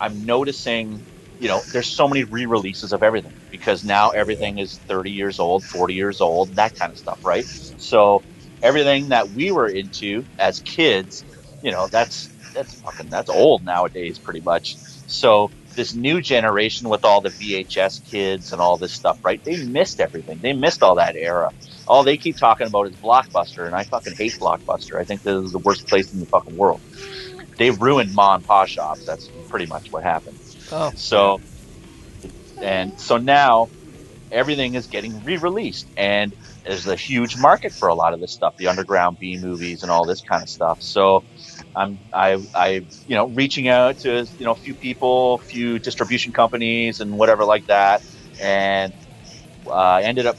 I'm noticing, you know, there's so many re-releases of everything because now everything is 30 years old, 40 years old, that kind of stuff, right? So everything that we were into as kids, you know, that's that's fucking that's old nowadays, pretty much. So this new generation with all the VHS kids and all this stuff, right? They missed everything. They missed all that era. All they keep talking about is Blockbuster, and I fucking hate Blockbuster. I think this is the worst place in the fucking world. They've ruined ma and pa shops. That's pretty much what happened. Oh. So, and so now everything is getting re-released, and there's a huge market for a lot of this stuff, the underground B movies and all this kind of stuff. So, I'm I I you know reaching out to you know a few people, a few distribution companies, and whatever like that, and uh, I ended up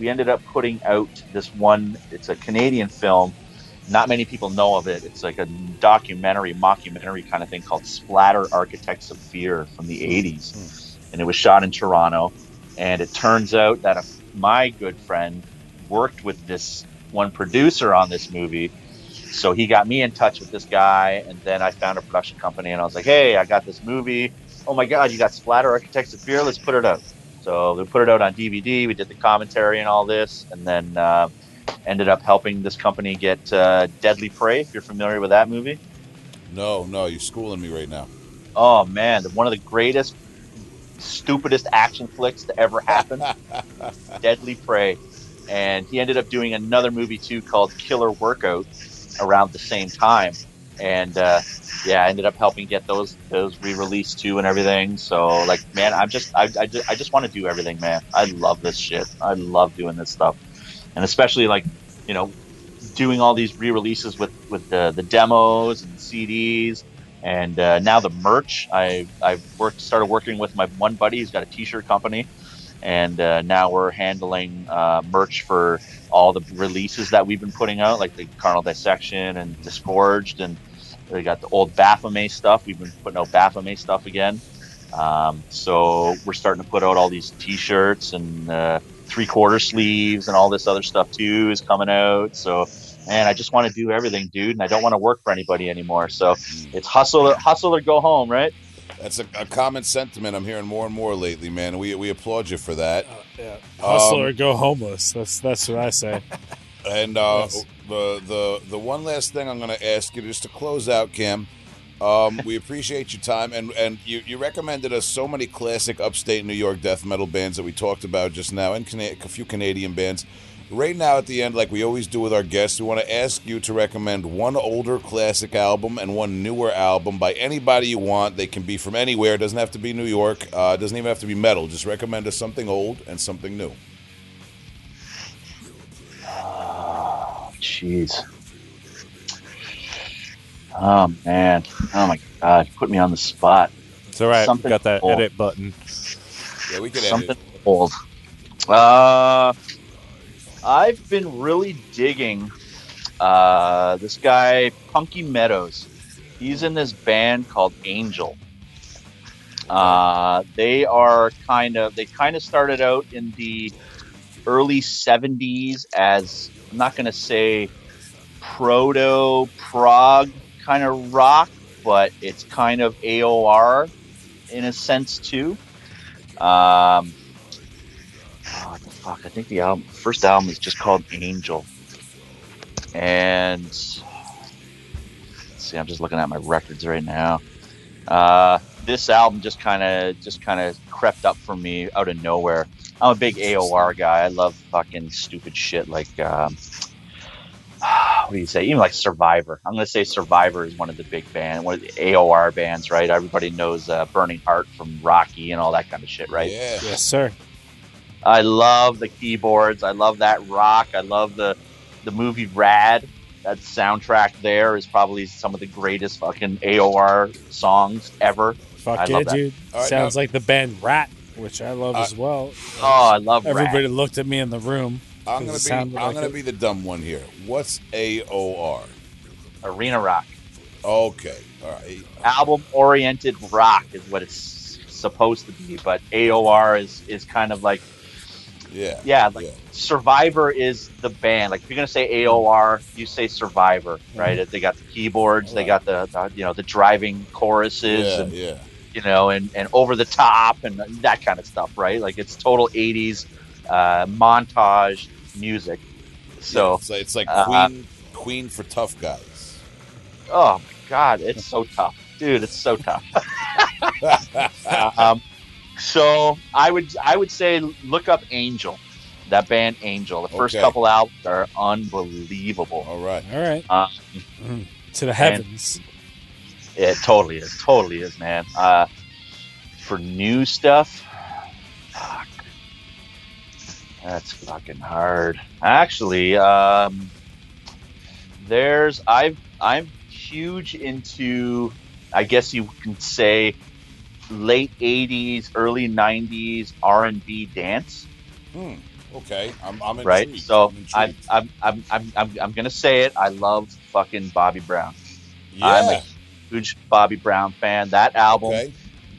we ended up putting out this one. It's a Canadian film. Not many people know of it. It's like a documentary, mockumentary kind of thing called Splatter Architects of Fear from the 80s. Hmm. And it was shot in Toronto. And it turns out that a, my good friend worked with this one producer on this movie. So he got me in touch with this guy. And then I found a production company and I was like, hey, I got this movie. Oh my God, you got Splatter Architects of Fear? Let's put it out. So we put it out on DVD. We did the commentary and all this, and then uh, ended up helping this company get uh, Deadly Prey. If you're familiar with that movie, No, no, you're schooling me right now. oh man, one of the greatest, stupidest action flicks to ever happen. Deadly Prey, and he ended up doing another movie too called Killer Workout around the same time. And uh, yeah, I ended up helping get those those re-released too and everything. So like, man, I'm just I, I just, I just want to do everything, man. I love this shit. I love doing this stuff, and especially like you know doing all these re-releases with with the the demos and CDs. And uh, now the merch, I I've worked started working with my one buddy. He's got a T-shirt company, and uh, now we're handling uh, merch for all the releases that we've been putting out, like the Carnal Dissection and Disgorged, and we got the old Baphomet stuff. We've been putting out Baphomet stuff again. Um, so we're starting to put out all these T-shirts and uh, three-quarter sleeves and all this other stuff too is coming out. So, man, I just want to do everything, dude, and I don't want to work for anybody anymore. So it's hustle, hustle or go home, right? That's a, a common sentiment I'm hearing more and more lately, man. We we applaud you for that. Yeah. Hustle Um, or go homeless. That's that's what I say. And uh, Yes. The the the one last thing I'm going to ask you just to close out, Kim. Um, we appreciate your time, and and you, you recommended us so many classic upstate New York death metal bands that we talked about just now, and Cana- a few Canadian bands. Right now, at the end, like we always do with our guests, we want to ask you to recommend one older classic album and one newer album by anybody you want. They can be from anywhere. It doesn't have to be New York. Uh, it doesn't even have to be metal. Just recommend us something old and something new. Jeez. Oh man. Oh my god. You put me on the spot. It's all right. Something We got that old. edit button. Yeah, we could end Something it. old. Uh, I've been really digging uh, this guy, Punky Meadows. He's in this band called Angel. Uh, they are kind of they kind of started out in the early 70s as I'm not going to say proto prog kind of rock, but it's kind of AOR in a sense too. Um, oh, what the fuck? I think the album, first album is just called Angel. And see, I'm just looking at my records right now. Uh, this album just kind of just kind of crept up for me out of nowhere. I'm a big AOR guy. I love fucking stupid shit like um, what do you say? Even like Survivor. I'm gonna say Survivor is one of the big band, one of the AOR bands, right? Everybody knows uh, Burning Heart from Rocky and all that kind of shit, right? Yeah. Yes, sir. I love the keyboards. I love that rock. I love the the movie Rad. That soundtrack there is probably some of the greatest fucking AOR songs ever. Fuck I yeah, love that. dude. All right, Sounds like the band Ratt, which I love Uh, as well. Oh, I love Everybody Rad. looked at me in the room. I'm gonna be I'm like gonna it? be the dumb one here. What's AOR? Arena rock. Okay, all right. Album oriented rock is what it's supposed to be, but AOR is is kind of like Yeah, yeah, like yeah. Survivor is the band. Like if you're gonna say AOR, you say Survivor, right? They got the keyboards, they got the, the you know the driving choruses, yeah, and yeah. You know, and, and over the top and that kind of stuff, right? Like it's total 80s uh, montage music. Yeah, So, it's like, it's like uh, Queen Queen for tough guys. oh my God, it's so tough. Dude, it's so tough. um, so I would I would say look up Angel, that band Angel. The first Okay. couple albums are unbelievable. All right. All right. Um, To the heavens. It totally is. Totally is, man. Uh, for new stuff, fuck. That's fucking hard. Actually, um, there's I've I'm huge into I guess you can say late '80s, early '90s R&B dance, Hmm. Okay. I'm I'm right? So I'm I'm. I'm, I'm I'm I'm gonna say it. I love fucking Bobby Brown. yeah. I'm a huge Bobby Brown fan. That album, okay.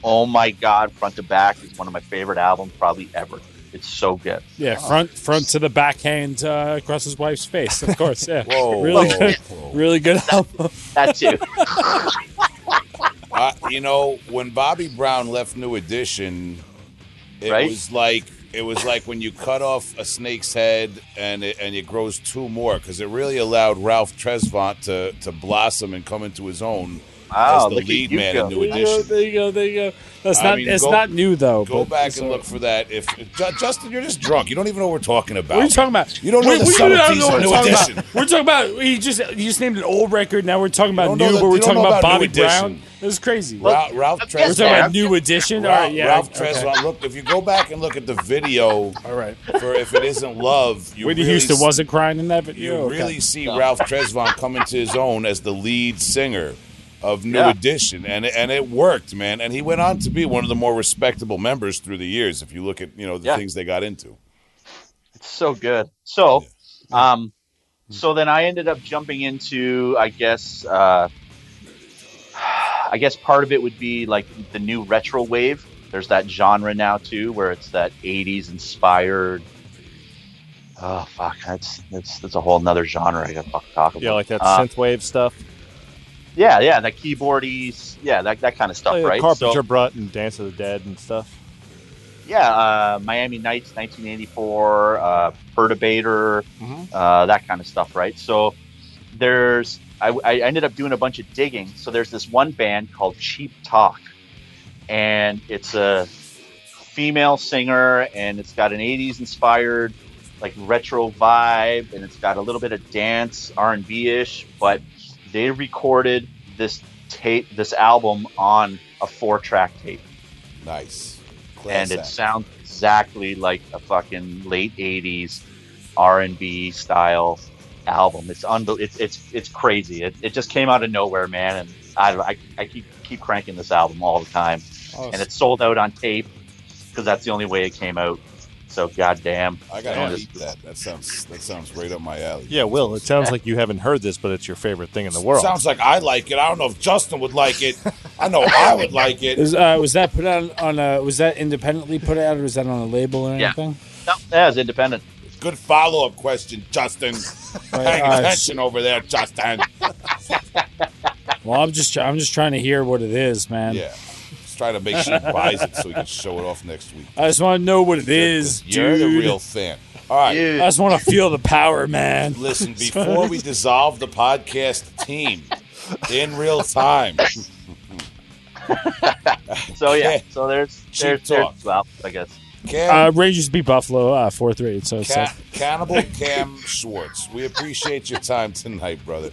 oh my god, front to back is one of my favorite albums probably ever. It's so good. Yeah, front front to the backhand uh, across his wife's face. Of course, yeah. Whoa. really whoa, good, whoa. really good album. That too. Uh, you know, when Bobby Brown left New Edition, it Right? was like it was like when you cut off a snake's head and it, and it grows two more because it really allowed Ralph Tresvant to to blossom and come into his own. Wow, as the at lead man go. in New There you go. Edition. There you go. There you go. That's I not. mean, it's go- not new though. Go but back it's, and look for that. If Justin, you're just drunk. You don't even know what we're talking about. What are you talking about? You don't know We- the we don't subtleties know of what New we're talking Edition. about. We're talking about. You just you just named an old record. Now we're talking about new, know that- but we're talking about about Bobby New Brown. This is crazy. Ra- Ralph Yes, we're talking about new edition. All Ralph, right, yeah. Ralph okay. Tresvant. Look, if you go back and look at the video All right. for "If It Isn't Love," you Whitney really Houston see- wasn't crying in that You video. Okay. really see Ralph Tresvant come into his own as the lead singer of New Yeah. Edition, and and it worked, man. And he went on to be one of the more respectable members through the years. If you look at you know the Yeah. things they got into. It's so good. So, um, so then I ended up jumping into, I guess, uh, I guess part of it would be like the new retro wave. There's that genre now too, where it's that '80s inspired. Oh fuck, that's that's that's a whole another genre I got to talk about. Yeah, like that Uh, synthwave stuff. Yeah, yeah, that keyboardies, yeah, that, that kind of stuff, Like right? Carpenter So- Brut and Dance of the Dead and stuff. yeah, uh, Miami Nights, 1984, uh, Perturbator, Mhm. uh, that kind of stuff, right? So there's, I, I ended up doing a bunch of digging. So there's this one band called Cheap Talk, and it's a female singer, and it's got an 80s inspired, like retro vibe, and it's got a little bit of dance, R&B ish, but they recorded this tape, this album on a four track tape Nice, and it sounds exactly like a fucking late '80s R&B style album. It's unbel- it's it's it's crazy. It, it just came out of nowhere, man. And I I, I keep keep cranking this album all the time, Awesome. and it's sold out on tape because that's the only way it came out. So goddamn, I gotta Man, eat that. That sounds that sounds right up my alley. Yeah, Will, it sounds like you haven't heard this, but it's your favorite thing in the world. Sounds like I like it. I don't know if Justin would like it. I know I would like it. Is, uh, was that put out on a? Was that independently put out, or was that on a label or Yeah. anything? no, that was independent. Good follow up question, Justin. Right, Paying uh, attention over there, Justin. Well, I'm just I'm just trying to hear what it is, man. Yeah. Just trying to make sure he buys it so he can show it off next week. I just want to know what it is, You're dude. the real fan. All right. I just want to feel the power, man. Listen, before we dissolve the podcast team in real time, So yeah, so there's Cheap there's, talk. there's well, I guess. Cam, Uh, Rangers beat Buffalo uh, four three. So it's Ca- like, Cannibal Cam Schwarz, we appreciate your time tonight, brother.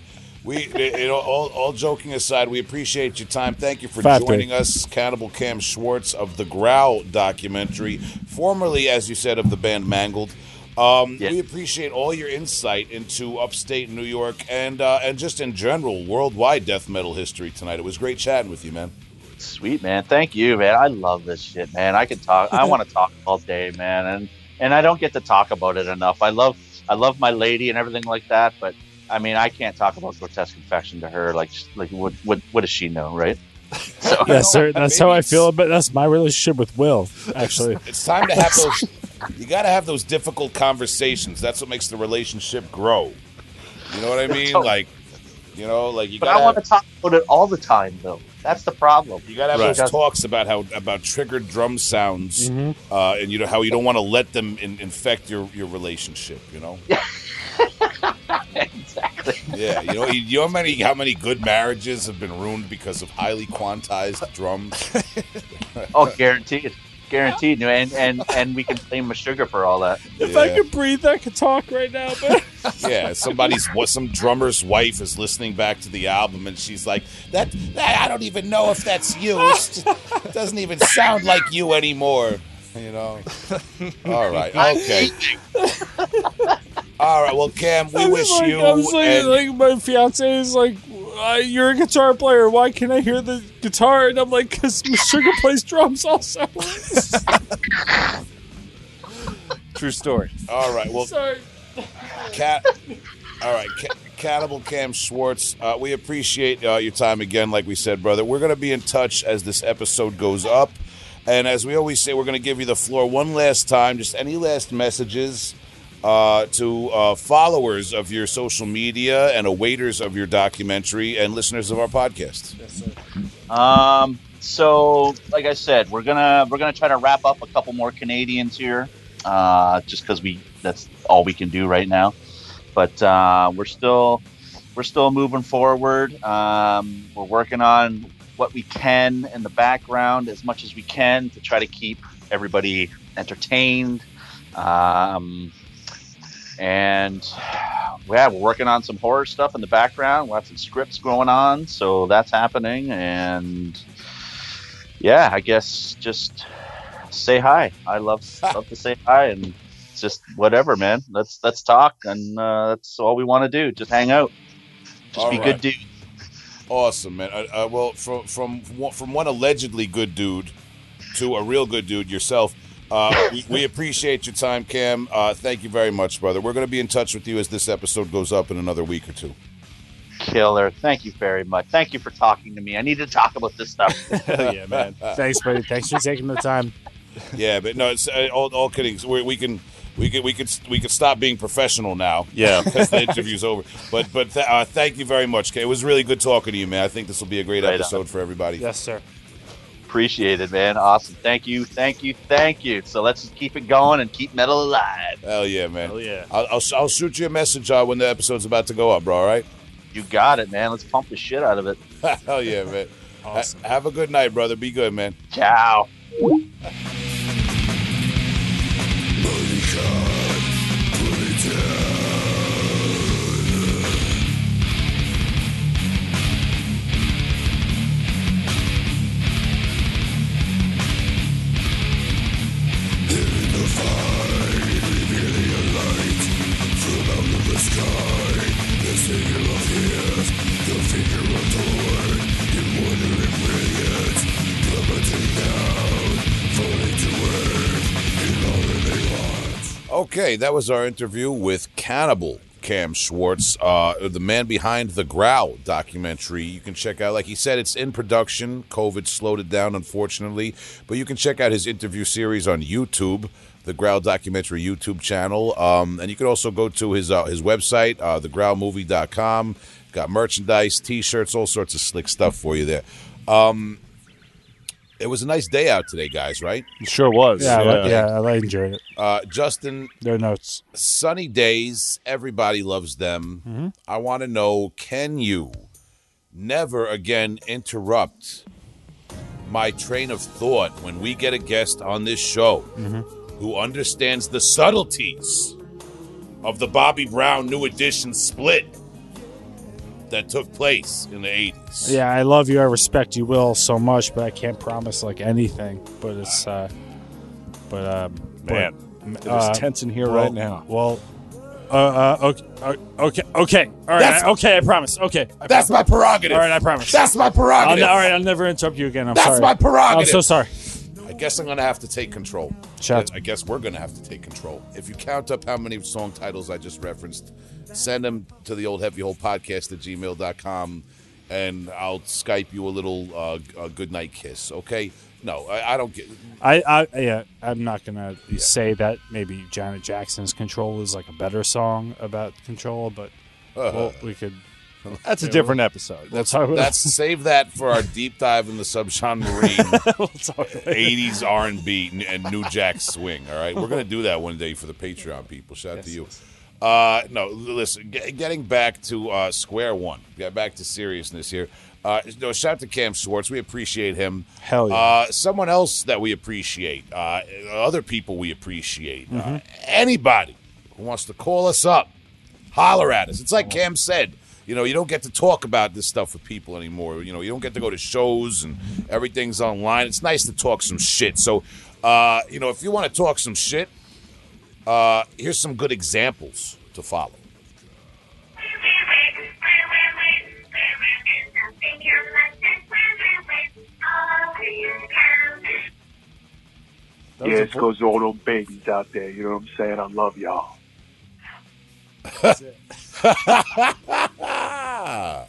We, it, it- all, all joking aside, we appreciate your time. Thank you for Five joining us, Cannibal Cam Schwarz of the Growl documentary, formerly, as you said, of the band Mangled. Um, Yeah. We appreciate all your insight into upstate New York and uh, and just in general worldwide death metal history tonight. It was great chatting with you, man. Sweet man, thank you, man. I love this shit, man. I can talk. I want to talk all day, man, and and I don't get to talk about it enough. I love I love my lady and everything like that, but I mean, I can't talk about Grotesque Infection to her. Like like what what what does she know, right? So yes, sir. That's how I feel. But that's my relationship with Will, actually. It's time to have those. You got to have those difficult conversations. That's what makes the relationship grow. You know what I mean? Like, you know, like you but got I want to talk about it all the time, though. That's the problem. you got to have Right. those talks about how about triggered drum sounds, Mm-hmm. uh, and you know how you don't want to let them in, infect your your relationship. You know? exactly. Yeah. You know, you you know how many how many good marriages have been ruined because of highly quantized drums. Oh, guaranteed, guaranteed. And and and we can blame sugar for all that. If Yeah. I could breathe, I could talk right now. But Yeah, somebody's what some drummer's wife is listening back to the album and she's like, "That, that I don't even know if that's you. Just- it doesn't even sound like you anymore." You know. All right. Okay. All right. Well, Cam, we I'm wish like, you. I'm saying, and- like my fiance is like, uh, "You're a guitar player. Why can't I hear the guitar?" And I'm like, "Cause Sugar plays drums also." True story. all right. Well, Sorry. Cat. All right, Ca- Cannibal Cam Schwarz. Uh, we appreciate uh, your time again. Like we said, brother, we're going to be in touch as this episode goes up, and as we always say, we're going to give you the floor one last time. Just any last messages uh, to uh, followers of your social media and awaiters of your documentary and listeners of our podcast. Yes, Um. So, like I said, we're gonna we're gonna try to wrap up a couple more Canadians here, uh, just because we that's all we can do right now. But uh, we're still we're still moving forward. Um, we're working on what we can in the background as much as we can to try to keep everybody entertained. Um, and yeah, we're working on some horror stuff in the background. We have some scripts going on, so that's happening. And yeah, I guess just say hi. I love love to say hi and just whatever, man. Let's let's talk, and uh, that's all we want to do. Just hang out, just All be right. good dudes. Awesome, man. Uh, uh, well, from from from one allegedly good dude to a real good dude yourself. Uh, we, we appreciate your time, Cam. Uh, thank you very much, brother. We're going to be in touch with you as this episode goes up in another week or two. Killer. Thank you very much. Thank you for talking to me. I need to talk about this stuff. Yeah, man. Thanks, buddy. Thanks for taking the time. Yeah, but no, it's uh, all, all kidding. We, we can we can we could we could stop being professional now. Yeah. because the interview's over. But but th- uh, thank you very much, Kay. It was really good talking to you, man. I think this will be a great Right on. episode for everybody. Yes, sir. Appreciate it, man. Awesome. Thank you. Thank you. Thank you. So let's just keep it going and keep metal alive. Hell yeah, man. Hell yeah. I'll, I'll, I'll shoot you a message uh, when the episode's about to go up, bro. All right? You got it, man. Let's pump the shit out of it. Hell yeah, man. Awesome. Ha- have a good night, brother. Be good, man. Ciao. That was our interview with Cannibal Cam Schwarz, uh, the man behind the Growl documentary. You can check out, like he said, it's in production. COVID slowed it down, unfortunately, but you can check out his interview series on YouTube, the Growl documentary YouTube channel, um, and you can also go to his uh, his website, uh, thegrowlmovie.com. Got merchandise, T-shirts, all sorts of slick stuff for you there. Um, it was a nice day out today, guys. Right? It sure was. Yeah, I li- yeah, I enjoyed it. Uh, Justin, Their notes. sunny days, everybody loves them. I want to know can you never again interrupt my train of thought when we get a guest on this show who understands the subtleties of the Bobby Brown New Edition split that took place in the 80s? Yeah, I love you. I respect you, Will, so much, but I can't promise like anything. But it's, uh, but um, Man, but, it is uh, tense in here well- right now. Well, uh, uh, okay, uh, okay, okay, all right, That's- I- okay. I promise. Okay, I That's my prerogative. All right, I promise. That's my I'll, prerogative. all right, I'll never interrupt you again. I'm That's sorry. That's my prerogative. I'm so sorry. I guess I'm going to have to take control. I guess we're going to have to take control. If you count up how many song titles I just referenced, send them to the old heavy hole podcast at gmail.com and I'll Skype you a little uh, a good night kiss, okay? No, I, I don't get. I, I, yeah, I'm not gonna say that maybe Janet Jackson's "Control" is like a better song about control, but well, we could. That's a different episode. Talk about That's save that for our deep dive in the subgenre we'll 80s R&B and New Jack Swing. All right, we're gonna do that one day for the Patreon people. Shout out to you. Uh, no, listen. Get, getting back to uh, square one. Get back to seriousness here. Uh, no, shout out to Cam Schwarz. We appreciate him. Hell yeah. Uh, someone else that we appreciate. Uh, other people we appreciate. Mm-hmm. Uh, anybody who wants to call us up, holler at us. It's like Cam said. You know, you don't get to talk about this stuff with people anymore. You know, you don't get to go to shows and everything's online. It's nice to talk some shit. So, uh, you know, if you want to talk some shit, uh, here's some good examples to follow. That Yeah, it vo- goes to all them babies out there. You know what I'm saying? I love y'all.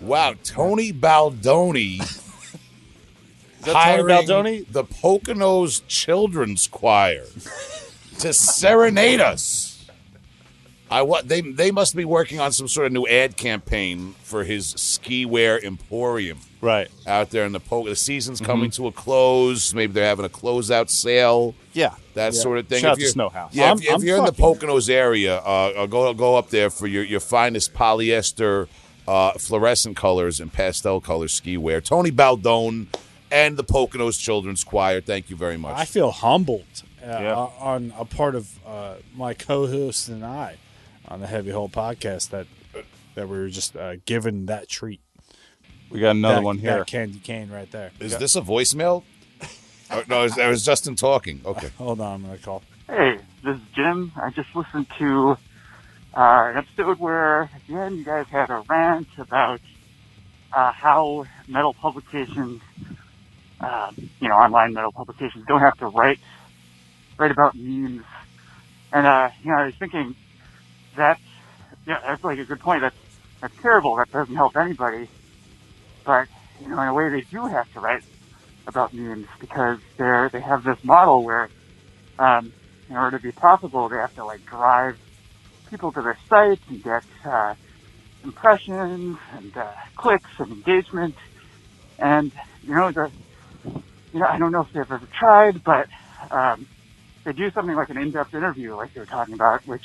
Wow, Tony Baldoni. that Tony Baldoni? the Poconos Children's Choir to serenade us I what they they must be working on some sort of new ad campaign for his ski wear emporium Right. out there in the poke. The season's coming to a close. Maybe they're having a closeout sale. Yeah. that Yeah. sort of thing. Shout If you're- Snow House. Yeah, I'm- if, if I'm you're in the Poconos area, uh, uh, go go up there for your, your finest polyester, uh, fluorescent colors and pastel color ski wear. Tony Baldone and the Poconos Children's Choir. Thank you very much. I feel humbled uh, Yeah. on a part of uh, my co-host and I on the Heavy Hole podcast that that we were just uh, given that treat. We got another that, one here. That candy cane right there. Is this a voicemail? oh, no, it was, that was Justin talking. Okay. Hold on, I'm gonna call. Hey, this is Jim. I just listened to uh, an episode where at the end you guys had a rant about uh, how metal publications, uh, you know, online metal publications don't have to write write about memes. And uh, you know, I was thinking that yeah, that's like a good point. That's that's terrible. That doesn't help anybody. But you know, in a way, they do have to write about memes because they're they have this model where um, in order to be profitable, they have to like drive people to their sites and get uh, impressions and uh, clicks and engagement. And you know, the you know, I don't know if they've ever tried, but um, they do something like an in-depth interview, like you were talking about, which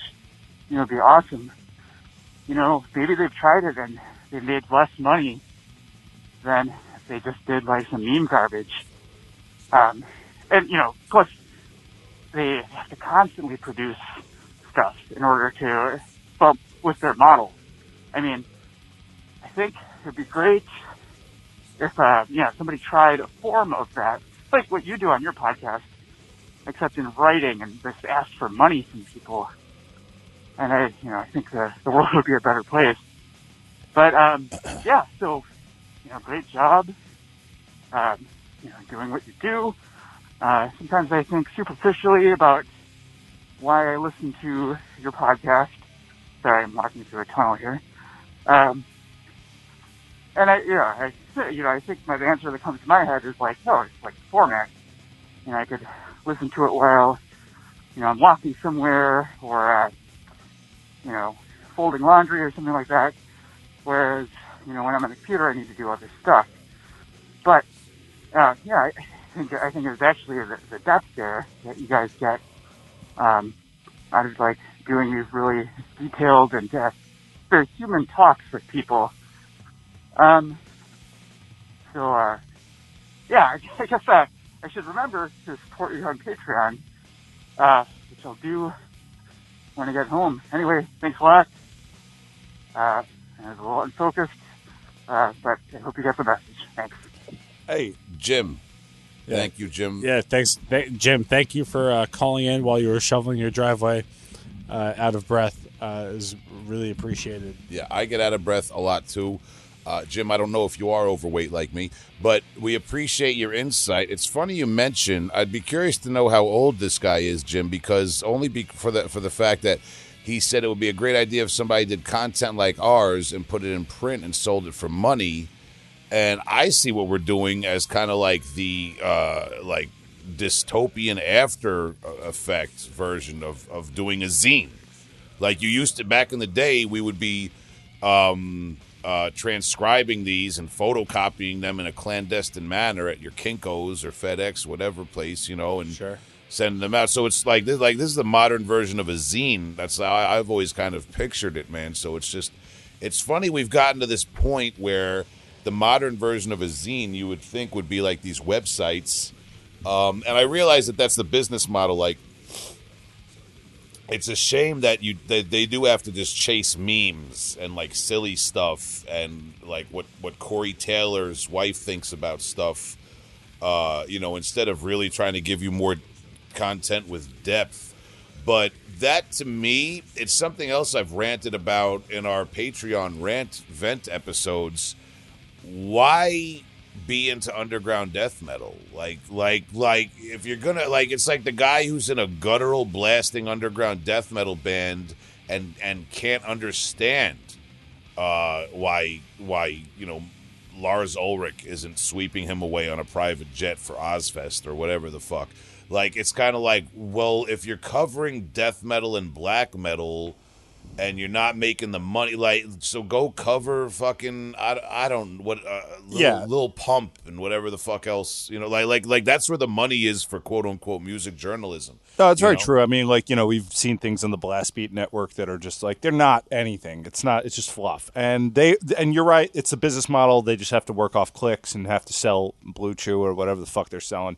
you know, be awesome. You know, maybe they've tried it and they made less money than they just did like some meme garbage. Um, and you know, plus they have to constantly produce stuff in order to, bump with their model. I mean, I think it'd be great if, uh, yeah, somebody tried a form of that, like what you do on your podcast, except in writing and just asked for money from people. And I, you know, I think the, the world would be a better place. But, um, yeah, so, you know, great job, um, you know, doing what you do. Uh, sometimes I think superficially about why I listen to your podcast. Sorry, I'm walking through a tunnel here. Um, and I, yeah, I, you know, I think my the answer that comes to my head is like, no, it's like format. You know, I could listen to it while, you know, I'm walking somewhere or, uh, you know, folding laundry or something like that. Whereas, you know, when I'm on the computer, I need to do other stuff. But, uh, yeah, I think, I think it's actually the, the depth there that you guys get, um, out of like doing these really detailed and, uh, very human talks with people. Um, so, uh, yeah, I guess, uh, I should remember to support you on Patreon, uh, which I'll do when I get home. Anyway, thanks a lot. Uh, it was a little unfocused, uh, but I hope you get the message. Thanks. Hey, Jim. Yeah. Thank you, Jim. Yeah, thanks, th- Jim. Thank you for uh, calling in while you were shoveling your driveway, uh, out of breath. Uh, is really appreciated. Yeah, I get out of breath a lot too. Uh, Jim, I don't know if you are overweight like me, but we appreciate your insight. It's funny you mention. I'd be curious to know how old this guy is, Jim, because only be, for the for the fact that he said it would be a great idea if somebody did content like ours and put it in print and sold it for money. And I see what we're doing as kind of like the uh, like dystopian after effect version of of doing a zine. Like you used to back in the day, we would be um, uh, transcribing these and photocopying them in a clandestine manner at your Kinkos or FedEx, whatever place, you know, and Sure. sending them out. So it's like this, like this is the modern version of a zine. That's how I, I've always kind of pictured it, man. So it's just, it's funny we've gotten to this point where the modern version of a zine you would think would be like these websites. Um, and I realize that that's the business model. Like, it's a shame that you they, they do have to just chase memes and like silly stuff and like what what Corey Taylor's wife thinks about stuff. Uh, you know, instead of really trying to give you more content with depth. But that to me, it's something else I've ranted about in our Patreon rant vent episodes. Why be into underground death metal? Like, like, like, if you're gonna like, it's like the guy who's in a guttural blasting underground death metal band and and can't understand uh, why why you know Lars Ulrich isn't sweeping him away on a private jet for Ozzfest or whatever the fuck. Like it's kind of like, well, if you're covering death metal and black metal, and you're not making the money. Like, so go cover fucking I, I don't what uh, little, Yeah. Lil Pump and whatever the fuck else you know. Like like like that's where the money is for quote unquote music journalism. No, it's very know? true. I mean, like you know, we've seen things on the Blast Beat network that are just like they're not anything. It's not. It's just fluff. And they and you're right. It's a business model. They just have to work off clicks and have to sell BlueChew or whatever the fuck they're selling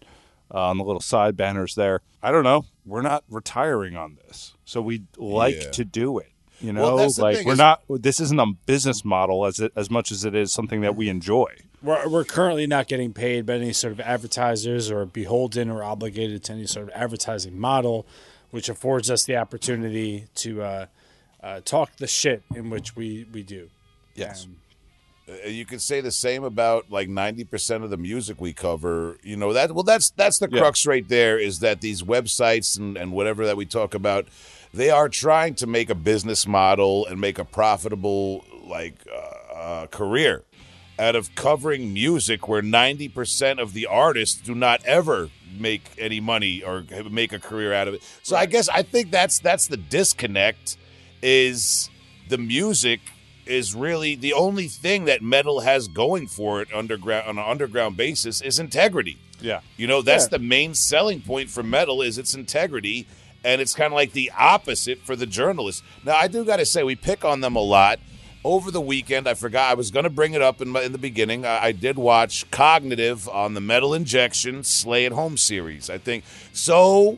uh, on the little side banners there. I don't know. We're not retiring on this, so we like Yeah. to do it. You know, Well, that's the like thing we're not. This isn't a business model as it, as much as it is something that we enjoy. We're, we're currently not getting paid by any sort of advertisers or beholden or obligated to any sort of advertising model, which affords us the opportunity to uh, uh, talk the shit in which we, we do. Yes. Um, Uh, you could say the same about like 90% of the music we cover you know that well that's that's the Yeah. crux right there is that these websites and, and whatever that we talk about they are trying to make a business model and make a profitable like uh, uh, career out of covering music where 90% of the artists do not ever make any money or make a career out of it so i guess i think that's that's the disconnect is the music is really the only thing that metal has going for it underground on an underground basis is integrity. Yeah. You know, that's Yeah. the main selling point for metal is its integrity, and it's kind of like the opposite for the journalists. Now, I do got to say we pick on them a lot. Over the weekend, I forgot I was going to bring it up in, my, in the beginning. I, I did watch Cognitive on the Metal Injection Slay at Home series. I think so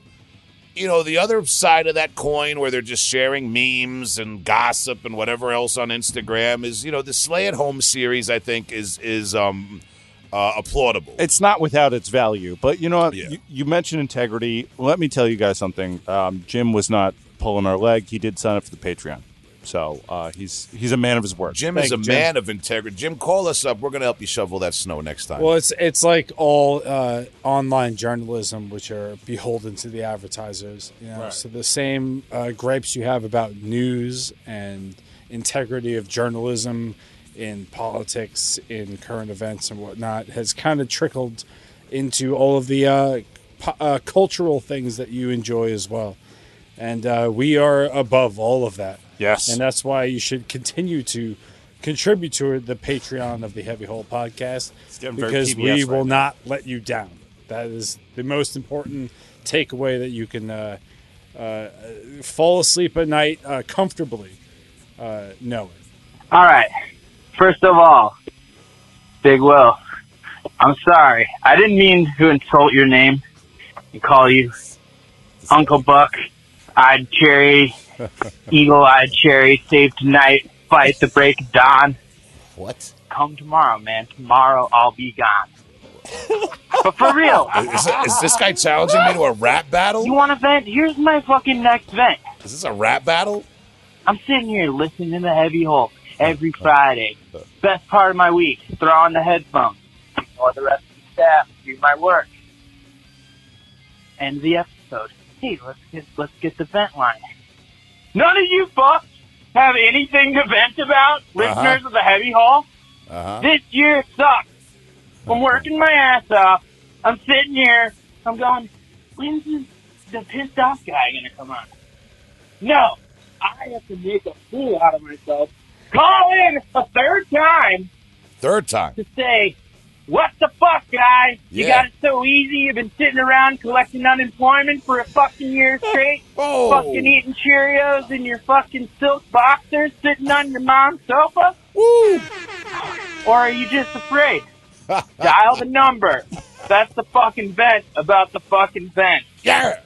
you know, the other side of that coin where they're just sharing memes and gossip and whatever else on Instagram is, you know, the Slay at Home series. I think is is um uh, applaudable. it's not without its value. But you know what? Yeah. You, you mentioned integrity. Let me tell you guys something. Um, Jim was not pulling our leg. He did sign up for the Patreon, so uh, he's he's a man of his word. Jim is a Jim. man of integrity. Jim, call us up. We're going to help you shovel that snow next time. Well, it's it's like all uh, online journalism, which are beholden to the advertisers. You know, so the same uh, gripes you have about news and integrity of journalism in politics, in current events and whatnot, has kind of trickled into all of the uh, po- uh, cultural things that you enjoy as well. And uh, we are above all of that. Yes. And that's why you should continue to contribute to the Patreon of the Heavy Hole Podcast because we right will now. not let you down. That is the most important takeaway that you can uh, uh, fall asleep at night uh, comfortably uh, knowing. All right. First of all, Big Will, I'm sorry. I didn't mean to insult your name and call you Uncle Buck, Eyed Cherry, Eagle Eyed Cherry, Save Tonight, Fight the Break of Dawn. what? Come tomorrow, man. Tomorrow I'll be gone. but for real, Is, is this guy challenging me to a rap battle? you want a vent? Here's my fucking next vent. Is this a rap battle? I'm sitting here listening to the heavy hole every Friday. Best part of my week. Throw on the headphones. Or the rest of the staff do my work. End the episode. Hey, let's get let's get the vent line. None of you fucks have anything to vent about, listeners of the heavy hole. Uh huh. This year sucks. I'm working my ass off. I'm sitting here. I'm going, when's the, the pissed off guy gonna come on? No, I have to make a fool out of myself. Call in a third time Third time. to say, what the fuck, guy? You Yeah. got it so easy. You've been sitting around collecting unemployment for a fucking year straight. Oh, Fucking eating Cheerios in your fucking silk boxers sitting on your mom's sofa? Woo. Or are you just afraid? Dial the number. That's the fucking vent about the fucking vent. Yeah.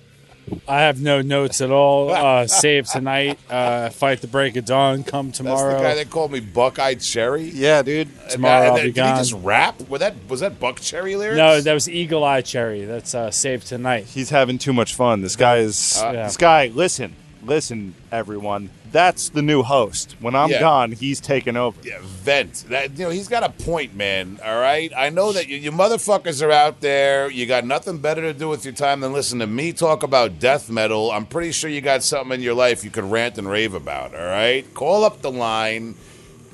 I have no notes at all. Uh, save tonight. Uh, fight the break of dawn. Come tomorrow. That's tomorrow. the guy that called me Buckeye Cherry. yeah, dude. Tomorrow I'll And be Did he just rap? Was that was that Buckcherry lyrics? no, that was Eagle Eye Cherry. That's uh, save tonight. He's having too much fun. This guy is. Uh, Yeah. This guy. Listen, listen, everyone. That's the new host. When I'm Yeah. gone, he's taking over. Yeah, vent. That you know, he's got a point, man. All right, I know that you, you motherfuckers are out there. You got nothing better to do with your time than listen to me talk about death metal. I'm pretty sure you got something in your life you could rant and rave about. All right, call up the line,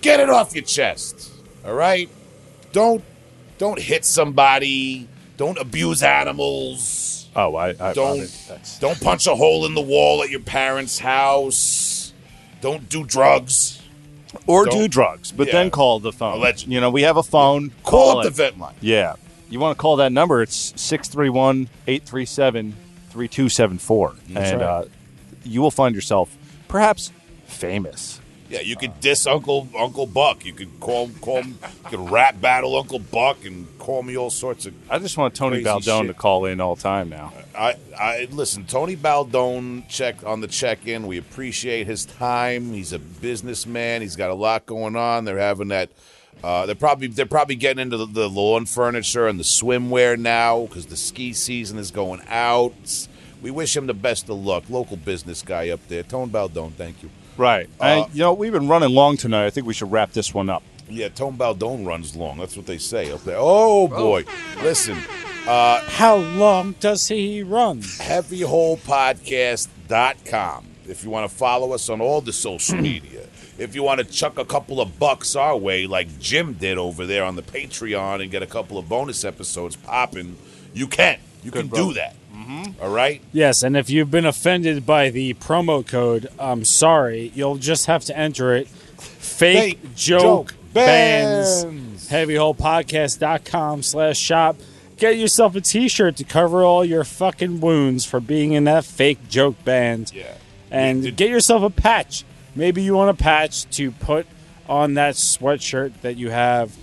get it off your chest. All right, don't don't hit somebody. Don't abuse animals. Oh, I, I Don't I- don't punch a hole in the wall at your parents' house. Don't do drugs. or Don't- do drugs, but Yeah. then call the phone. Allegedly. You know, we have a phone. Call, up it. the vent line. Yeah. You want to call that number? It's 631 837 3274. And right. uh, you will find yourself perhaps famous. Yeah, you could diss Uncle Uncle Buck. You could call call him. You could rap battle Uncle Buck and call me all sorts of. I just want Tony Crazy Baldone shit. to call in all the time now. I I listen. Tony Baldone check on the check in. We appreciate his time. He's a businessman. He's got a lot going on. They're having that. Uh, they're probably they're probably getting into the, the lawn furniture and the swimwear now because the ski season is going out. We wish him the best of luck. Local business guy up there, Tone Baldone. Thank you. Right. Uh, and, you know, we've been running long tonight. I think we should wrap this one up. Yeah, Tone Baldone runs long. That's what they say up there. Oh boy, listen. How long does he run? heavyholepodcast.com if you want to follow us on all the social media. If you want to chuck a couple of bucks our way, like Jim did over there on the Patreon, and get a couple of bonus episodes popping, you can. You can do that. Mm-hmm. All right? Yes, and if you've been offended by the promo code, I'm sorry. You'll just have to enter it. Fake, Fake joke, joke bands. bands. Heavyholepodcast.com slash shop. Get yourself a t-shirt to cover all your fucking wounds for being in that fake joke band. Yeah. And Did- get yourself a patch. Maybe you want a patch to put on that sweatshirt that you have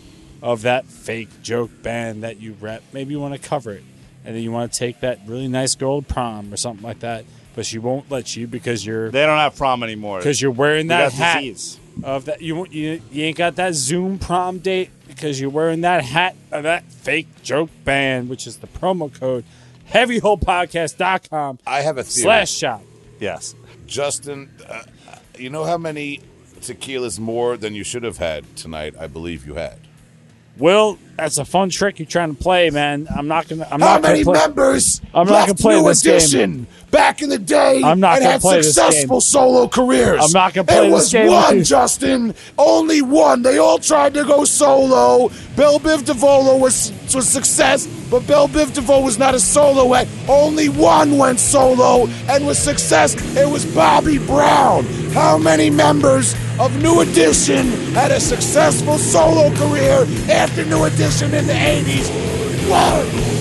of that fake joke band that you rep. Maybe you want to cover it. And then you want to take that really nice girl to prom or something like that. But she won't let you because you're They don't have prom anymore. because you're wearing that got hat disease. of that you, you you ain't got that Zoom prom date because you're wearing that hat of that fake joke band, which is the promo code heavyholepodcast.com I have a theory. slash shop. Yes. Justin, uh, you know how many tequilas more than you should have had tonight? I believe you had. Will, that's a fun trick you're trying to play, man. I'm not gonna. I'm How not gonna many play. members I'm not gonna play New this game. Back in the day I'm not and had successful solo careers? I'm not gonna play It this was game with one. Justin. Only one. They all tried to go solo. Bill Biv DeVolo was was success, but Bill Biv DeVolo was not a solo act. Only one went solo and was success. It was Bobby Brown. How many members of New Edition had a successful solo career after New Edition in the 80s? One.